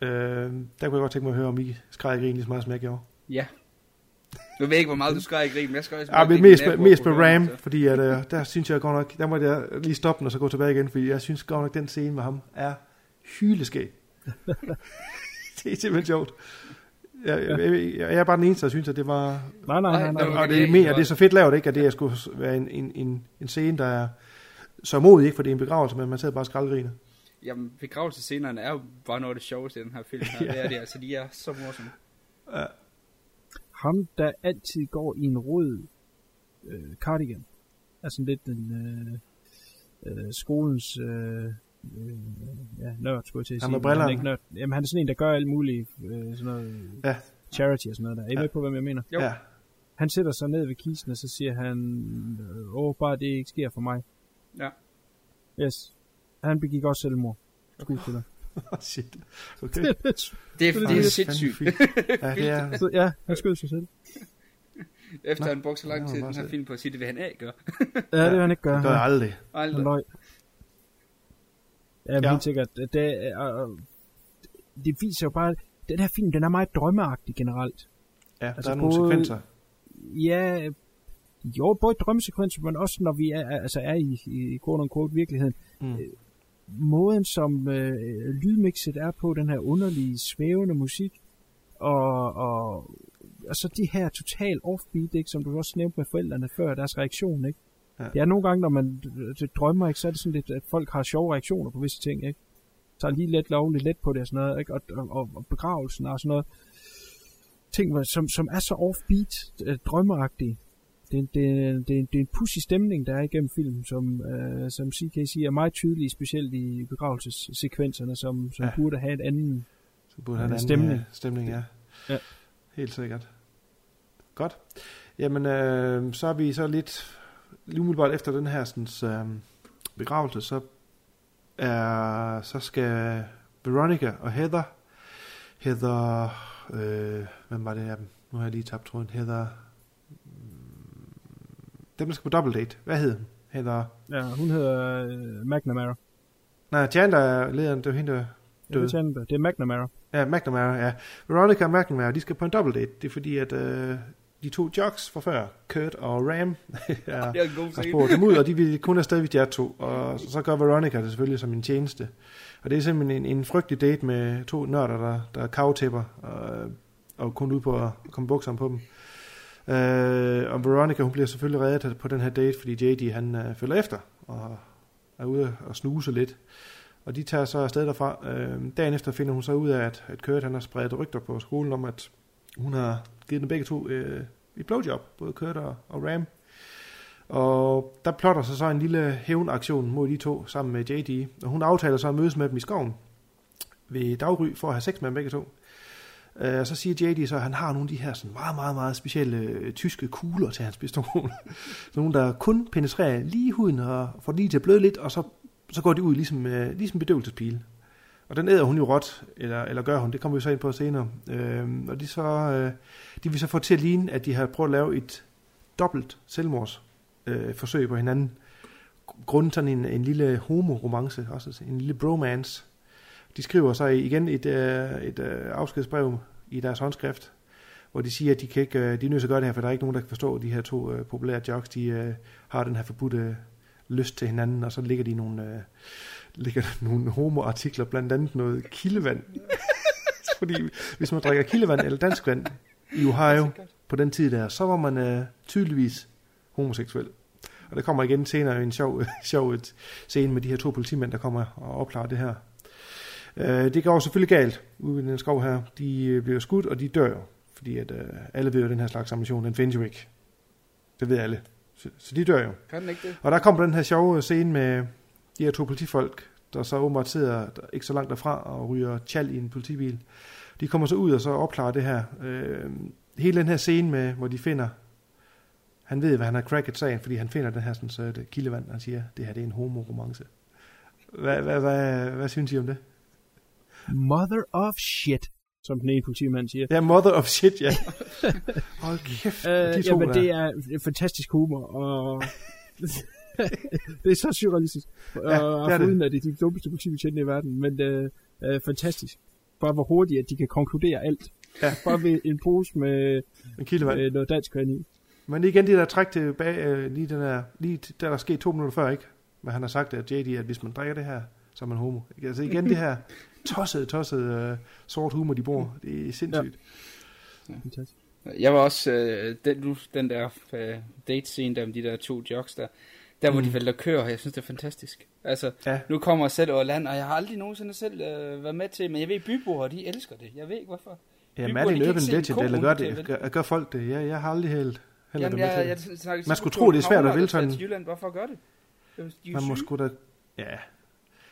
Speaker 11: Øh, der kunne jeg godt tænke mig at høre, om I skreg og grin lige så meget, som jeg gjorde.
Speaker 12: Ja. Nu ved jeg ikke, hvor meget du skreg i grin, men jeg skreg
Speaker 11: Ja, men mest, med, mest med Ram, fordi at, øh, der synes jeg godt nok, der må jeg lige stoppe den og så gå tilbage igen, fordi jeg synes godt nok, den scene med ham er hyleskæg. det er simpelthen sjovt. Jeg, jeg, jeg, jeg er bare den eneste, der synes, at det var...
Speaker 10: Nej, nej, nej, nej.
Speaker 11: Og det er, mere, det er så fedt lavet, ikke? At det skulle være en, en, en, en scene, der er så modig, ikke? For det er en begravelse, men man sidder bare og skraldgriner.
Speaker 12: Jamen, begravelsescenerne er jo bare noget af det sjoveste i den her film. Her.
Speaker 11: Ja.
Speaker 12: Det er det, altså, de er så morsomme.
Speaker 11: Ja.
Speaker 10: Ham, der altid går i en rød øh, cardigan. Altså lidt den øh, øh, skolens øh, øh, ja, nørd, skulle jeg til at sige.
Speaker 11: med
Speaker 10: men
Speaker 11: brillerne.
Speaker 10: Han er, ikke nørd. Jamen, han er sådan en, der gør alt muligt øh, sådan noget
Speaker 11: Ja.
Speaker 10: charity og sådan noget der. Er I
Speaker 11: Ja.
Speaker 10: med på, hvem jeg mener?
Speaker 12: Jo.
Speaker 11: Ja.
Speaker 10: Han sætter sig ned ved kisten, og så siger han, øh, åh, bare det ikke sker for mig.
Speaker 12: Ja.
Speaker 10: Yes. Han begik også selvmord. Skuespiller.
Speaker 11: Shit. Okay.
Speaker 10: det er lidt
Speaker 12: Det er,
Speaker 10: Så
Speaker 12: det
Speaker 10: det
Speaker 12: er sindssygt.
Speaker 11: Ja, det er...
Speaker 10: Så, ja, han skød sig selv.
Speaker 12: Efter
Speaker 11: Nå,
Speaker 12: han brugte så lang
Speaker 11: det
Speaker 12: tid den her film på at sige, det vil han ikke gøre.
Speaker 10: Ja, det vil han ikke gøre.
Speaker 11: Det gør jeg aldrig.
Speaker 12: Aldrig.
Speaker 10: Han løg. Ja, men
Speaker 11: Ja.
Speaker 10: ja. helt sikkert. Det, det, det viser jo bare, at den her film, den er meget drømmeagtig generelt.
Speaker 11: Ja, der
Speaker 10: Altså
Speaker 11: er nogle
Speaker 10: både-
Speaker 11: sekvenser.
Speaker 10: Ja, jo, både drømmesekvenser, men også når vi er, altså er i, i quote unquote virkeligheden.
Speaker 11: Mm.
Speaker 10: Måden, som øh, lydmixet er på, den her underlige, svævende musik, og, og, og så de her total offbeat, ikke, som du også nævnte med forældrene før, deres reaktion, ikke?
Speaker 11: Ja.
Speaker 10: Det er nogle gange, når man øh, det drømmer, ikke, så er det sådan lidt, at folk har sjove reaktioner på visse ting, ikke? Tager lige lidt lovligt let på det og sådan noget, ikke? Og, og, og begravelsen og sådan noget. Ting, som, som er så offbeat, øh, drømmeagtige. Det, er- det, er- det, er- det er en pussy stemning, der er igennem filmen, som, øh, som CK siger, er meget tydelig, specielt i begravelsessekvenserne, som, som
Speaker 11: Ja.
Speaker 10: burde have et anden
Speaker 11: Så burde han
Speaker 10: Ja,
Speaker 11: anden
Speaker 10: stemning.
Speaker 11: øh, stemning, ja.
Speaker 10: Ja.
Speaker 11: Helt sikkert. Godt. Jamen, øh, så er vi så lidt umiddelbart efter den her sådan, øh, begravelse, så er så skal Veronica og Heather Heather... Øh, hvem var det af dem? Nu har jeg lige tabt tråden. Heather... Dem, der skal på double date. Hvad hed hun? Heather...
Speaker 10: Ja, hun hedder øh, McNamara.
Speaker 11: Nej, Chandler er lederen. Det var hende, der
Speaker 10: Ja, det,
Speaker 11: døde.
Speaker 10: er det er McNamara.
Speaker 11: Ja, McNamara, ja. Veronica og McNamara, de skal på en double date. Det er fordi, at øh, de to jocks fra før, Kurt og Ram, er,
Speaker 12: god
Speaker 11: har spurgt dem ud, og de vil kun afsted, hvis de er to. Og så gør Veronica det selvfølgelig som en tjeneste. Og det er simpelthen en, en frygtelig date med to nørder, der, der er kavtæpper, og, og kun ud på at komme bukserne på dem. Øh, og Veronica, hun bliver selvfølgelig reddet på den her date, fordi JD, han øh, følger efter, og er ude og snuse lidt. Og de tager så afsted derfra. Øh, dagen efter finder hun så ud af, at, at Kurt han har spredt rygter på skolen om, at hun har givet dem begge to øh, et blowjob, både Kurt og, og Ram. Og der plotter sig så en lille hævnaktion mod de to sammen med JD. Og hun aftaler så at mødes med dem i skoven ved daggry for at have sex med dem begge to. Øh, Og så siger JD så, at han har nogle af de her sådan meget, meget, meget specielle øh, tyske kugler til hans pistol. så nogle, der kun penetrerer lige huden og får lige til at bløde lidt, og så, så går de ud ligesom, øh, ligesom bedøvelsespile. Og den æder hun jo råt, eller, eller gør hun, det kommer vi så ind på senere. Øh, og de, så, øh, de vil så få til at ligne, at de har prøvet at lave et dobbelt selvmords øh, forsøg på hinanden. Grundet sådan en, en lille homoromance, også en lille bromance. De skriver så igen et, øh, et øh, afskedsbrev i deres håndskrift, hvor de siger, at de, kan ikke, øh, de er nødt til at gøre det her, for der er ikke nogen, der kan forstå, at de her to øh, populære jocks, de øh, har den her forbudte lyst til hinanden, og så ligger de nogle, øh, ligger nogle homoartikler, blandt andet noget kildevand. Fordi hvis man drikker kildevand eller dansk vand i Ohio på den tid der, så var man øh, tydeligvis homoseksuel. Og der kommer igen senere en sjov, sjov scene med de her to politimænd, der kommer og opklarer det her. Øh, det går selvfølgelig galt ude i den skov her. De øh, bliver skudt, og de dør. Fordi at, øh, alle ved jo, at den her slags ammunition, den findes jo ikke. Det ved alle. Så, så de dør jo.
Speaker 12: Kan den ikke det?
Speaker 11: Og der kommer den her sjove scene med de her to politifolk, der så åbenbart sidder der, ikke så langt derfra og ryger tjal i en politibil. De kommer så ud og så opklarer det her. Øh, hele den her scene med, hvor de finder, han ved, hvad han har cracket sagen, fordi han finder den her sådan, så det kildevand, og han siger, det her det er en homoromance. Hvad, hvad, hvad, hvad synes I om det?
Speaker 10: Mother of shit, som den ene politimand siger.
Speaker 11: Ja, mother of shit, ja. Hold kæft,
Speaker 10: Øh,
Speaker 11: de to
Speaker 10: jamen,
Speaker 11: der.
Speaker 10: det er fantastisk humor, og det er så surrealistisk.
Speaker 11: Ja,
Speaker 10: og
Speaker 11: det er det.
Speaker 10: uden at det er de dummeste politibetjente i verden, men øh, øh, fantastisk. Bare hvor hurtigt, at de kan konkludere alt.
Speaker 11: Ja.
Speaker 10: Bare ved en pose med,
Speaker 11: En kildevand.
Speaker 10: med noget dansk vand i.
Speaker 11: Men igen det der træk tilbage, øh, lige, den der, lige der der er sket to minutter før, ikke? Hvad han har sagt af JD, at hvis man drikker det her, så er man homo. Altså igen det her tossede, tossede uh, sort humor, de bruger. Det er sindssygt.
Speaker 10: Fantastisk.
Speaker 12: Jeg var også, øh, den, den der øh, date-scene der med de der to jocks der, der hvor
Speaker 11: Mm.
Speaker 12: de vælter kører, jeg synes det er fantastisk. Altså,
Speaker 11: Ja.
Speaker 12: nu kommer jeg selv over land, og jeg har aldrig nogensinde selv øh, været med til, men jeg ved, byboere, de elsker det. Jeg ved ikke hvorfor.
Speaker 11: Ja,
Speaker 12: Byboere,
Speaker 11: Merlin
Speaker 12: de kan
Speaker 11: Urban
Speaker 12: en
Speaker 11: Legend, eller gør,
Speaker 12: til at
Speaker 11: det, gør, gør folk det? Jeg, jeg har aldrig helt heller
Speaker 12: Jamen, jeg,
Speaker 11: med
Speaker 12: jeg,
Speaker 11: til
Speaker 12: jeg,
Speaker 11: det. Man skulle tro, det er svært at vælge
Speaker 12: sådan... Jylland, hvorfor gør det? De er jo
Speaker 11: Man må sgu da... Ja.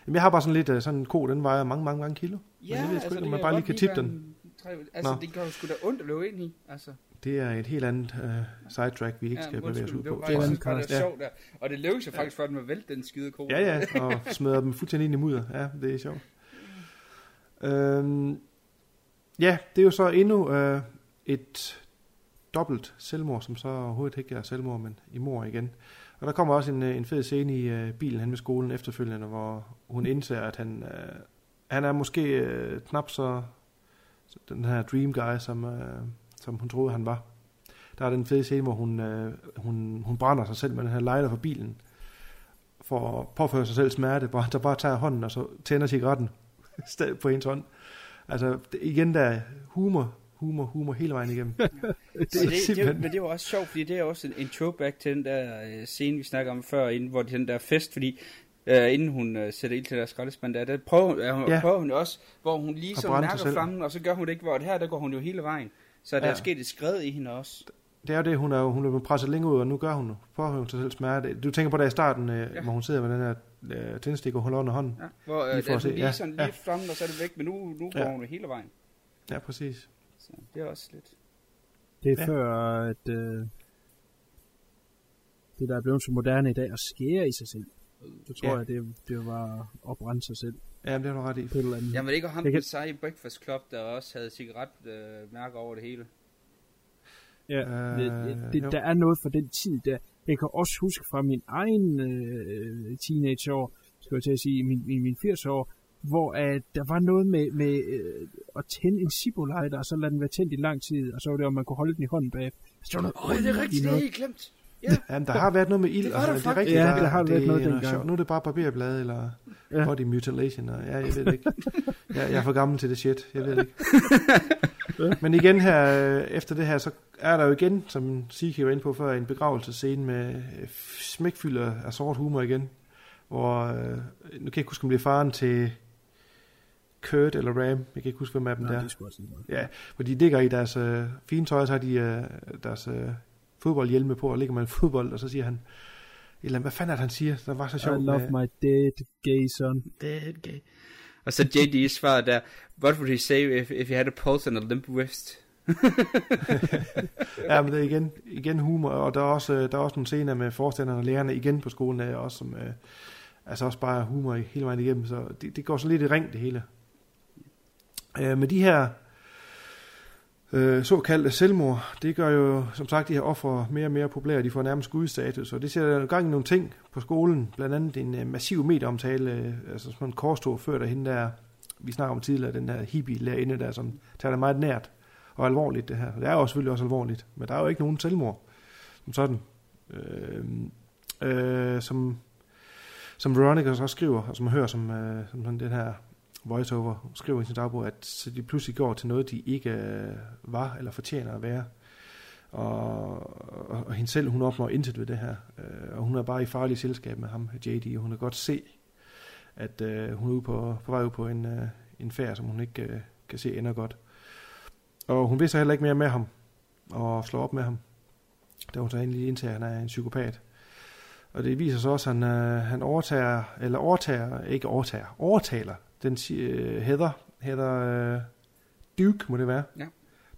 Speaker 11: Jamen, jeg har bare sådan lidt øh, sådan en ko, den vejer mange, mange, mange kilo. Men
Speaker 12: Ja,
Speaker 11: jeg ved sgu
Speaker 12: altså,
Speaker 11: ikke,
Speaker 12: det
Speaker 11: om man bare lige kan tippe den.
Speaker 12: tre- Altså,
Speaker 11: Nå.
Speaker 12: det gør jo sgu da ondt at løbe ind i. Altså.
Speaker 11: Det er et helt andet uh, sidetrack, vi ikke skal bevæge os ud
Speaker 12: det var
Speaker 11: på.
Speaker 12: bare, er
Speaker 11: Ja.
Speaker 12: sjovt der. Og det lykkedes jo faktisk for dem at vælte den skide ko.
Speaker 11: Ja, ja, og smadrer dem fuldstændig ind i mudder. Ja, det er sjovt. Øhm, ja, det er jo så endnu øh, et dobbelt selvmord, som så overhovedet ikke er selvmord, men i mor igen. Og der kommer også en, øh, en fed scene i øh, bilen hen ved skolen efterfølgende, hvor hun indser, at han, øh, han er måske øh, knap så så den her dream guy, som, øh, som hun troede, han var. Der er den fede scene, hvor hun, øh, hun, hun brænder sig selv med den her lighter for bilen, for at påføre sig selv smerte, hvor han så bare tager hånden, og så tænder cigaretten på ens hånd. Altså, igen der er humor, humor, humor hele vejen igennem. det
Speaker 12: det,
Speaker 11: er
Speaker 12: det,
Speaker 11: simpelthen...
Speaker 12: men det var også sjovt, fordi det er også en, en throwback til den der øh, scene, vi snakker om før, inden, hvor det er den der fest, fordi øh, inden hun øh, sætter ild til deres skraldespand, der, der prøver, øh,
Speaker 11: Ja.
Speaker 12: ja. prøver hun også, hvor hun lige så mærker flammen, og så gør hun det ikke, hvor det her, der går hun jo hele vejen. Så der
Speaker 11: Ja.
Speaker 12: er sket et skred i hende også.
Speaker 11: Det er jo det, hun er, hun er blevet presset længe ud, og nu gør hun påfører hun sig selv smerte. Du tænker på det i starten, øh,
Speaker 12: Ja.
Speaker 11: hvor hun sidder med den her øh, tændstik og holder under hånden.
Speaker 12: Ja. Hvor øh,
Speaker 11: Lige for at
Speaker 12: hun
Speaker 11: se,
Speaker 12: lige
Speaker 11: ja,
Speaker 12: sådan
Speaker 11: ja.
Speaker 12: lige flammen, og så er det væk, men nu, nu går
Speaker 11: Ja.
Speaker 12: hun jo hele vejen.
Speaker 11: Ja, præcis.
Speaker 12: Så det er også lidt...
Speaker 10: Det er
Speaker 11: Ja.
Speaker 10: ja. før, at øh, det der er blevet så moderne i dag, at skære i sig selv. Så tror
Speaker 11: Ja.
Speaker 10: jeg, det, det var at brænde sig selv.
Speaker 11: Ja, det har du ret i.
Speaker 10: På et eller andet.
Speaker 12: Jamen, det ikke ham, den
Speaker 10: kan-
Speaker 12: seje Breakfast Club, der også havde cigaretmærker øh, mærker over det hele?
Speaker 10: Ja,
Speaker 11: Øh,
Speaker 10: det, det,
Speaker 11: jo.
Speaker 10: der er noget for den tid der. Jeg kan også huske fra min egen øh, teenageår, skal jeg til at sige, min, min, min 80-år, hvor at der var noget med, med øh, at tænde en Zippo-lighter, og så lade den være tændt i lang tid, og så var det, om man kunne holde den i hånden bag. Så var der
Speaker 12: Åh, oh, det er rigtigt, det er helt glemt. Ja.
Speaker 11: Jamen, der har været noget med ild.
Speaker 12: Det var
Speaker 11: og
Speaker 12: der
Speaker 11: så- det er rigtigt,
Speaker 10: Ja,
Speaker 11: der,
Speaker 10: der har været noget
Speaker 11: er
Speaker 10: dengang.
Speaker 11: sjovt. Nu er det bare barberblad, eller
Speaker 10: Ja.
Speaker 11: body mutilation, og ja, jeg ved det ikke. jeg, jeg er for gammel til det shit, jeg ved det ikke. Men igen her, øh, efter det her, så er der jo igen, som Siki var inde på før, en begravelsescene med øh, smækfylder af sort humor igen. Hvor, øh, nu kan jeg ikke huske, om det er faren til Kurt eller Ram. Jeg kan ikke huske, hvem af dem
Speaker 10: Nå,
Speaker 11: der.
Speaker 10: det noget.
Speaker 11: Ja, hvor de ligger i deres øh, fine tøj, så har de øh, deres øh, fodboldhjelme på, og ligger med en fodbold, og så siger han, eller hvad fanden er det, han siger? Der var så sjovt.
Speaker 10: I love
Speaker 11: med,
Speaker 10: my dead gay son.
Speaker 12: Dead gay. Og så JD svarer der, what would he say if, if he had a pulse and a limp wrist?
Speaker 11: ja, men det er igen, igen humor, og der er også, øh, der er også nogle scener med forstanderne og lærerne igen på skolen, er også, som, øh, altså også bare humor i- hele vejen igennem, så det, det går så lidt i ring, det hele. Øh, med de her øh, såkaldte selvmord, det gør jo som sagt de her ofre mere og mere populære, de får nærmest gudstatus, og det sætter jo gang i nogle ting på skolen, blandt andet en øh, massiv medieomtale, øh, altså sådan en korstog før der hende der, vi snakker om tidligere, den der hippie lærerinde der, som tager det meget nært og alvorligt det her. Det er jo selvfølgelig også alvorligt, men der er jo ikke nogen selvmord som sådan. Øh, øh, som, som Veronica også skriver, og som man hører som, øh, som sådan den her voiceover, skriver i sin dagbog, at så de pludselig går til noget, de ikke øh, var eller fortjener at være. Og, og, og hende selv, hun opnår intet ved det her. Øh, og hun er bare i farlig selskab med ham, JD, og hun kan godt se, at øh, hun er ude på, på vej ud på en, øh, en færd, som hun ikke øh, kan se ender godt. Og hun vil så heller ikke mere med ham, og slår op med ham, da hun så endelig indtager, at han er en psykopat. Og det viser sig også, at han, øh, han overtager, eller overtager, ikke overtager, overtaler den øh, Heather, Heather øh, Duke, må det være,
Speaker 12: Ja.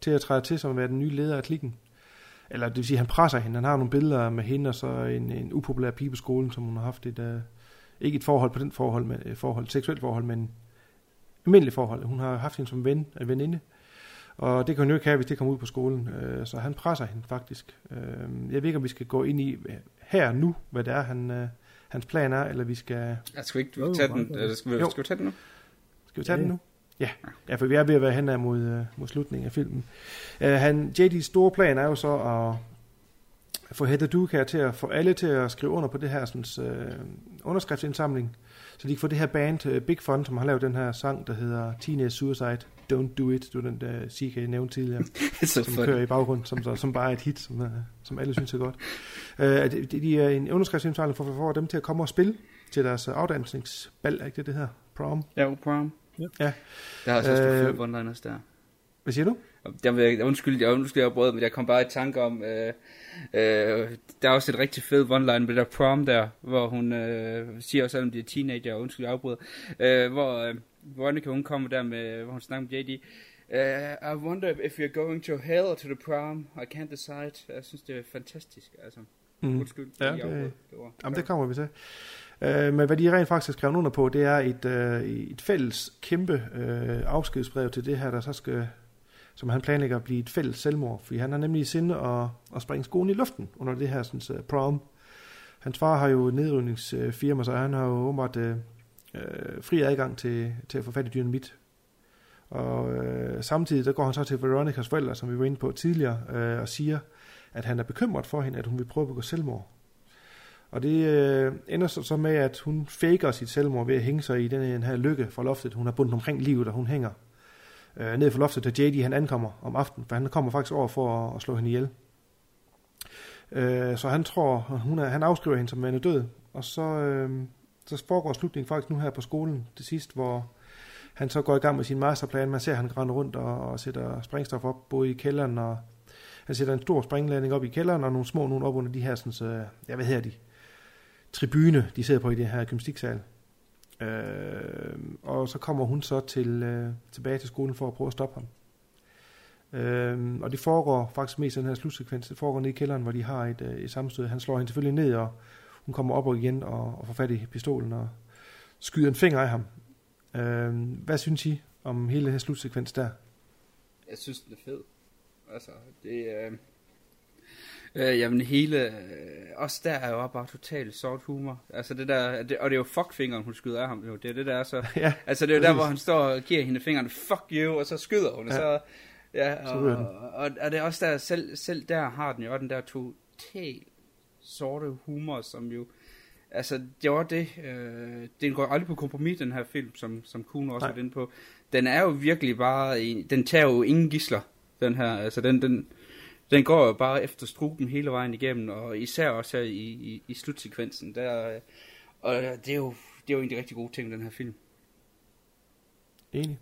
Speaker 11: til at træde til som at være den nye leder af klikken. Eller det vil sige, at han presser hende. Han har nogle billeder med hende, og så en, en upopulær pige på skolen, som hun har haft et, øh, ikke et forhold på den forhold, men et forhold, seksuelt forhold, men almindeligt forhold. Hun har haft hende som ven, en veninde, og det kan hun jo ikke have, hvis det kommer ud på skolen. Øh, så han presser hende faktisk. Øh, jeg ved ikke, om vi skal gå ind i øh, her nu, hvad det er, han, øh, hans plan er, eller vi skal...
Speaker 12: Jeg skal vi ikke
Speaker 10: Jo,
Speaker 12: tage den, eller skal vi,
Speaker 11: Jo.
Speaker 12: skal vi tage den nu?
Speaker 11: Skal vi tage
Speaker 10: Ja,
Speaker 11: den nu? Ja. ja, for vi er ved at være hen mod, øh, mod slutningen af filmen. Uh, han, JD's store plan er jo så at få Heather Duke her til at få alle til at skrive under på det her sådan, uh, underskriftsindsamling, så de kan få det her band, uh, Big Fun, som har lavet den her sang, der hedder Teenage Suicide, Don't Do It, det var den, der CK nævnte tidligere, som
Speaker 12: funny.
Speaker 11: kører i baggrunden, som, så- som bare er et hit, som, uh, som alle synes er godt. Uh, de, de er en underskriftsindsamling for, for, for dem til at komme og spille til deres afdansningsbal, ikke det, det her? Prom?
Speaker 12: Ja, prom.
Speaker 11: Ja.
Speaker 12: Der har også også
Speaker 11: Øh,
Speaker 12: øh, one-liners der.
Speaker 11: Hvad siger du?
Speaker 12: Der jeg, undskyld, jeg, undskyld, jeg brød, men jeg kom bare i tanke om, øh, øh, der er også et rigtig fed one-line med der prom der, hvor hun øh, siger også, selvom de er teenager, og undskyld, jeg afbryder, øh, hvor øh, Veronica, hun kommer der med, hvor hun snakker med JD, uh, I wonder if you're going to hell or to the prom, I can't decide. Jeg synes, det er fantastisk, altså.
Speaker 11: Mm.
Speaker 12: Undskyld,
Speaker 11: Ja, det.
Speaker 12: Det var-
Speaker 11: jamen, det kommer vi til. Øh, men hvad de rent faktisk har skrevet under på, det er et, øh, et fælles kæmpe øh, afskedsbrev til det her, der så skal, som han planlægger at blive et fælles selvmord. Fordi han har nemlig i sinde at, at springe skolen i luften under det her sådan, uh, prom. Hans far har jo nedrivningsfirma, så han har jo åbenbart øh, øh, fri adgang til, til at få fat i dynamit. Og øh, samtidig der går han så til Veronicas forældre, som vi var inde på tidligere, øh, og siger, at han er bekymret for hende, at hun vil prøve at begå selvmord. Og det øh, ender så, så med, at hun faker sit selvmord ved at hænge sig i den, øh, den her lykke fra loftet. Hun har bundet omkring livet, og hun hænger øh, ned fra loftet, da JD han ankommer om aftenen, for han kommer faktisk over for at, at slå hende ihjel. Øh, så han tror, hun er, han afskriver hende som værende død, og så, øh, så foregår slutningen faktisk nu her på skolen til sidst, hvor han så går i gang med sin masterplan. Man ser, at han grænder rundt og, og sætter sprængstof op, både i kælderen og han sætter en stor springladning op i kælderen, og nogle små nogle op under de her, sådan, så, ja, hvad hedder de? Tribune, de sidder på i det her gymnastiksal. Øh, og så kommer hun så til, øh, tilbage til skolen for at prøve at stoppe ham. Øh, og det foregår faktisk mest i den her slutsekvens. Det foregår nede i kælderen, hvor de har et, øh, et sammenstød. Han slår hende selvfølgelig ned, og hun kommer op og igen og, og får fat i pistolen og skyder en finger af ham. Øh, hvad synes I om hele den her slutsekvens der?
Speaker 12: Jeg synes, den er fed. Altså, det er... Øh, øh, jamen, hele... Øh, også der er jo bare totalt sort humor. Altså, det der... Det, og det er jo fuckfingeren, hun skyder af ham. Jo. Det er det, der er så...
Speaker 11: Ja,
Speaker 12: altså, det er jo der, hvor han står og giver hende fingeren, fuck you, og så skyder hun, og
Speaker 11: Ja.
Speaker 12: så... Ja,
Speaker 11: Så
Speaker 12: og, og, og, det er også der, selv, selv der har den jo den der totalt sorte humor, som jo... Altså, det var det. Øh, den går aldrig på kompromis, den her film, som, som Kuno også
Speaker 11: Nej.
Speaker 12: var inde på. Den er jo virkelig bare... En, den tager jo ingen gisler, den her. Altså, den, den, den går jo bare efter struben hele vejen igennem, og især også her i, i, i slutsekvensen. Der, øh, og det er, jo, det er jo en af de rigtig gode ting, den her film.
Speaker 11: Enig.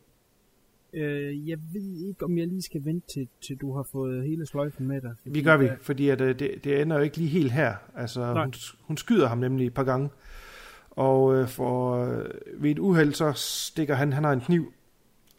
Speaker 10: Øh, jeg ved ikke, om jeg lige skal vente til, til du har fået hele sløjfen med dig.
Speaker 11: Vi gør vi, fordi at, øh, det, det ender jo ikke lige helt her. Altså,
Speaker 10: Nej.
Speaker 11: hun, hun skyder ham nemlig et par gange. Og øh, for, øh, ved et uheld, så stikker han, han har en kniv,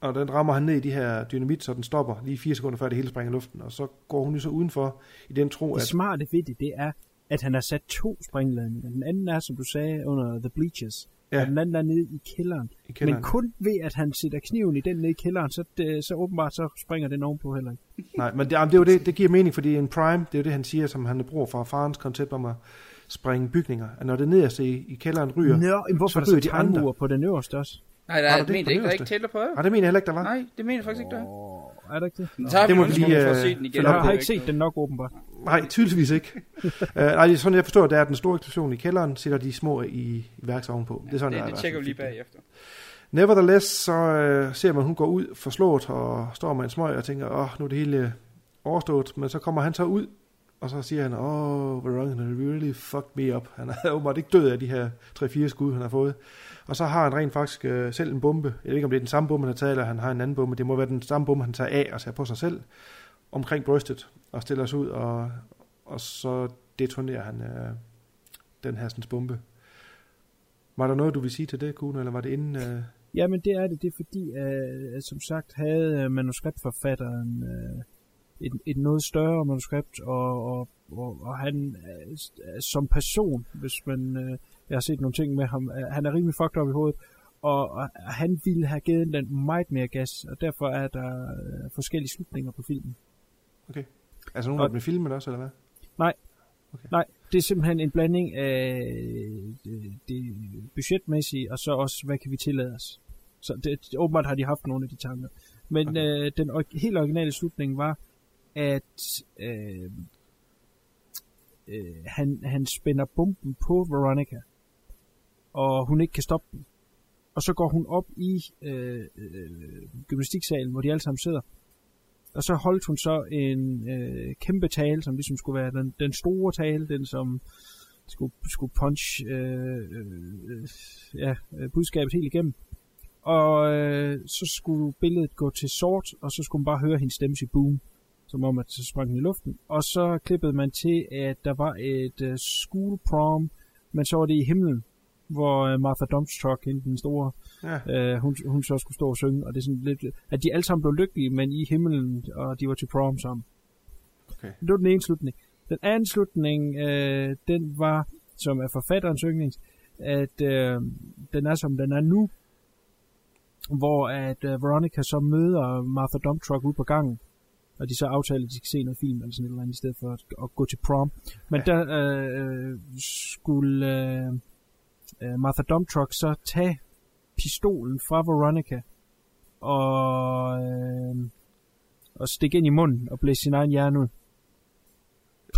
Speaker 11: og den rammer han ned i de her dynamit, så den stopper lige fire sekunder før det hele springer i luften. Og så går hun jo så udenfor i den tro,
Speaker 10: Det
Speaker 11: at...
Speaker 10: smarte ved det, det er, at han har sat to springladninger. Den anden er, som du sagde, under The Bleachers.
Speaker 11: Ja.
Speaker 10: Og den anden er nede i kælderen.
Speaker 11: I kælderen.
Speaker 10: Men kun ved, at han sætter kniven i den nede i kælderen, så, det, så åbenbart så springer den ovenpå heller ikke.
Speaker 11: Nej, men det, det, er jo det, det giver mening, fordi en prime, det er jo det, han siger, som han bruger fra farens koncept om at springe bygninger. At når det nederste i, i kælderen ryger,
Speaker 10: Nå, men hvorfor der
Speaker 11: ryger
Speaker 10: så tegnmure på den øverste også?
Speaker 12: Nej, der er,
Speaker 11: der
Speaker 12: det
Speaker 11: det
Speaker 12: mener ikke, der er ikke tæller på.
Speaker 11: Nej, det mener jeg heller ikke, der var.
Speaker 12: Nej, det mener jeg faktisk ikke, der er.
Speaker 10: Er der ikke det?
Speaker 12: Så har
Speaker 11: det må vi lige,
Speaker 12: at
Speaker 11: øh,
Speaker 12: se den igen.
Speaker 10: Jeg har ikke set den nok åbenbart.
Speaker 11: Nej, tydeligvis ikke. uh, nej, sådan jeg forstår, det er, at den store eksplosion i kælderen sætter de små i, værksovnen på. Det er sådan,
Speaker 12: det,
Speaker 11: i
Speaker 12: det
Speaker 11: hvert
Speaker 12: tjekker vi lige
Speaker 11: det.
Speaker 12: bagefter.
Speaker 11: Nevertheless, så øh, ser man, at hun går ud forslået og står med en smøg og tænker, åh, nu er det hele overstået. Men så kommer han så ud, og så siger han, oh, Veronica really fucked me up. Han er åbenbart ikke død af de her 3-4 skud, han har fået. Og så har han rent faktisk øh, selv en bombe. Jeg ved ikke, om det er den samme bombe, han tager, eller han har en anden bombe. Det må være den samme bombe, han tager af og tager på sig selv omkring brystet og stiller sig ud, og, og så detonerer han øh, den her sådan, bombe. Var der noget, du vil sige til det, Kuno, eller var det inden... Øh...
Speaker 10: Jamen det er det, det er fordi, øh, som sagt, havde øh, manuskriptforfatteren øh, et, et noget større manuskript, og, og, og, og han øh, som person, hvis man, øh, jeg har set nogle ting med ham, øh, han er rimelig fucked op i hovedet, og, og han ville have givet den meget mere gas, og derfor er der øh, forskellige slutninger på filmen.
Speaker 11: Okay. Altså nogen, der blev filmet også, eller hvad?
Speaker 10: Nej.
Speaker 11: Okay.
Speaker 10: Nej, det er simpelthen en blanding af det, det budgetmæssige, og så også, hvad kan vi tillade os. Så det, åbenbart har de haft nogle af de tanker. Men okay. øh, den or- helt originale slutning var, at øh, øh, han, han spænder bomben på Veronica, og hun ikke kan stoppe den. Og så går hun op i øh, øh, gymnastiksalen, hvor de alle sammen sidder. Og så holdt hun så en øh, kæmpe tale, som ligesom skulle være den, den store tale, den som skulle, skulle punch øh, øh, ja, budskabet helt igennem. Og øh, så skulle billedet gå til sort, og så skulle man bare høre hendes stemme sige boom, som om at så sprang den i luften. Og så klippede man til, at der var et øh, school prom, men så var det i himlen, hvor øh, Martha Dumpstruck, hende den store,
Speaker 11: Ja.
Speaker 10: øh, hun, hun så skulle stå og synge, og det er sådan lidt, at de alle sammen blev lykkelige, men i himlen, og de var til prom sammen.
Speaker 11: Okay.
Speaker 10: Det var den ene slutning. Den anden slutning, øh, den var, som er forfatterens yndlings, at øh, den er som den er nu, hvor at øh, Veronica så møder Martha Dumptruck ude på gangen, og de så aftaler, at de skal se noget film eller sådan et eller andet, i stedet for at, at gå til prom. Men ja. der øh, skulle øh, øh, Martha Dumptruck så tage pistolen fra Veronica og, øh, og stikke ind i munden og blæse sin egen hjerne ud.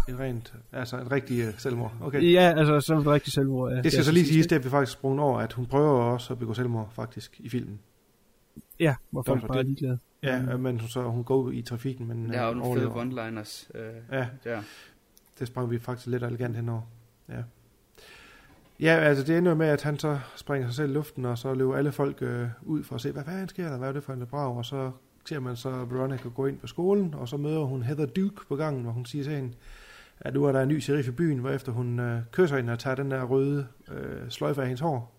Speaker 11: En rent, altså en rigtig uh, selvmord. Okay.
Speaker 10: Ja, altså som et rigtigt selvmord. Ja.
Speaker 11: Det skal
Speaker 10: er
Speaker 11: så lige siges, det er vi faktisk sprunget over, at hun prøver også at begå selvmord faktisk i filmen.
Speaker 10: Ja, hvor folk
Speaker 11: Derfor
Speaker 10: bare er
Speaker 11: det-
Speaker 10: ligeglade.
Speaker 11: Ja, men hun, så, hun går ud i trafikken, men
Speaker 12: Der er jo
Speaker 11: øh,
Speaker 12: nogle fede one-liners. Øh,
Speaker 11: Ja.
Speaker 12: Der.
Speaker 11: Det sprang vi faktisk lidt elegant henover. Ja. Ja, altså det ender jo med, at han så springer sig selv i luften, og så løber alle folk øh, ud for at se, hvad fanden sker der, hvad er det for en brag, og så ser man så Veronica gå ind på skolen, og så møder hun Heather Duke på gangen, hvor hun siger til hende, at nu er der en ny sheriff i byen, hvorefter hun øh, kysser hende og tager den der røde øh, sløjfe af hendes hår.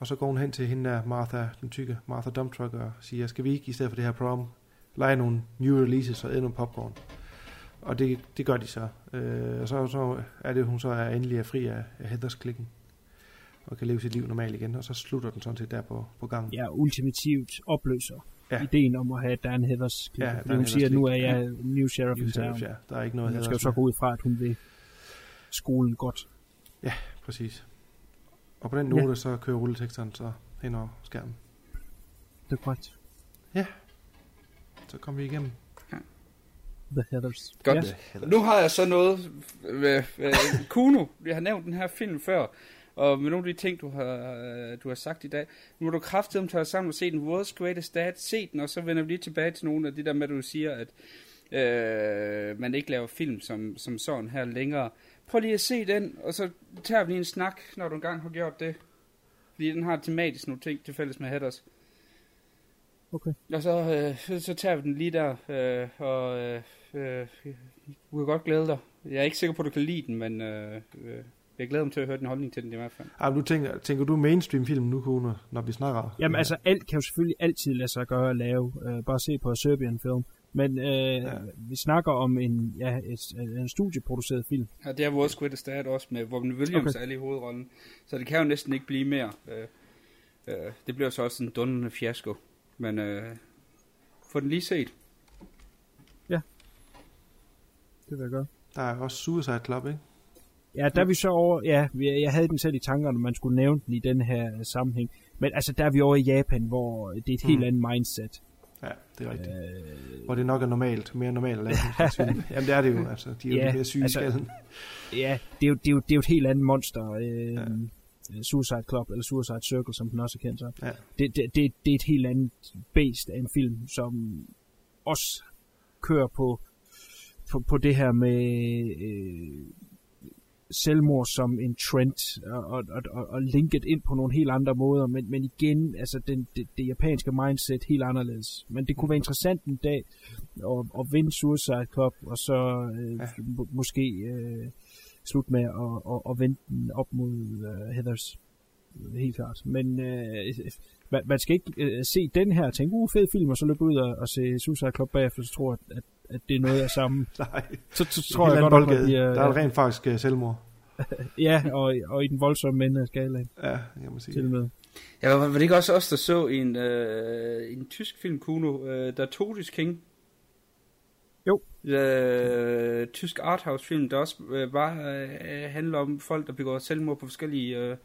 Speaker 11: Og så går hun hen til hende der Martha, den tykke Martha Dumptruck, og siger, skal vi ikke i stedet for det her prom, lege nogle new releases og æde nogle popcorn. Og det, det gør de så. Øh, og så, så er det, hun så er endelig er fri af, af Heathers klikken. og kan leve sit liv normalt igen, og så slutter den sådan set der på, på gangen.
Speaker 10: Ja, ultimativt opløser
Speaker 11: Ja.
Speaker 10: ideen om at have Dan Heathers
Speaker 11: Ja,
Speaker 10: ja,
Speaker 11: Dan
Speaker 10: hun siger, at nu er jeg
Speaker 11: Ja.
Speaker 10: new sheriff
Speaker 11: New
Speaker 10: in
Speaker 11: sheriff,
Speaker 10: town.
Speaker 11: ja. Der er ikke noget
Speaker 10: Man skal jo så gå ud fra, at hun vil skolen godt.
Speaker 11: Ja, præcis. Og på den
Speaker 10: Ja.
Speaker 11: note, så kører rulleteksteren så hen over skærmen.
Speaker 10: Det er korrekt.
Speaker 11: Ja. Så kom vi igennem.
Speaker 10: The Heathers.
Speaker 12: Godt. Ja. Nu har jeg så noget med, med Kuno. Vi har nævnt den her film før. Og med nogle af de ting, du har, du har sagt i dag. Nu har du kraftigt om tage sammen og se den World's Greatest Dad. Se den, og så vender vi lige tilbage til nogle af de der med, at du siger, at øh, man ikke laver film som, som sådan her længere. Prøv lige at se den, og så tager vi lige en snak, når du engang har gjort det. Fordi den har tematisk nogle ting til fælles med Hatters.
Speaker 10: Okay.
Speaker 12: Og så, øh, så, så tager vi den lige der, øh, og øh, øh, du kan godt glæde dig. Jeg er ikke sikker på, at du kan lide den, men øh, øh, jeg glæder mig til at høre din holdning til den i hvert fald.
Speaker 11: Ej, men du tænker, tænker du mainstream-film nu, Kuno, når vi snakker?
Speaker 10: Jamen altså, alt kan jo selvfølgelig altid lade sig gøre at lave. Uh, bare se på Serbian film. Men uh, ja. vi snakker om en, ja, et, en studieproduceret film.
Speaker 12: Ja, det er vores Greatest Dad også med Robin Williams
Speaker 10: Okay.
Speaker 12: okay. i hovedrollen. Så det kan jo næsten ikke blive mere. Øh, øh, det bliver så også en dundrende fiasko. Men øh, få den lige set.
Speaker 10: Det vil jeg gøre.
Speaker 11: Der er også Suicide Club, ikke?
Speaker 10: Ja, der er vi så over, ja, jeg havde den selv i tankerne, man skulle nævne den i den her øh, sammenhæng. Men altså, der er vi over i Japan, hvor det er et helt
Speaker 11: Mm.
Speaker 10: andet mindset.
Speaker 11: Ja, det er rigtigt. Øh... Hvor det nok er normalt, mere normalt at lave. Jamen det er det jo, altså. De er jo
Speaker 10: Ja,
Speaker 11: lidt mere syge
Speaker 10: altså,
Speaker 11: i skallen.
Speaker 10: Ja, det er jo, det er jo, det er jo et helt andet monster. Øh, ja. Suicide Club, eller Suicide Circle, som den også er kendt som.
Speaker 11: Ja.
Speaker 10: Det, det, det, det er et helt andet based af en film, som også kører på, på, på det her med øh, selvmord som en trend, og, og, og, og, linket ind på nogle helt andre måder, men, men igen, altså den, det, det japanske mindset helt anderledes. Men det kunne være interessant en dag at, at vinde Suicide Club, og så øh, ja. må, måske øh, slut med at, at, at vende den op mod øh, Heathers. Helt klart. Men øh, man, man skal ikke øh, se den her og tænke, uh, fed film, og så løbe ud og, og se Suicide Club bagefter, så tror jeg, at, at det er noget af samme.
Speaker 11: Nej.
Speaker 10: Så, så tror jeg godt, at
Speaker 11: boldgade.
Speaker 10: bliver,
Speaker 11: Der er rent faktisk uh, selvmord.
Speaker 10: ja, og, og i den voldsomme ende af skalaen.
Speaker 11: Ja, jeg må sige.
Speaker 10: Til med.
Speaker 12: Ja, var, var det ikke også os, der så en, øh, en tysk film, Kuno, øh, der Totis King?
Speaker 10: Jo.
Speaker 12: Øh, tysk arthouse film, der også øh, bare øh, handler om folk, der begår selvmord på forskellige, øh,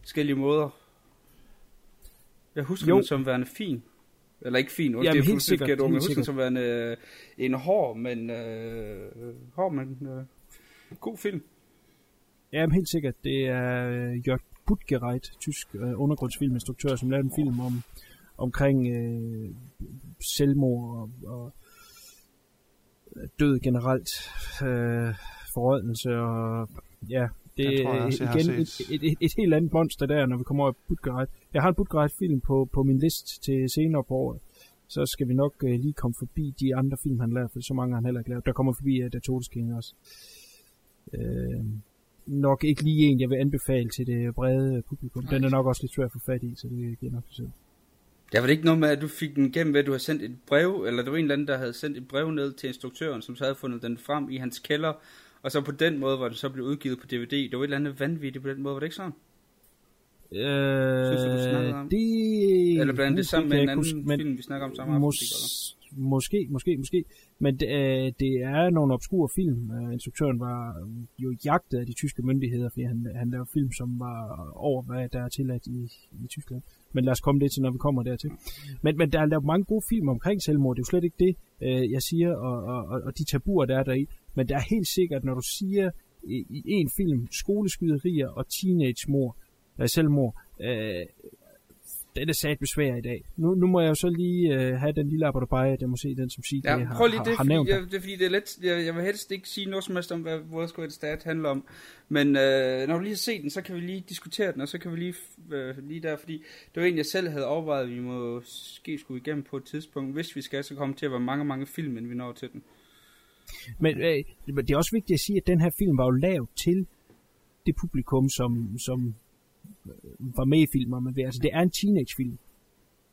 Speaker 12: forskellige måder. Jeg husker
Speaker 10: Jo.
Speaker 12: den som værende fin. Eller ikke fin,
Speaker 10: Jamen,
Speaker 12: det er
Speaker 10: helt sikkert,
Speaker 12: ord, men jeg husker som værende øh, en hård, men, øh, hård, men øh, god film.
Speaker 10: Ja, men helt sikkert. Det er øh, Jörg Buttgereit, tysk øh, undergrundsfilminstruktør, som lavede en film om omkring øh, selvmord og, og død generelt, øh, forrådnelse og ja, det
Speaker 11: Jeg tror, jeg
Speaker 10: er
Speaker 11: også, jeg har
Speaker 10: igen et, et, et, et helt andet monster der, når vi kommer over i Buttgereit. Jeg har en Buttgereit-film på, på min liste til senere på året. Så skal vi nok øh, lige komme forbi de andre film, han lavede, for så mange har han heller ikke lavet. Der kommer forbi uh, The Totes King også. Øh, nok ikke lige en, jeg vil anbefale til det brede publikum. Den er nok også lidt svær at få fat i, så det giver nok sig selv.
Speaker 12: Der var det ikke noget med, at du fik den igennem ved, at du havde sendt et brev, eller der var en eller anden, der havde sendt et brev ned til instruktøren, som så havde fundet den frem i hans kælder, og så på den måde, hvor den så blev udgivet på DVD. Det var et eller andet vanvittigt på den måde, var det ikke sådan?
Speaker 10: Øh,
Speaker 12: Synes du, du snakkede om?
Speaker 10: det...
Speaker 12: Eller blandt det sammen med en anden
Speaker 10: huske, men
Speaker 12: film, vi snakker om samme aften.
Speaker 10: mås- Måske, måske, måske. Men det, øh, det er nogle obskure film. Øh, instruktøren var øh, jo jagtet af de tyske myndigheder, fordi han, han lavede film, som var over, hvad der er tilladt i, i Tyskland. Men lad os komme det til, når vi kommer dertil. Men, men der er lavet mange gode film omkring selvmord. Det er jo slet ikke det, øh, jeg siger, og, og, og, og de tabuer, der er deri. Men der er helt sikkert, når du siger i, i en film, skoleskyderier og teenage-mord, øh, selvmord, øh, den er sat besvær i dag. Nu, nu må jeg jo så lige øh, have den lille at jeg må se den, som siger,
Speaker 12: Ja,
Speaker 10: det har,
Speaker 12: prøv lige
Speaker 10: har,
Speaker 12: det,
Speaker 10: har nævnt.
Speaker 12: jeg, det er fordi, det er let, jeg, jeg vil helst ikke sige noget som helst om, hvad Greatest Dad handler om, men øh, når du lige har set den, så kan vi lige diskutere den, og så kan vi lige, øh, lige der, fordi det var en, jeg selv havde overvejet, at vi måske skulle igennem på et tidspunkt, hvis vi skal, så komme til at være mange, mange film, inden vi når til den.
Speaker 10: Men øh, det er også vigtigt at sige, at den her film var jo lavet til det publikum, som, som øh, var med i filmen. Men det, altså, det er en teenagefilm.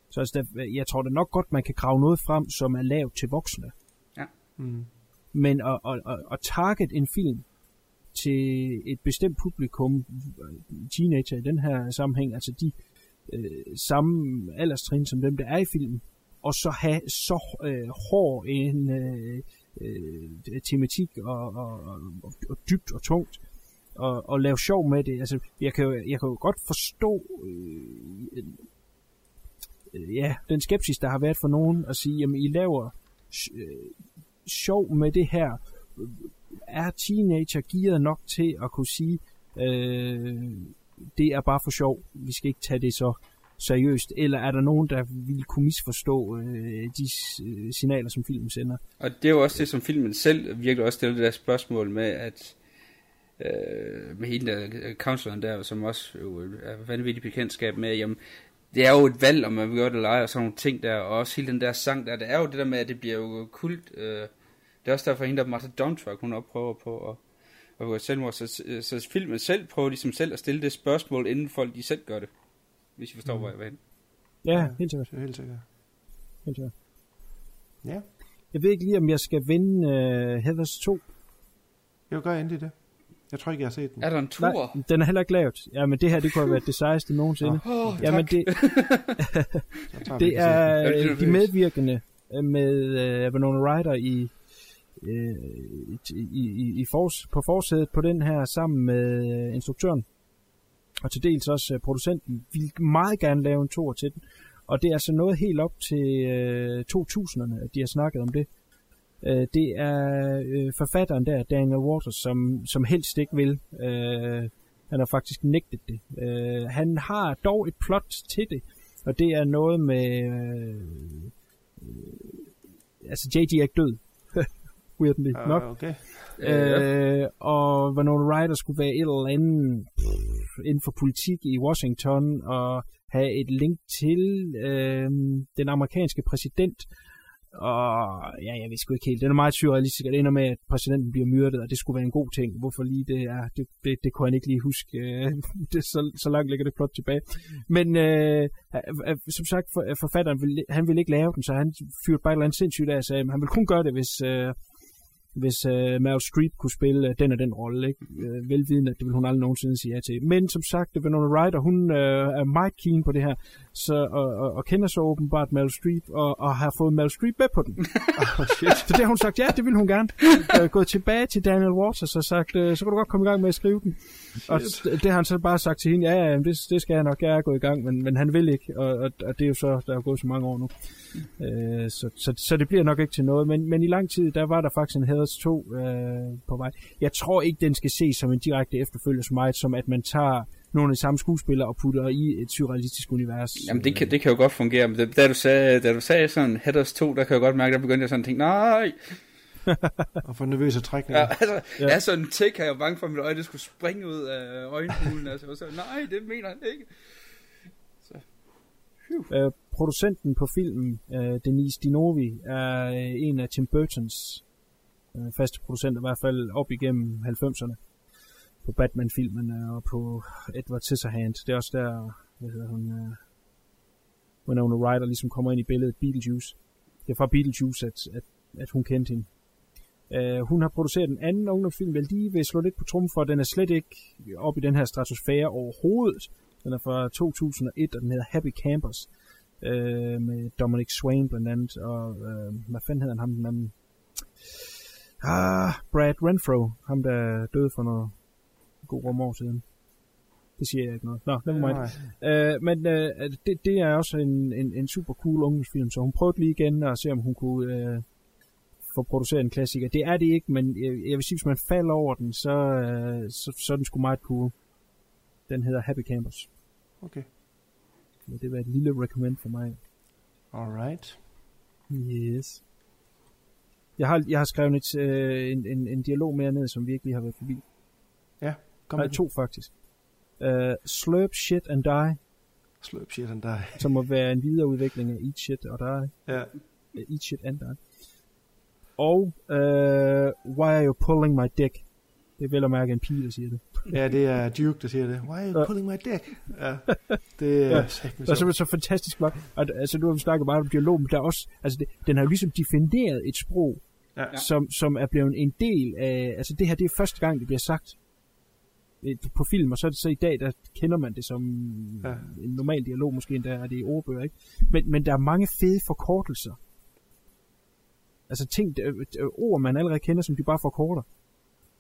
Speaker 10: Så altså, der, jeg tror da nok godt, man kan grave noget frem, som er lavet til voksne.
Speaker 12: Ja.
Speaker 11: Mm.
Speaker 10: Men at, at, at, at target en film til et bestemt publikum, teenager i den her sammenhæng, altså de øh, samme alderstrin som dem, der er i filmen, og så have så øh, hård en øh, øh, tematik og, og, og, og dybt og tungt, og, og lave sjov med det. Altså, jeg kan jo, jeg kan jo godt forstå øh, øh, ja, den skepsis, der har været for nogen, at sige, jamen I laver øh, sjov med det her. Er teenager gearet nok til at kunne sige, øh, det er bare for sjov, vi skal ikke tage det så seriøst, eller er der nogen, der vil kunne misforstå øh, de øh, signaler, som filmen sender?
Speaker 12: Og det er jo også det, som filmen selv virkelig også stiller det der spørgsmål med, at øh, med hele der øh, counseloren der, som også jo øh, er vanvittigt bekendtskab med, jamen, det er jo et valg, om man vil gøre det eller ej, og sådan nogle ting der, og også hele den der sang der, det er jo det der med, at det bliver jo kult, øh, det er også derfor, hende der Martha Duntruck, hun opprøver på at, at gå selvmord, så, så, så filmen selv prøver ligesom selv at stille det spørgsmål, inden folk de selv gør det, hvis I forstår, mm. hvor jeg vil hen.
Speaker 10: Ja, helt sikkert.
Speaker 11: Helt sikkert.
Speaker 10: Helt sikkert.
Speaker 11: Ja.
Speaker 10: Jeg ved ikke lige, om jeg skal vinde uh, Heathers 2.
Speaker 11: Jeg gør endelig det. Jeg tror ikke, jeg har set den.
Speaker 12: Er der en tur?
Speaker 10: Nej, den er heller ikke lavet. Ja, men det her, det kunne have været det sejeste nogensinde.
Speaker 12: Oh,
Speaker 10: ja, men det, det er de medvirkende med uh, Winona Ryder i, uh, i, i, i fors, på forsædet på den her, sammen med instruktøren. Og til dels også øh, producenten. Vil meget gerne lave en toer til den. Og det er så noget helt op til øh, 2000'erne, at de har snakket om det. Øh, det er øh, forfatteren der, Daniel Waters, som, som helst ikke vil. Øh, han har faktisk nægtet det. Øh, han har dog et plot til det, og det er noget med... Øh, øh, altså, JD er ikke død. Weirdly
Speaker 11: uh,
Speaker 10: nok.
Speaker 11: Okay.
Speaker 10: Øh, og Winona Ryder skulle være et eller andet pff, inden for politik i Washington, og have et link til øh, den amerikanske præsident, og ja, jeg ved sgu ikke helt. Den er meget surrealistisk, at det ender med, at præsidenten bliver myrdet, og det skulle være en god ting. Hvorfor lige det er, det, det, det kunne han ikke lige huske. det, så, så langt ligger det plot tilbage. Men øh, som sagt, for, forfatteren, vil, han ville ikke lave den, så han fyrte bare et eller andet sindssygt af og sagde, at han ville kun gøre det, hvis... Øh, hvis uh, Meryl Streep kunne spille uh, den og den rolle, ikke? Uh, velvidende, at det vil hun aldrig nogensinde sige ja til. Men som sagt, Winona Ryder, hun uh, er meget keen på det her, så, og, og, og kender så åbenbart Meryl Streep, og, og har fået Meryl Streep med på den.
Speaker 11: oh, shit.
Speaker 10: Så det har hun sagt, ja, det vil hun gerne. Uh, gået tilbage til Daniel Waters og sagt, uh, så kan du godt komme i gang med at skrive den. Shit. Og det har han så bare sagt til hende, ja, ja det, det skal jeg nok, jeg er gået i gang, men, men han vil ikke, og, og, og det er jo så, der er gået så mange år nu. Uh, så, så, så det bliver nok ikke til noget, men, men i lang tid, der var der faktisk en Heathers 2 uh, på vej. Jeg tror ikke, den skal ses som en direkte efterfølger så meget, som at man tager nogle af de samme skuespillere og putter i et surrealistisk univers.
Speaker 12: Jamen det kan, det kan jo godt fungere, men da du sagde, da du sagde sådan Headers 2, der kan jeg godt mærke, der begyndte jeg sådan at tænke, nej,
Speaker 11: og få nervøse trækninger.
Speaker 12: Ja, altså, ja. er sådan en tik, jeg er bange for, at mit øje det skulle springe ud af øjenhulen. altså, og så, nej, det mener han ikke. Så.
Speaker 10: Øh, producenten på filmen, øh, Denise Dinovi, er øh, en af Tim Burtons øh, faste producenter, i hvert fald op igennem 90'erne. På Batman-filmen og på Edward Scissorhands. Det er også der, hvad hedder hun, øh, Winona Ryder ligesom kommer ind i billedet, Beetlejuice. Det er fra Beetlejuice, at, at, at hun kendte hende. Uh, hun har produceret en anden ungdomsfilm, jeg lige vil slå lidt på trum for, den er slet ikke op i den her stratosfære overhovedet. Den er fra 2001, og den hedder Happy Campers, uh, med Dominic Swain blandt andet, og uh, hvad fanden hedder han ham den anden? Ah, Brad Renfro, ham der døde for noget god rum år siden. Det siger jeg ikke noget. Nå, never mind. Uh, men uh, det, det er også en, en, en super cool ungdomsfilm, så hun prøvede lige igen at se, om hun kunne uh, få produceret en klassiker. Det er det ikke, men jeg, jeg vil sige, hvis man falder over den, så, uh, så, så er den sgu meget cool. Den hedder Happy Campers.
Speaker 11: Okay.
Speaker 10: Men det var et lille recommend for mig.
Speaker 11: Alright.
Speaker 10: Yes. Jeg har, jeg har skrevet et, øh, en, en, en dialog mere ned, som virkelig har været forbi.
Speaker 11: Ja, kom
Speaker 10: Nej, to faktisk. Uh, slurp shit and die.
Speaker 11: Slurp shit and die.
Speaker 10: som må være en videreudvikling af Eat shit og die.
Speaker 11: Ja.
Speaker 10: Uh, eat shit and die. Og uh, Why are you pulling my dick? Det er vel at mærke en pige, der siger det.
Speaker 11: ja, det er Duke, der siger det. Why are you pulling my dick? Ja, det er
Speaker 10: ja. Det er simpelthen så fantastisk flot. Altså, nu har vi snakket meget om dialog, men der er også, altså, det, den har jo ligesom defineret et sprog,
Speaker 11: ja.
Speaker 10: som, som er blevet en del af, altså det her, det er første gang, det bliver sagt. et, på film, og så, så i dag, der kender man det som
Speaker 11: Ja.
Speaker 10: en normal dialog, måske endda er det i ordbøger, ikke? Men, men der er mange fede forkortelser. Altså ting, der, der, ord, man allerede kender, som de bare forkorter.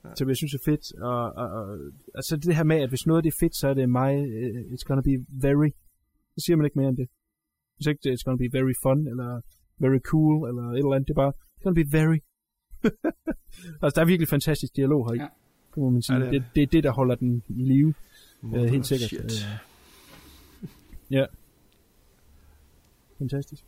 Speaker 10: Ja. Som jeg synes er fedt. Og, og, og, altså det her med, at hvis noget det er fedt, så er det mig, it's gonna be very. Så siger man ikke mere end det. Hvis ikke det, it's gonna be very fun, eller very cool, eller et eller andet. Det er bare, it's gonna be very. altså der er virkelig fantastisk dialog her i.
Speaker 12: Ja.
Speaker 10: Det må man sige.
Speaker 11: Ja, det
Speaker 10: det,
Speaker 11: er
Speaker 10: det, det er det, der holder den i live.
Speaker 11: Mother
Speaker 10: Uh, helt sikkert.
Speaker 11: shit.
Speaker 10: Uh, ja. Fantastisk.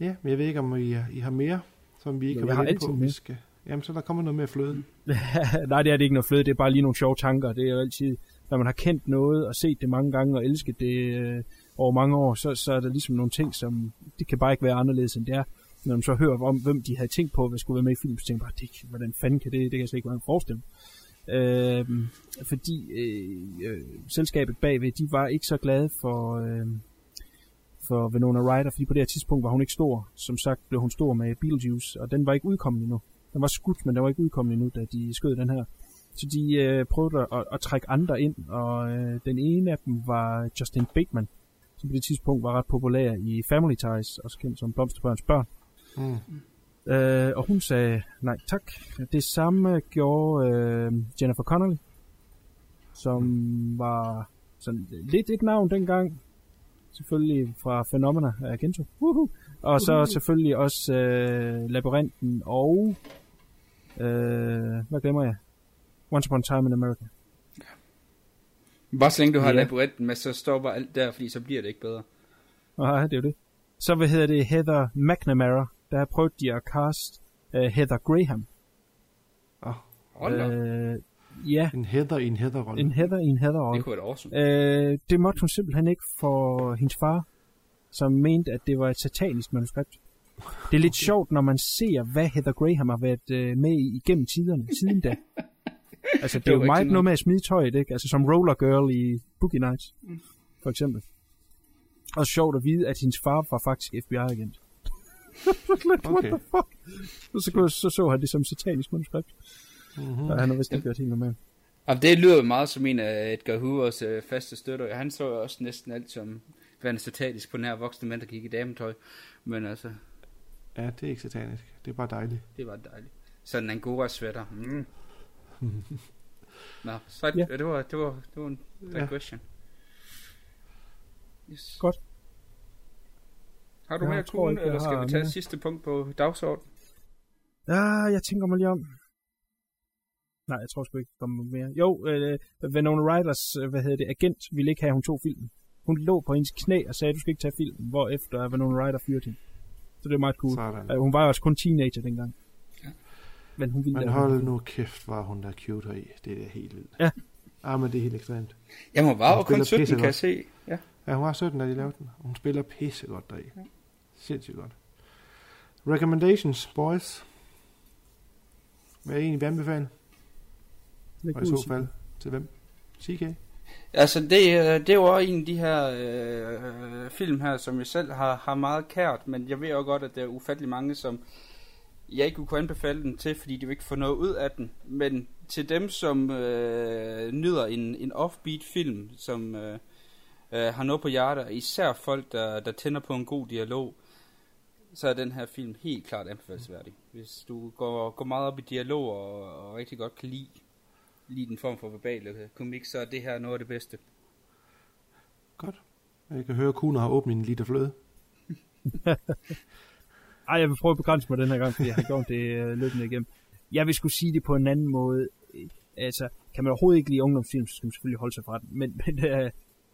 Speaker 11: Ja, men jeg ved ikke, om I, I har mere, som vi ikke
Speaker 10: Jo,
Speaker 11: har været inde
Speaker 10: altid
Speaker 11: på. Vi skal... Jamen, så der kommer noget mere fløde.
Speaker 10: Nej, det er det ikke noget fløde, det er bare lige nogle sjove tanker. Det er jo altid, når man har kendt noget og set det mange gange og elsket det øh, over mange år, så, så er der ligesom nogle ting, som det kan bare ikke være anderledes end det er. Når man så hører om, hvem de havde tænkt på, hvad skulle være med i filmen, så tænker man bare, det, hvordan fanden kan det, det kan jeg slet ikke være forestille øh, Fordi øh, øh, selskabet bagved, de var ikke så glade for, øh, for Winona Ryder, fordi på det her tidspunkt var hun ikke stor. Som sagt blev hun stor med Beetlejuice, og den var ikke udkommet endnu. Den var skudt, men den var ikke udkommet endnu, da de skød den her. Så de øh, prøvede at, at trække andre ind, og øh, den ene af dem var Justin Bateman, som på det tidspunkt var ret populær i Family Ties, også kendt som Blomsterbørns børn.
Speaker 11: Mm.
Speaker 10: Øh, og hun sagde nej tak. Det samme gjorde øh, Jennifer Connelly, som var sådan lidt et navn dengang. Selvfølgelig fra Phenomena af Gento. Woohoo! Og så selvfølgelig også øh, Labyrinten og... Øh, hvad glemmer jeg? Once Upon a Time in America.
Speaker 12: Bare så længe du har
Speaker 10: Ja.
Speaker 12: labyrinten med, så stopper alt der, fordi så bliver det ikke bedre.
Speaker 10: Nej, det er jo det. Så hvad hedder det? Heather McNamara. Der prøvede de at cast uh, Heather Graham.
Speaker 11: Oh.
Speaker 12: Hold da.
Speaker 10: Øh, ja.
Speaker 11: En Heather i en Heather-rolle.
Speaker 10: En Heather i en Heather-rolle.
Speaker 12: Det kunne være awesome.
Speaker 10: Øh, det måtte hun simpelthen ikke for hendes far, som mente, at det var et satanisk manuskript. Det er lidt sjovt, når man ser, hvad Heather Graham har været øh, med i igennem tiderne, siden da. Altså, det er
Speaker 12: Det
Speaker 10: jo
Speaker 12: var ikke
Speaker 10: meget noget med at smide tøjet, ikke? Altså, som Roller Girl i Boogie Nights, for eksempel. Og sjovt at vide, at hendes far var faktisk FBI-agent. What
Speaker 11: Okay.
Speaker 10: the fuck? Og så, kunne- så så han det som satanisk manuskript.
Speaker 11: Mhm.
Speaker 10: Og han har vist ikke gjort helt normalt.
Speaker 12: Og det lyder jo meget som en af Edgar Hoovers øh, faste støtter. Han så jo også næsten alt som værende satatisk på nær voksne mænd, der gik i dametøj. Men altså,
Speaker 11: Ja, det er ikke satanisk. Det er bare dejligt.
Speaker 12: det var dejligt. Sådan en angora sweater. Mm. Nå, så
Speaker 10: Ja.
Speaker 12: ja. det, var, det, var, det var en
Speaker 11: Ja.
Speaker 12: digression. Yes.
Speaker 10: Godt.
Speaker 12: Har du
Speaker 10: Jeg
Speaker 12: mere
Speaker 10: jeg
Speaker 12: eller skal vi tage
Speaker 10: mere.
Speaker 12: sidste punkt på dagsordenen?
Speaker 10: Ja, jeg tænker mig lige om. Nej, jeg tror sgu ikke, der kommer mere. Jo, øh, Winona Ryders, øh, hvad hedder det, agent ville ikke have, at hun tog filmen. Hun lå på hendes knæ og sagde, du skal ikke tage filmen, hvor efter Winona Ryder fyrte hende. Så det er meget cool.
Speaker 11: Sådan.
Speaker 10: Øh, hun var jo også kun teenager dengang.
Speaker 12: Ja.
Speaker 10: Men hun ville
Speaker 11: Men hold nu kæft, var hun der cute her i. Det er helt vildt.
Speaker 10: Ja.
Speaker 11: Ah, men det er helt ekstremt.
Speaker 12: Jeg må bare
Speaker 11: Hun
Speaker 12: kun
Speaker 11: spiller
Speaker 12: 17, kan jeg se. Ja.
Speaker 11: Ja, hun var 17, da de lavede den. Hun spiller pissegodt deri. Ja. Sindssygt godt. Recommendations, boys. Hvad er egentlig vil anbefale? Og i så fald til hvem? CK?
Speaker 12: Altså, det, øh, det er jo også en af de her øh, film her, som jeg selv har, har meget kært, men jeg ved jo godt, at der er ufattelig mange, som jeg ikke kunne anbefale den til, fordi de vil ikke få noget ud af den. Men til dem, som øh, nyder en, en offbeat film, som øh, øh, har noget på hjertet, især folk, der, der tænder på en god dialog, så er den her film helt klart anbefalesværdig. Hvis du går, går meget op i dialog og, og rigtig godt kan lide, lide den form for verbale komik, så er det her noget af det bedste.
Speaker 11: Godt. Jeg kan høre, at Kuno har åbnet en liter fløde.
Speaker 10: Ej, jeg vil prøve at begrænse mig den her gang, fordi jeg har gjort det uh, løbende igennem. Jeg vil skulle sige det på en anden måde. Øh, Altså, kan man overhovedet ikke lide ungdomsfilm, så skal man selvfølgelig holde sig fra den. Men, men uh,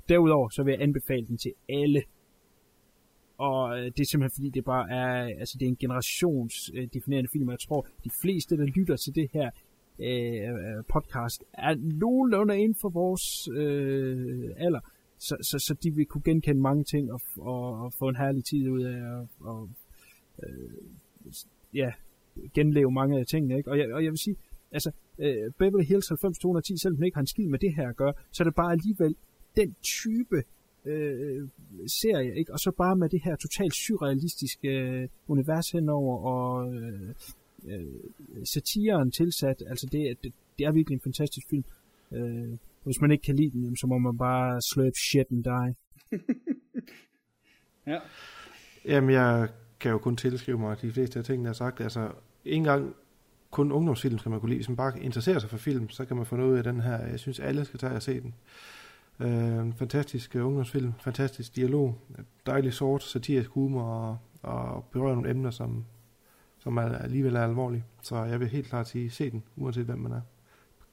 Speaker 10: derudover, så vil jeg anbefale den til alle. Og øh, det er simpelthen fordi, det bare er, altså det er en generationsdefinerende øh, film, og jeg tror, de fleste, der lytter til det her øh, øh, podcast, er nogenlunde inden for vores øh, alder. Så, så, så de vil kunne genkende mange ting og, og, og få en herlig tid ud af og, og øh, ja, genleve mange af tingene. Ikke? Og, jeg, og jeg vil sige, altså, øh, Beverly Hills 90210, selvom den ikke har en skid med det her at gøre, så er det bare alligevel den type øh, serie, ikke? og så bare med det her totalt surrealistiske øh, univers henover, og øh, øh, satiren tilsat, altså det, det, det er virkelig en fantastisk film. Øh, hvis man ikke kan lide den, så må man bare slurp shit and die.
Speaker 12: ja.
Speaker 11: Jamen, jeg kan jo kun tilskrive mig de fleste af tingene, jeg har sagt. Altså, ikke engang kun ungdomsfilm skal man kunne lide. Hvis man bare interesserer sig for film, så kan man få noget ud af den her. Jeg synes, alle skal tage og se den. Øh, fantastisk uh, ungdomsfilm, fantastisk dialog, dejlig sort, satirisk humor og, og berører nogle emner, som, som er, alligevel er alvorlige. Så jeg vil helt klart sige, se den, uanset hvem man er.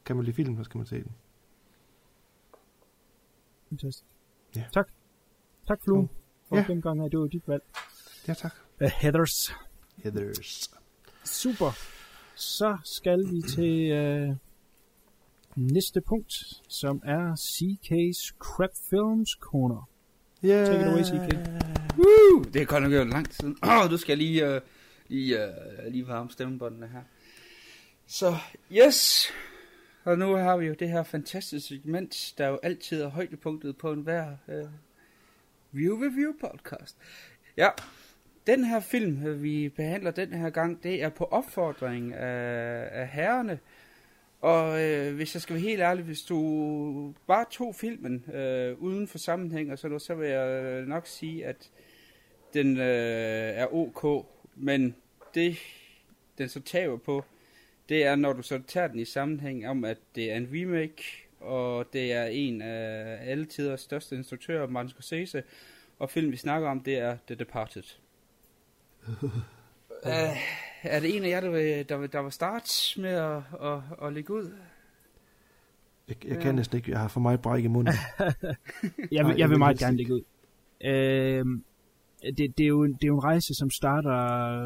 Speaker 11: Kan man lide film, så skal man se den.
Speaker 10: Fantastisk.
Speaker 11: Ja.
Speaker 10: Tak. Tak, Flue, for
Speaker 11: Ja.
Speaker 10: gennemgang af, det var dit valg.
Speaker 11: Ja, tak.
Speaker 10: Uh, Heathers.
Speaker 11: Heathers.
Speaker 10: Super. Så skal vi til øh, næste punkt, som er CK's Crap Films Corner.
Speaker 11: Yeah.
Speaker 10: Take it away, CK.
Speaker 12: Woo! Det er godt nok gjort lang tid. Åh, du skal lige, uh, lige, uh, lige varme stemmebåndene her. Så, yes! Og nu har vi jo det her fantastiske segment, der jo altid er højdepunktet på enhver uh, View Review podcast. Ja, den her film, vi behandler den her gang, det er på opfordring af, af herrerne. Og øh, hvis jeg skal være helt ærlig, hvis du bare tog filmen øh, uden for sammenhæng og sådan noget, så vil jeg nok sige, at den øh, er ok. Men det, den så taber på, det er, når du så tager den i sammenhæng om, at det er en remake, og det er en af alle tiders største instruktører, Martin Scorsese, og film, vi snakker om, det er The Departed. Uh, er det en af jer, der vil, der vil, der vil starte med at, at, at lægge ud?
Speaker 11: Jeg, jeg kan næsten ikke, jeg har for meget bræk i munden.
Speaker 10: jeg,
Speaker 11: Nej,
Speaker 10: vil, jeg vil meget gerne lægge ud. Øh, det, det, er jo, en- det er jo en rejse, som starter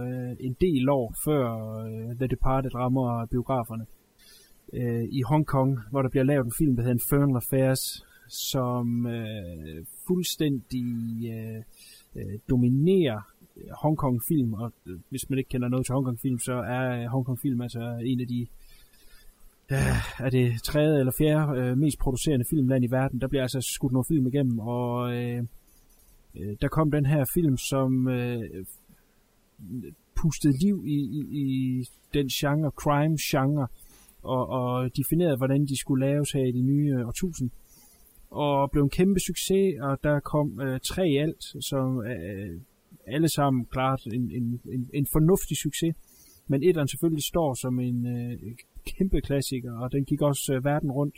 Speaker 10: øh, en del år før øh, The Departed rammer biograferne. Øh, I Hongkong, hvor der bliver lavet en film, der hedder Infernal Affairs, som øh, fuldstændig øh, øh, dominerer Hongkong-film, og øh, hvis man ikke kender noget til Hongkong-film, så er øh, Hongkong-film altså en af de øh, er det tredje eller fjerde øh, mest producerende filmland i verden. Der bliver altså skudt nogle film igennem, og øh, øh, der kom den her film, som øh, pustede liv i, i, i den genre, crime-genre, og, og definerede, hvordan de skulle laves her i det nye øh, årtusind. Og blev en kæmpe succes, og der kom øh, tre i alt, som øh, alle sammen klart en, en, en, en fornuftig succes. Men etteren selvfølgelig står som en øh, kæmpe klassiker, og den gik også øh, verden rundt.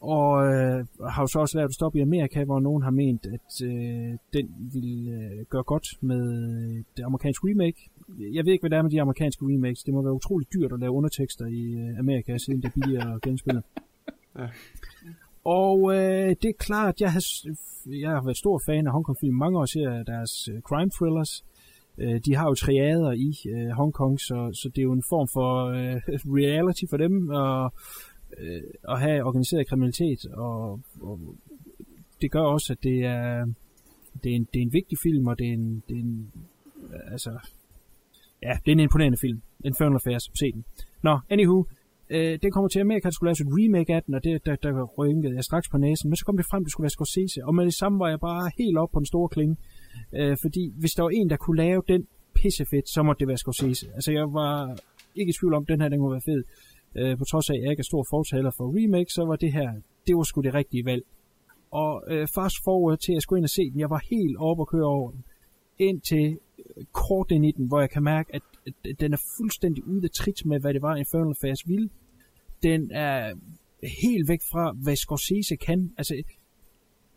Speaker 10: Og øh, har jo så også lavet et stop i Amerika, hvor nogen har ment, at øh, den ville øh, gøre godt med øh, det amerikanske remake. Jeg ved ikke, hvad det er med de amerikanske remakes. Det må være utroligt dyrt at lave undertekster i øh, Amerika, siden det er billigere at genspille.
Speaker 11: Ja.
Speaker 10: Og øh, det er klart, jeg har, jeg har været stor fan af Hongkong-film mange år, ser deres øh, crime thrillers. Øh, de har jo triader i øh, Hongkong, så, så det er jo en form for øh, reality for dem at, øh, at have organiseret kriminalitet, og, og det gør også, at det er, det er, en, det er en vigtig film, og det er en, det er en øh, altså, ja, det er en imponerende film. Infernal Affairs, se den. Nå, anywho, øh, den kommer til Amerika, der skulle laves et remake af den, og det, der, der rynkede jeg straks på næsen, men så kom det frem, det skulle være Scorsese, og med det samme var jeg bare helt op på den store klinge, øh, fordi hvis der var en, der kunne lave den pissefedt, så måtte det være Scorsese. Altså jeg var ikke i tvivl om, at den her, den kunne være fed. Øh, på trods af, at jeg ikke er stor fortaler for remake, så var det her, det var sgu det rigtige valg. Og øh, fast forward til, at jeg skulle ind og se den, jeg var helt oppe og køre over den. Indtil øh, kort ind i den, hvor jeg kan mærke, at, at den er fuldstændig ude af trit med, hvad det var, Infernal Affairs ville. Den er helt væk fra, hvad Scorsese kan. Altså,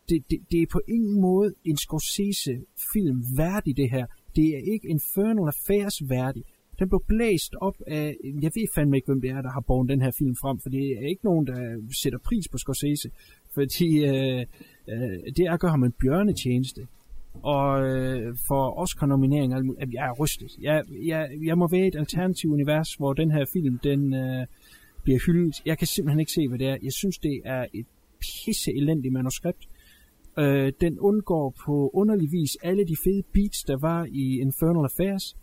Speaker 10: det, det, det er på ingen måde en Scorsese-film værdig, det her. Det er ikke Infernal Affairs værdig. Den blev blæst op af, jeg ved fandme ikke, hvem det er, der har båret den her film frem, for det er ikke nogen, der sætter pris på Scorsese, fordi øh, øh, det er at gøre ham en bjørnetjeneste. Og øh, for Oscar-nominering, at alt jeg er rystet. Jeg, jeg, jeg må være i et alternativt univers, hvor den her film, den øh, bliver hyldet. Jeg kan simpelthen ikke se, hvad det er. Jeg synes, det er et pisse elendigt manuskript. Øh, den undgår på underlig vis alle de fede beats, der var i Infernal Affairs.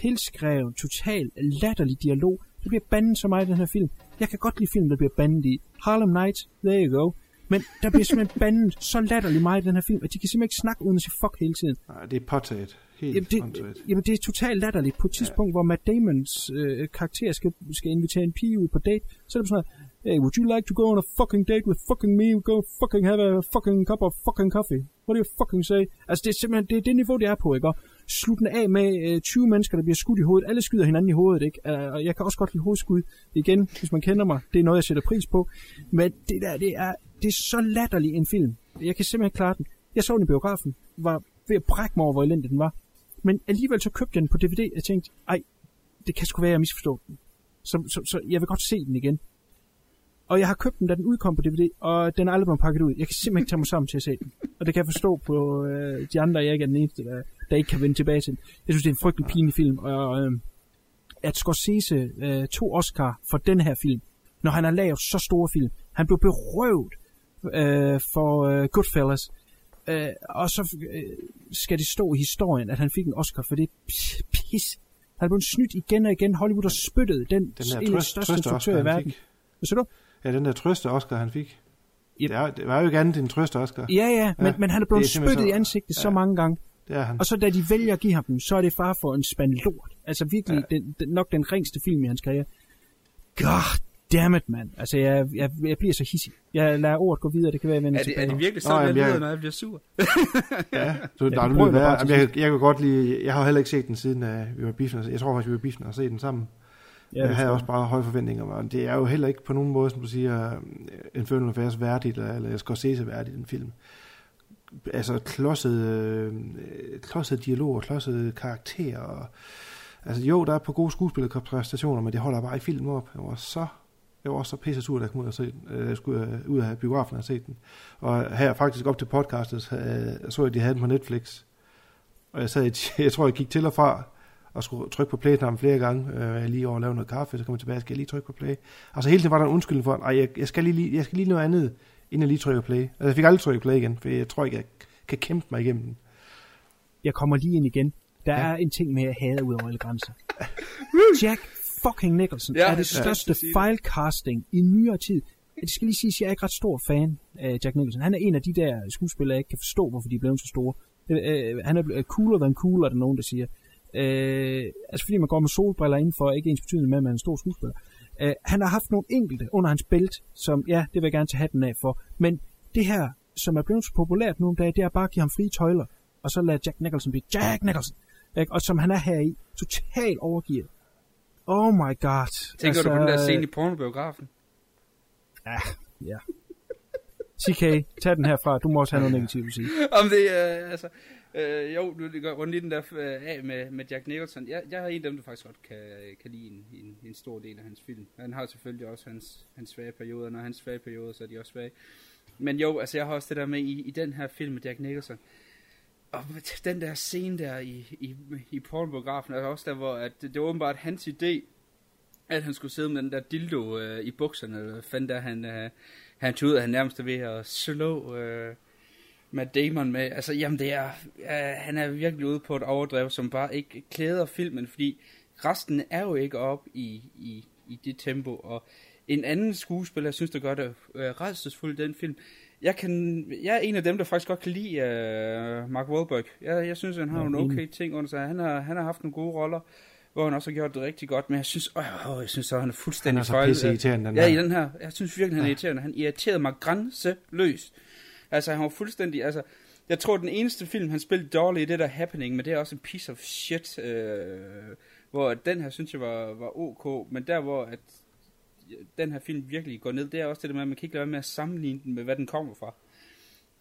Speaker 10: Tilskrevet, total latterlig dialog. Det bliver bandet så meget i den her film. Jeg kan godt lide film, der bliver bandet i. Harlem Nights, there you go. Men der bliver simpelthen bandet så latterlig meget i den her film, at de kan simpelthen ikke snakke uden at sige fuck hele tiden.
Speaker 11: Nej, det er påtaget. Helt
Speaker 10: Jamen det, jamen det er totalt latterligt. På et tidspunkt, ja. hvor Matt Damons øh, karakter skal, skal invitere en pige ud på date, så er det sådan noget, Hey, would you like to go on a fucking date with fucking me? Go fucking have a fucking cup of fucking coffee. What do you fucking say? Altså, det er simpelthen det, er det niveau, det er på, ikke? Og slutte den af med øh, 20 mennesker, der bliver skudt i hovedet. Alle skyder hinanden i hovedet, ikke? Øh, og jeg kan også godt lide hovedskud. Igen, hvis man kender mig, det er noget, jeg sætter pris på. Men det der, det er, det er så latterlig en film. Jeg kan simpelthen ikke klare den. Jeg så den i biografen, var ved at brække mig over, hvor elendig den var. Men alligevel så købte jeg den på DVD, og tænkte, ej, det kan sgu være, jeg misforstod den. Så, så, så jeg vil godt se den igen. Og jeg har købt den, da den udkom på DVD, og den er aldrig blevet pakket ud. Jeg kan simpelthen ikke tage mig sammen til at se den. Og det kan jeg forstå på øh, de andre, jeg ikke er den eneste, der, der ikke kan vende tilbage til den. Jeg synes, det er en frygtelig pinlig film, og øh, at Scorsese øh, to Oscar for den her film, når han har lavet så store film. Han blev berøvet øh, for øh, Goodfellas, øh, og så øh, skal det stå i historien, at han fik en Oscar for det pis. Han blev snydt igen og igen. Hollywood har spyttet den,
Speaker 11: Den der
Speaker 10: en
Speaker 11: trøst,
Speaker 10: største
Speaker 11: trøste
Speaker 10: i verden. Hvad siger du?
Speaker 11: Ja, den der trøste Oscar, han fik.
Speaker 10: Yep.
Speaker 11: Det, er, det var jo ikke andet end en trøste Oscar.
Speaker 10: Ja, ja, men, men han er blevet
Speaker 11: simpelthen
Speaker 10: spyttet i ansigtet så mange gange.
Speaker 11: Det er han.
Speaker 10: Og så da de vælger at give ham den, så er det far for en spand lort. Altså virkelig, ja. den, den, nok den ringste film i hans karriere. God damn it, mand. Altså, jeg, jeg, jeg bliver så hissig. Jeg lader ordet gå videre, det kan være, jeg vender
Speaker 12: Er det,
Speaker 10: tilbage.
Speaker 12: er det virkelig
Speaker 11: Nå,
Speaker 12: sådan, jeg
Speaker 11: jamen, jeg-
Speaker 12: lyder, når jeg bliver sur?
Speaker 11: ja, så der
Speaker 10: du
Speaker 11: er være. Jamen, jeg, jeg kan godt lide, jeg har heller ikke set den siden uh, vi var biffen. Jeg tror faktisk, vi var biffen og set den sammen.
Speaker 10: Ja,
Speaker 11: jeg havde også bare høje forventninger, og det er jo heller ikke på nogen måde, som du siger, en følelse affæres værdigt, eller, eller Scorsese værdigt, den film. Altså klodset, øh, klodset dialog og klodset karakterer. Og, altså jo, der er på gode skuespillerpræstationer, men det holder bare i filmen op. Jeg var så jeg var også så pisse sur, da jeg kom ud og se. Øh, Jeg skulle øh, ud af biografen og se den. Og her faktisk op til podcastet, øh, så jeg, at de havde den på Netflix. Og jeg sad, i- jeg tror, jeg gik til og fra, og skulle trykke på play-knappen flere gange. Øh, jeg lige over og lave noget kaffe, så kom jeg tilbage, skal jeg lige trykke på play. Altså hele tiden var der en undskyldning for, at jeg, jeg, skal lige, jeg skal lige noget andet, inden jeg lige trykker play. Altså jeg fik aldrig trykket play igen, for jeg tror ikke, jeg kan kæmpe mig igennem den.
Speaker 10: Jeg kommer lige ind igen. Der
Speaker 11: Ja.
Speaker 10: er en ting med at hade ud over alle grænser. Jack fucking Nicholson
Speaker 12: Ja,
Speaker 10: er det største fejlcasting i nyere tid. Det skal lige sige, at jeg er ikke ret stor fan af Jack Nicholson. Han er en af de der skuespillere, jeg ikke kan forstå, hvorfor de er blevet så store. Øh, øh, han er blevet cooler than cool, er der nogen, der siger. Øh, altså fordi man går med solbriller indenfor, ikke ens betydende med, at man er en stor skuespiller. Øh, han har haft nogle enkelte under hans bælt, som, ja, det vil jeg gerne tage hatten af for. Men det her, som er blevet så populært nogle dage, det er bare at give ham frie tøjler. Og så lade Jack Nicholson blive Jack Nicholson. Ikke? Og som han er her i, totalt overgivet. Oh my god.
Speaker 12: Tænker altså, du på den der scene i pornobiografen?
Speaker 10: Ja, ja. CK, tag den herfra. Du må også have noget negativt at sige.
Speaker 12: Om det øh, altså... Øh, jo, nu går rundt i den der øh, af med, med Jack Nicholson. Jeg, jeg er en af dem, der faktisk godt kan, kan lide en, en, en stor del af hans film. Han har selvfølgelig også hans, hans svage perioder. Når hans svage perioder, så er de også svage. Men jo, altså jeg har også det der med i, i den her film med Jack Nicholson. Og den der scene der i, i, i pornobiografen, er også der, hvor at det, det var åbenbart hans idé, at han skulle sidde med den der dildo øh, i bukserne, eller fandt der han, øh, han tog ud, at han nærmest er ved at slå øh, Matt Damon med. Altså, jamen det er, øh, han er virkelig ude på et overdrev, som bare ikke klæder filmen, fordi resten er jo ikke op i, i, i det tempo, og en anden skuespiller, jeg synes, der gør det øh, redselsfuldt den film, jeg, kan, jeg er en af dem, der faktisk godt kan lide uh, Mark Wahlberg. Jeg, jeg synes, han har
Speaker 10: Ja,
Speaker 12: nogle okay ting under sig. Han har, han har haft nogle gode roller, hvor han også har gjort det rigtig godt, men jeg synes, åh, åh, jeg synes så, han er fuldstændig
Speaker 11: Han er så
Speaker 12: fejl-
Speaker 11: pisseirriterende, den
Speaker 12: Ja,
Speaker 11: her.
Speaker 12: i den her. Jeg synes virkelig, han er irriterende. Han irriterede mig grænseløst. Altså, han var fuldstændig, altså, jeg tror, den eneste film, han spillede dårligt i, det der Happening, men det er også en piece of shit, øh, hvor den her, synes jeg, var, var ok, men der, hvor at den her film virkelig går ned, det er også det der med, at man kan ikke lade være med at sammenligne den med, hvad den kommer fra.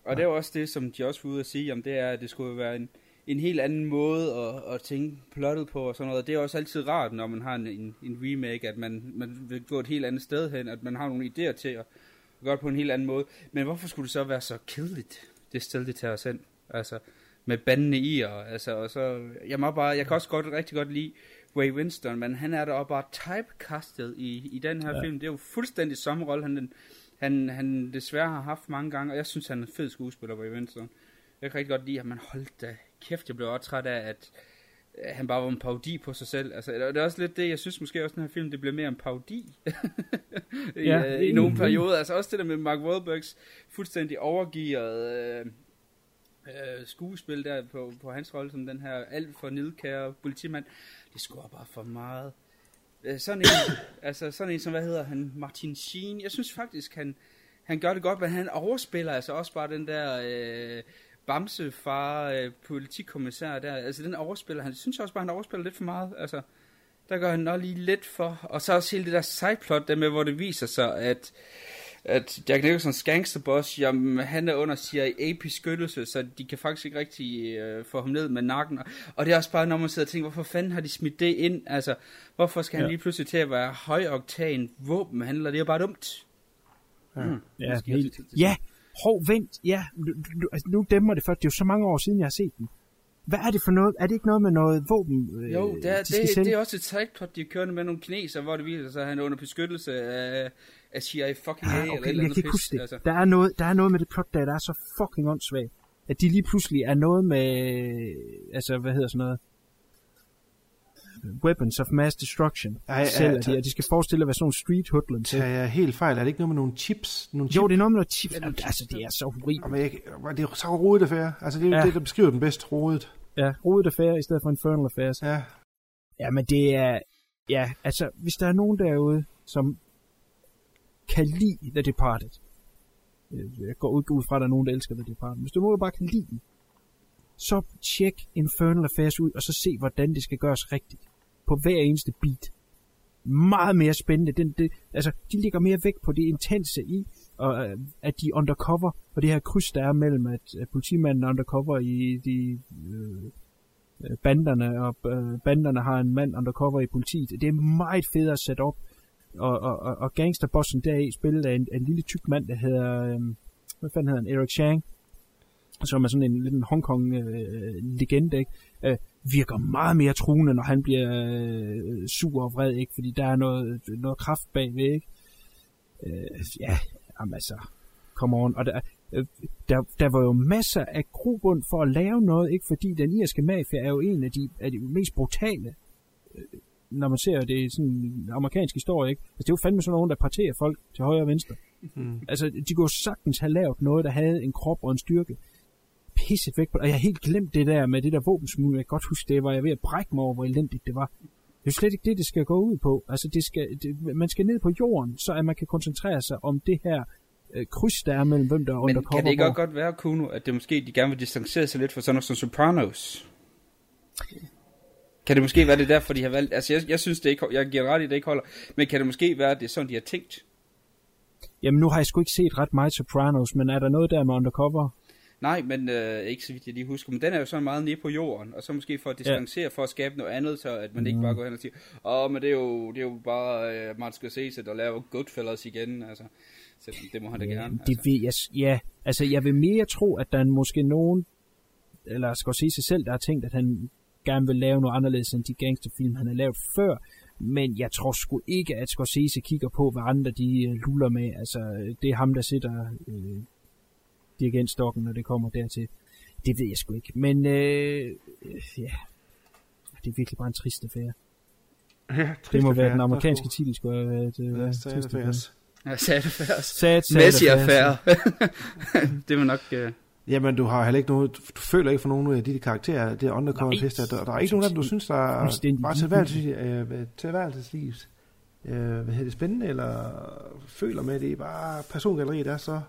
Speaker 12: Og det er også det, som de også var ude at sige, om det er, at det skulle være en, en helt anden måde at, at tænke plottet på og sådan noget. Det er også altid rart, når man har en, en, en remake, at man, man vil gå et helt andet sted hen, at man har nogle idéer til at gøre det på en helt anden måde. Men hvorfor skulle det så være så kedeligt, det sted, det tager os hen? Altså, med bandene i, og, altså, og så, jeg må bare, jeg kan også godt, rigtig godt lide Ray Winston, men han er da bare typecastet i, i den her
Speaker 10: Ja.
Speaker 12: film. Det er jo fuldstændig samme rolle, han, han, han desværre har haft mange gange, og jeg synes, han er en fed skuespiller, Ray Winston. Jeg kan rigtig godt lide, at man holdt da kæft, jeg blev også træt af, at øh, han bare var en parodi på sig selv. Altså, det er også lidt det, jeg synes måske også, den her film, det blev mere en parodi i,
Speaker 10: Ja,
Speaker 12: ja, i nogle
Speaker 10: enig.
Speaker 12: perioder. Altså også det der med Mark Wahlbergs fuldstændig overgearede øh, øh, skuespil der på, på hans rolle som den her alt for nidkære politimand. Det scorer bare for meget. øh, sådan en, altså sådan en som, hvad hedder han, Martin Sheen, jeg synes faktisk, han, han gør det godt, men han overspiller altså også bare den der øh, bamsefar øh, politikommissær der, altså den overspiller, han. Synes jeg også bare, han overspiller lidt for meget, altså der gør han nok lige lidt for, og så også hele det der sideplot der med, hvor det viser sig, at at Jack Nicholsons gangsterboss, jamen, han er under CIA-beskyttelse, så de kan faktisk ikke rigtig øh, få ham ned med nakken. Og det er også bare, når man sidder og tænker, hvorfor fanden har de smidt det ind? Altså, hvorfor skal ja. han lige pludselig til at være højoktan våbenhandler? Det er jo bare dumt.
Speaker 10: Ja, mm. ja, helt, ja. hov, vent, ja, nu, nu, altså, nu dæmmer det først, det er jo så mange år siden, jeg har set den. Hvad er det for noget? Er det ikke noget med noget våben?
Speaker 12: Øh, jo, det er, de det, det er også et sideplot, de kører med nogle kineser, hvor det viser sig, at han er under beskyttelse af, af CIA fucking
Speaker 10: ah, okay, eller jeg kan ikke huske det. Altså. Der, er noget, der er noget med det plot, der, der er så fucking åndssvagt. At de lige pludselig er noget med, altså hvad hedder sådan noget, Weapons of Mass Destruction. Ej, sælger de, og de skal forestille at være sådan nogle street hoodlums.
Speaker 11: Ja, jeg er helt fejl. Er det ikke noget med nogle chips? Nogle
Speaker 10: jo, det er noget med nogle chips. Ja, altså, det er så horribelt.
Speaker 11: Men jeg, det er så rodet affære. Altså, det er ja. det, der beskriver den bedst rodet.
Speaker 10: Ja, rodet affære i stedet for Infernal Affairs.
Speaker 11: Ja.
Speaker 10: Ja, men det er... Ja, altså, hvis der er nogen derude, som kan lide The Departed, øh, jeg går ud, ud fra, at der er nogen, der elsker The Departed, hvis du nu bare kan lide den, så tjek Infernal Affairs ud, og så se, hvordan det skal gøres rigtigt. På hver eneste beat. Meget mere spændende. Den, det, altså, de ligger mere væk på det intense i, og øh, at de undercover, og det her kryds, der er mellem, at, at politimanden er undercover i de øh, øh, banderne, og øh, banderne har en mand undercover i politiet. Det er meget fedt at sætte op. Og, og, og, og gangsterbossen deri spillet af en, en lille tyk mand, der hedder, øh, hvad fanden hedder han, Eric Chang, som er sådan en lille Hongkong-legende, øh, ikke? Øh, virker meget mere truende, når han bliver øh, sur og vred, ikke? Fordi der er noget, noget kraft bagved, ikke? Øh, ja, jamen altså, come on. Og der, øh, der, der var jo masser af grobund for at lave noget, ikke? Fordi den irske mafia er jo en af de, af de mest brutale, øh, når man ser det i sådan en amerikansk historie, ikke? Altså, det er jo fandme sådan nogen, der parterer folk til højre og venstre. Mm. Altså, de kunne sagtens have lavet noget, der havde en krop og en styrke pisset væk på Og jeg har helt glemt det der med det der våbensmule. Jeg kan godt huske, det var jeg ved at brække mig over, hvor elendigt det var. Det er jo slet ikke det, det skal gå ud på. Altså, det skal, det, man skal ned på jorden, så at man kan koncentrere sig om det her øh, kryds, der er mellem hvem der er
Speaker 12: undercover. Men kan det ikke godt være, Kuno, at det måske de gerne vil distancere sig lidt fra sådan noget som Sopranos? Kan det måske være det derfor, de har valgt... Altså, jeg, jeg synes det ikke... Jeg giver ret i, det ikke holder. Men kan det måske være, at det er sådan, de har tænkt?
Speaker 10: Jamen, nu har jeg sgu ikke set ret meget Sopranos, men er der noget der med undercover?
Speaker 12: Nej, men øh, ikke så vidt jeg lige husker, men den er jo sådan meget nede på jorden, og så måske for at distancere, ja. for at skabe noget andet, så at man mm. ikke bare går hen og siger, åh, oh, men det er jo, det er jo bare uh, Martin Scorsese, der laver Goodfellas igen, altså, så det må han da ja, gerne.
Speaker 10: Det
Speaker 12: altså.
Speaker 10: vil jeg, ja, altså jeg vil mere tro, at der er måske nogen, eller Scorsese selv, der har tænkt, at han gerne vil lave noget anderledes end de gangsterfilm, han har lavet før, men jeg tror sgu ikke, at Scorsese kigger på, hvad andre de øh, luller med. Altså, det er ham, der sidder øh, dirigentstokken, når det kommer dertil. Det ved jeg sgu ikke. Men øh, ja, det er virkelig bare en trist affære.
Speaker 11: Ja,
Speaker 10: det må være den amerikanske titel, skulle have været.
Speaker 11: Øh, ja, sad affære.
Speaker 12: Ja, sad affære.
Speaker 10: Sad,
Speaker 12: Messi affære. det var nok... Uh...
Speaker 11: Jamen, du har heller ikke noget, du føler ikke for nogen af de karakterer, det er undercover piste, der, der er ikke nogen af dem, du synes, der er bare tilværelseslivs, øh, hvad hedder det, spændende, eller føler med det, bare persongalleriet der er så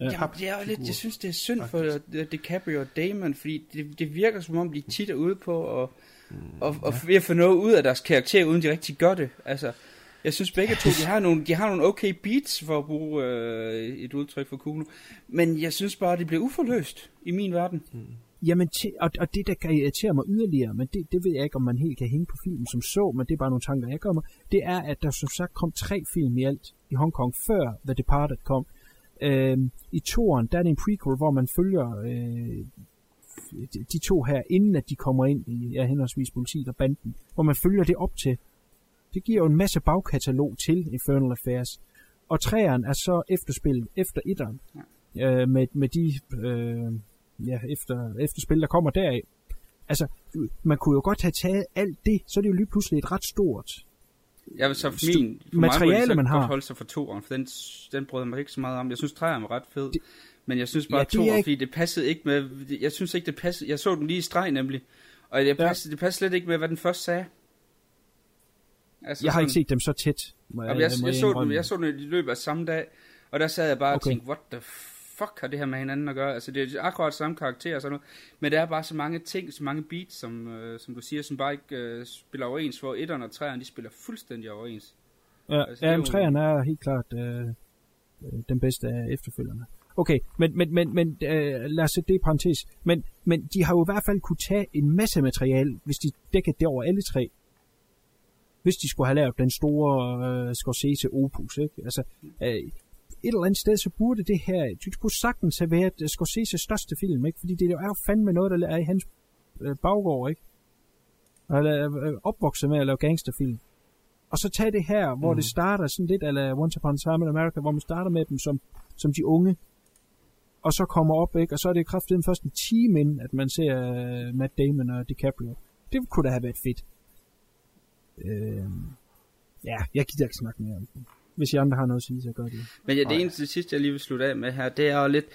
Speaker 12: Ja. Jamen, det er lidt, jeg synes, det er synd for DiCaprio og Damon, fordi det, det virker som om, de tit er ude på at, mm, og, og ja. ved at få noget ud af deres karakter, uden de rigtig gør det. Altså, jeg synes begge to, de har nogle, de har nogle okay beats, for at bruge øh, et udtryk for Kuno, men jeg synes bare, det bliver uforløst i min verden. Mm.
Speaker 10: Jamen, og, og det der kan irritere mig yderligere, men det, det ved jeg ikke, om man helt kan hænge på filmen som så, men det er bare nogle tanker, jeg kommer, det er, at der som sagt kom tre film i alt i Hongkong, før The Departed kom. Øh, I toren, der er det en prequel, hvor man følger øh, de, de to her, inden at de kommer ind i ja, henholdsvis politiet og banden, hvor man følger det op til. Det giver jo en masse bagkatalog til Infernal Affairs. Og træeren er så efterspil efter etteren, ja. øh, med, med de øh, ja, efter, efterspil, der kommer deraf. Altså, man kunne jo godt have taget alt det, så er det jo lige pludselig et ret stort
Speaker 12: jeg vil så for min, for materiale, mig, man har. holde sig for toeren, for den, den brød mig ikke så meget om. Jeg synes, træerne var ret fed. Det, men jeg synes bare, ja, toeren, ikke... fordi det passede ikke med, jeg synes ikke, det passede, jeg så den lige i streg nemlig, og det passede, ja. det passede slet ikke med, hvad den først sagde. Altså
Speaker 10: jeg har
Speaker 12: sådan-
Speaker 10: ikke set dem så tæt. Må
Speaker 12: Jamen, jeg,
Speaker 10: må
Speaker 12: jeg, så dem, jeg så dem i løbet af samme dag, og der sad jeg bare okay. og tænkte, what the fuck har det her med hinanden at gøre? Altså, det er akkurat samme karakter og sådan noget, men der er bare så mange ting, så mange beats, som, øh, som du siger, som bare ikke øh, spiller overens, hvor etterne og treerne, de spiller fuldstændig overens.
Speaker 10: Ja,
Speaker 12: Altså, er
Speaker 10: ja
Speaker 12: jo-
Speaker 10: træerne er helt klart øh, øh, den bedste af efterfølgerne. Okay, men, men, men, men øh, lad os sætte det i parentes. Men, men de har jo i hvert fald kunne tage en masse materiale, hvis de dækkede det over alle tre. Hvis de skulle have lavet den store øh, Scorsese opus, ikke? Altså, øh, et eller andet sted, så burde det her, det skulle sagtens have været øh, Scorseses største film, ikke? Fordi det er jo fandme noget, der er i hans øh, baggård, ikke? Og øh, opvokset med at lave gangsterfilm. Og så tage det her, hvor mm. det starter sådan lidt eller Once Upon a Time in America, hvor man starter med dem som, som de unge, og så kommer op, ikke? Og så er det kraftigt først en time inden, at man ser uh, Matt Damon og DiCaprio. Det kunne da have været fedt. Øh, ja, jeg gider ikke snakke mere om det. Hvis I andre har noget at sige, så gør det.
Speaker 12: Men ja, det eneste det sidste, jeg lige vil slutte af med her, det er jo lidt...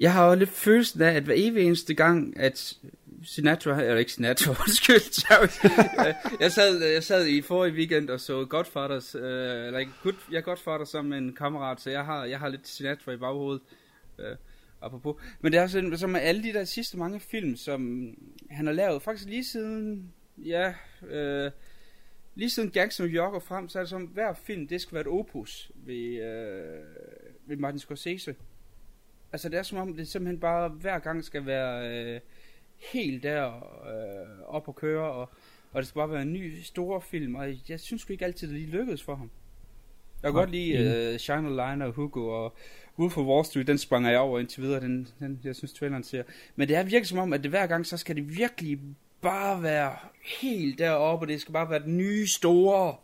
Speaker 12: Jeg har jo lidt følelsen af, at hver evig eneste gang, at Sinatra, eller ikke Sinatra, undskyld, sorry. jeg, jeg, sad, jeg sad i forrige weekend og så Godfathers, øh, eller ikke, Good, ja, Godfather sammen med en kammerat, så jeg har, jeg har lidt Sinatra i baghovedet, øh, apropos. Men det er sådan, som med alle de der sidste mange film, som han har lavet, faktisk lige siden, ja, øh, lige siden Gangster York og frem, så er det som, hver film, det skal være et opus ved, øh, ved Martin Scorsese. Altså det er som om, det simpelthen bare hver gang skal være øh, helt der øh, op og køre, og, og det skal bare være en ny store film, og jeg synes sgu ikke altid, det lige lykkedes for ham. Jeg kan
Speaker 10: Nej,
Speaker 12: godt lide øh, Shine a Line og Hugo og Wolf of Wall Street, den sprang jeg over indtil videre, den, den jeg synes traileren ser. Men det er virkelig som om, at det hver gang, så skal det virkelig bare være helt deroppe, og det skal bare være den nye store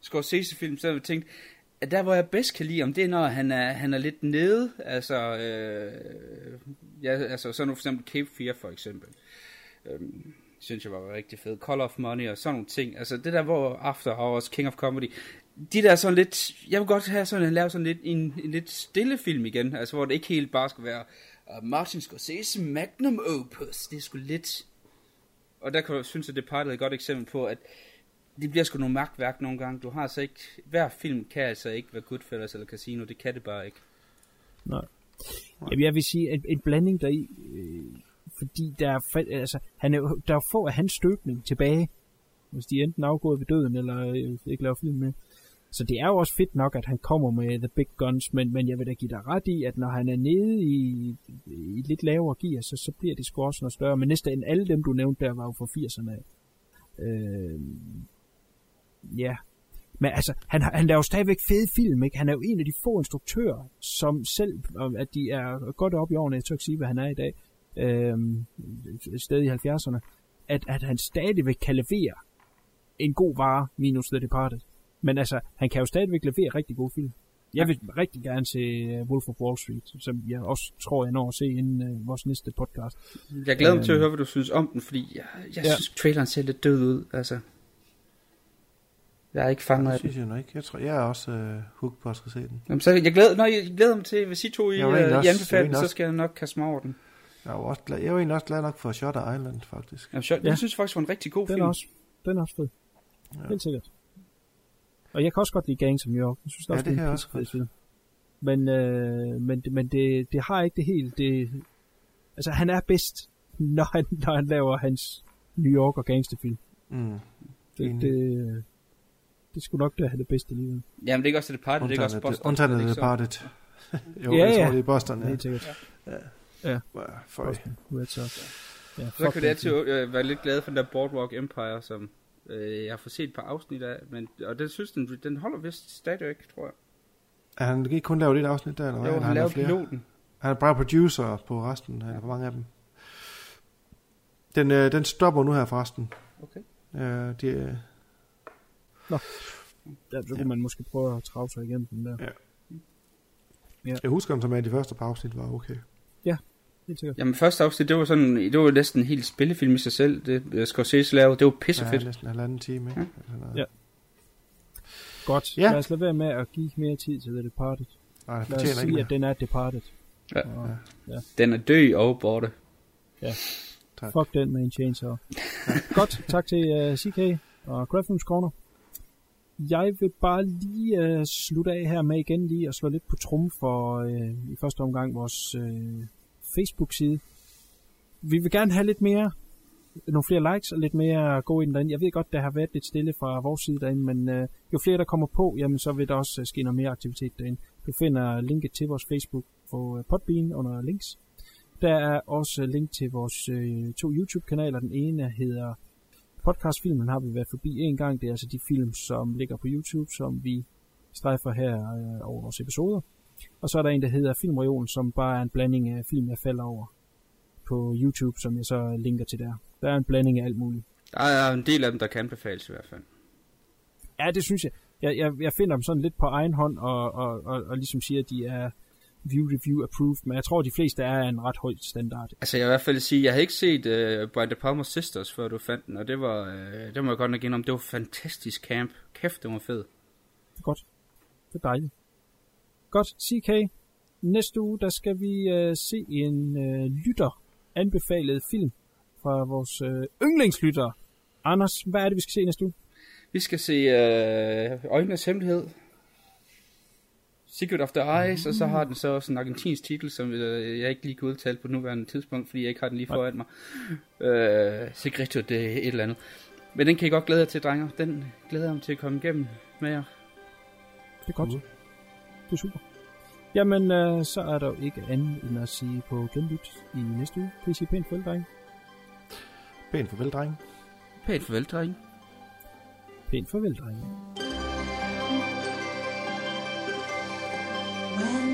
Speaker 12: Scorsese-film, så jeg tænkte, at der hvor jeg bedst kan lide om, det er når han er, han er lidt nede, altså, øh, ja, altså sådan noget, for eksempel Cape Fear for eksempel, øhm, synes jeg var rigtig fed, Call of Money og sådan nogle ting, altså det der hvor After Hours, King of Comedy, de der sådan lidt, jeg vil godt have sådan, at lave sådan lidt en, en lidt stille film igen, altså hvor det ikke helt bare skal være uh, Martin Scorsese Magnum Opus, det er sgu lidt, og der kan synes, at det er et godt eksempel på, at det bliver sgu nogle magtværk nogle gange. Du har altså ikke... Hver film kan altså ikke være Goodfellas eller Casino. Det kan det bare ikke.
Speaker 10: Nej. Jamen, jeg vil sige, at en blanding deri, øh, fordi der er, altså, han er, der er få af hans støbning tilbage, hvis de enten afgået ved døden, eller øh, ikke laver film med. Så det er jo også fedt nok, at han kommer med The Big Guns, men, men jeg vil da give dig ret i, at når han er nede i, i et lidt lavere gear, så, så bliver det sgu også noget større. Men næsten alle dem, du nævnte der, var jo fra 80'erne. Øh, ja, men altså, han, han laver stadigvæk fede film, ikke? Han er jo en af de få instruktører, som selv, at de er godt op i årene, jeg tør ikke sige, hvad han er i dag, øh, stadig sted i 70'erne, at, at han stadigvæk kan levere en god vare, minus The Departed. Men altså, han kan jo stadigvæk levere rigtig gode film. Jeg vil rigtig gerne se øh, Wolf of Wall Street, som jeg også tror, jeg når at se inden øh, vores næste podcast.
Speaker 12: Jeg glæder mig til at
Speaker 10: Øhm,
Speaker 12: høre, hvad du synes om den, fordi jeg, jeg
Speaker 10: Ja.
Speaker 12: synes, traileren ser lidt død ud. Altså. Jeg er ikke fanget
Speaker 11: Det
Speaker 12: af den.
Speaker 11: synes jeg nu ikke. Jeg tror, jeg er også øh, hooked på at skal se den.
Speaker 12: Jamen, så jeg glæder, når jeg glæder mig til, hvis I to I, I
Speaker 11: også- jeg
Speaker 12: anbefaler så skal jeg nok kaste mig over den.
Speaker 11: Jeg var, også glad, jeg var egentlig også glad nok for Shutter Island, faktisk.
Speaker 12: Jamen, så,
Speaker 10: Ja.
Speaker 12: Jeg synes faktisk, det var en rigtig god
Speaker 10: Den
Speaker 12: film.
Speaker 10: er også, den er også fed. Ja. Helt sikkert. Og jeg kan også godt lide Gangs of New York. Jeg synes
Speaker 11: Ja,
Speaker 10: også,
Speaker 11: det
Speaker 10: er en
Speaker 11: også
Speaker 10: fed
Speaker 11: godt.
Speaker 10: film. Men, øh, men, det- men det, det har ikke det helt. Det, altså, han er bedst, når han, når han laver hans New York og gangsterfilm.
Speaker 11: Mm.
Speaker 10: Det,
Speaker 11: Enig.
Speaker 10: det, det skulle nok da have det bedste liv.
Speaker 12: Jamen, det er ikke også det party, det er også Boston.
Speaker 11: Undtagen
Speaker 12: er det
Speaker 11: The
Speaker 12: ikke så?
Speaker 11: Departed. jo,
Speaker 10: Ja,
Speaker 11: jeg tror, det er Boston, ja.
Speaker 10: Helt sikkert.
Speaker 11: Ja.
Speaker 10: Ja.
Speaker 11: Ja, for
Speaker 10: Boston, Red Sox. Ja,
Speaker 12: Så kan
Speaker 10: den
Speaker 12: altid øh, være lidt glade for den der Boardwalk Empire, som øh, jeg har fået set et par afsnit af, men, og den synes, den, den holder vist stadigvæk, tror jeg.
Speaker 11: Er han ikke kun lavet et afsnit der, eller hvad?
Speaker 12: Jo,
Speaker 11: Eller
Speaker 12: han
Speaker 11: har
Speaker 12: lavede
Speaker 11: flere?
Speaker 12: piloten.
Speaker 11: Han er bare producer på resten, ja. på mange af dem. Den, øh, den stopper nu her forresten.
Speaker 12: Okay.
Speaker 11: Øh, de, øh,
Speaker 10: Nå. Ja, så kunne man måske prøve at trave sig igennem den der.
Speaker 11: Ja.
Speaker 10: Ja.
Speaker 11: Jeg husker, om som er de første par afsnit var okay.
Speaker 10: Ja, helt sikkert.
Speaker 12: Jamen, første afsnit, det var sådan, det var næsten en helt spillefilm i sig selv, det øh, Scorsese lavede, det var pissefedt.
Speaker 11: Ja, næsten en halvanden time, ikke? Eller.
Speaker 10: Ja. Godt.
Speaker 11: Ja.
Speaker 10: Lad os lade være med at give mere tid til The Departed.
Speaker 11: Nej, det
Speaker 10: Lad os sige, at den er Departed.
Speaker 12: Ja.
Speaker 10: Og, ja.
Speaker 12: Den er død og borte.
Speaker 10: ja.
Speaker 11: Tak.
Speaker 10: Fuck den med en chainsaw. Godt. Tak til uh, CK og Graphics Corner. Jeg vil bare lige øh, slutte af her med igen lige at slå lidt på trum for øh, i første omgang vores øh, Facebook-side. Vi vil gerne have lidt mere, nogle flere likes og lidt mere gå ind derinde. Jeg ved godt, der har været lidt stille fra vores side derinde, men øh, jo flere der kommer på, jamen så vil der også øh, ske noget mere aktivitet derinde. Du finder linket til vores Facebook på øh, Podbean under links. Der er også øh, link til vores øh, to YouTube-kanaler. Den ene hedder podcastfilmen har vi været forbi en gang. Det er altså de film, som ligger på YouTube, som vi strejfer her øh, over vores episoder. Og så er der en, der hedder Filmreolen, som bare er en blanding af film, jeg falder over på YouTube, som jeg så linker til der. Der er en blanding af alt muligt.
Speaker 12: Der er en del af dem, der kan anbefales i hvert fald.
Speaker 10: Ja, det synes jeg. Jeg, jeg, jeg finder dem sådan lidt på egen hånd, og, og, og, og ligesom siger, at de er view review approved, men jeg tror, at de fleste er en ret høj standard.
Speaker 12: Altså jeg vil i hvert fald sige, jeg havde ikke set uh, Brian De Palma Sisters, før du fandt den, og det var, uh, det må jeg godt nok om, det var fantastisk camp. Kæft, det var fed.
Speaker 10: Det er godt. Det er dejligt. Godt, CK. Næste uge, der skal vi uh, se en uh, lytter anbefalet film fra vores uh, yndlingslytter. Anders, hvad er det, vi skal se næste uge?
Speaker 12: Vi skal se uh, Øjnenes Hemmelighed. Secret of the Eyes, mm. og så har den så også en argentinsk titel, som øh, jeg ikke lige kan udtale på nuværende tidspunkt, fordi jeg ikke har den lige foran mig. Øh, Secreto det et eller andet. Men den kan I godt glæde jer til, drenger. Den glæder jeg mig til at komme igennem med jer.
Speaker 10: Det er godt. Mm. Det er super. Jamen, øh, så er der jo ikke andet end at sige på genlyt i næste uge. Kan I sige pænt farvel, dreng?
Speaker 11: Pænt farvel, dreng.
Speaker 12: Pænt farvel, dreng.
Speaker 10: Pænt farvel, dreng.
Speaker 13: When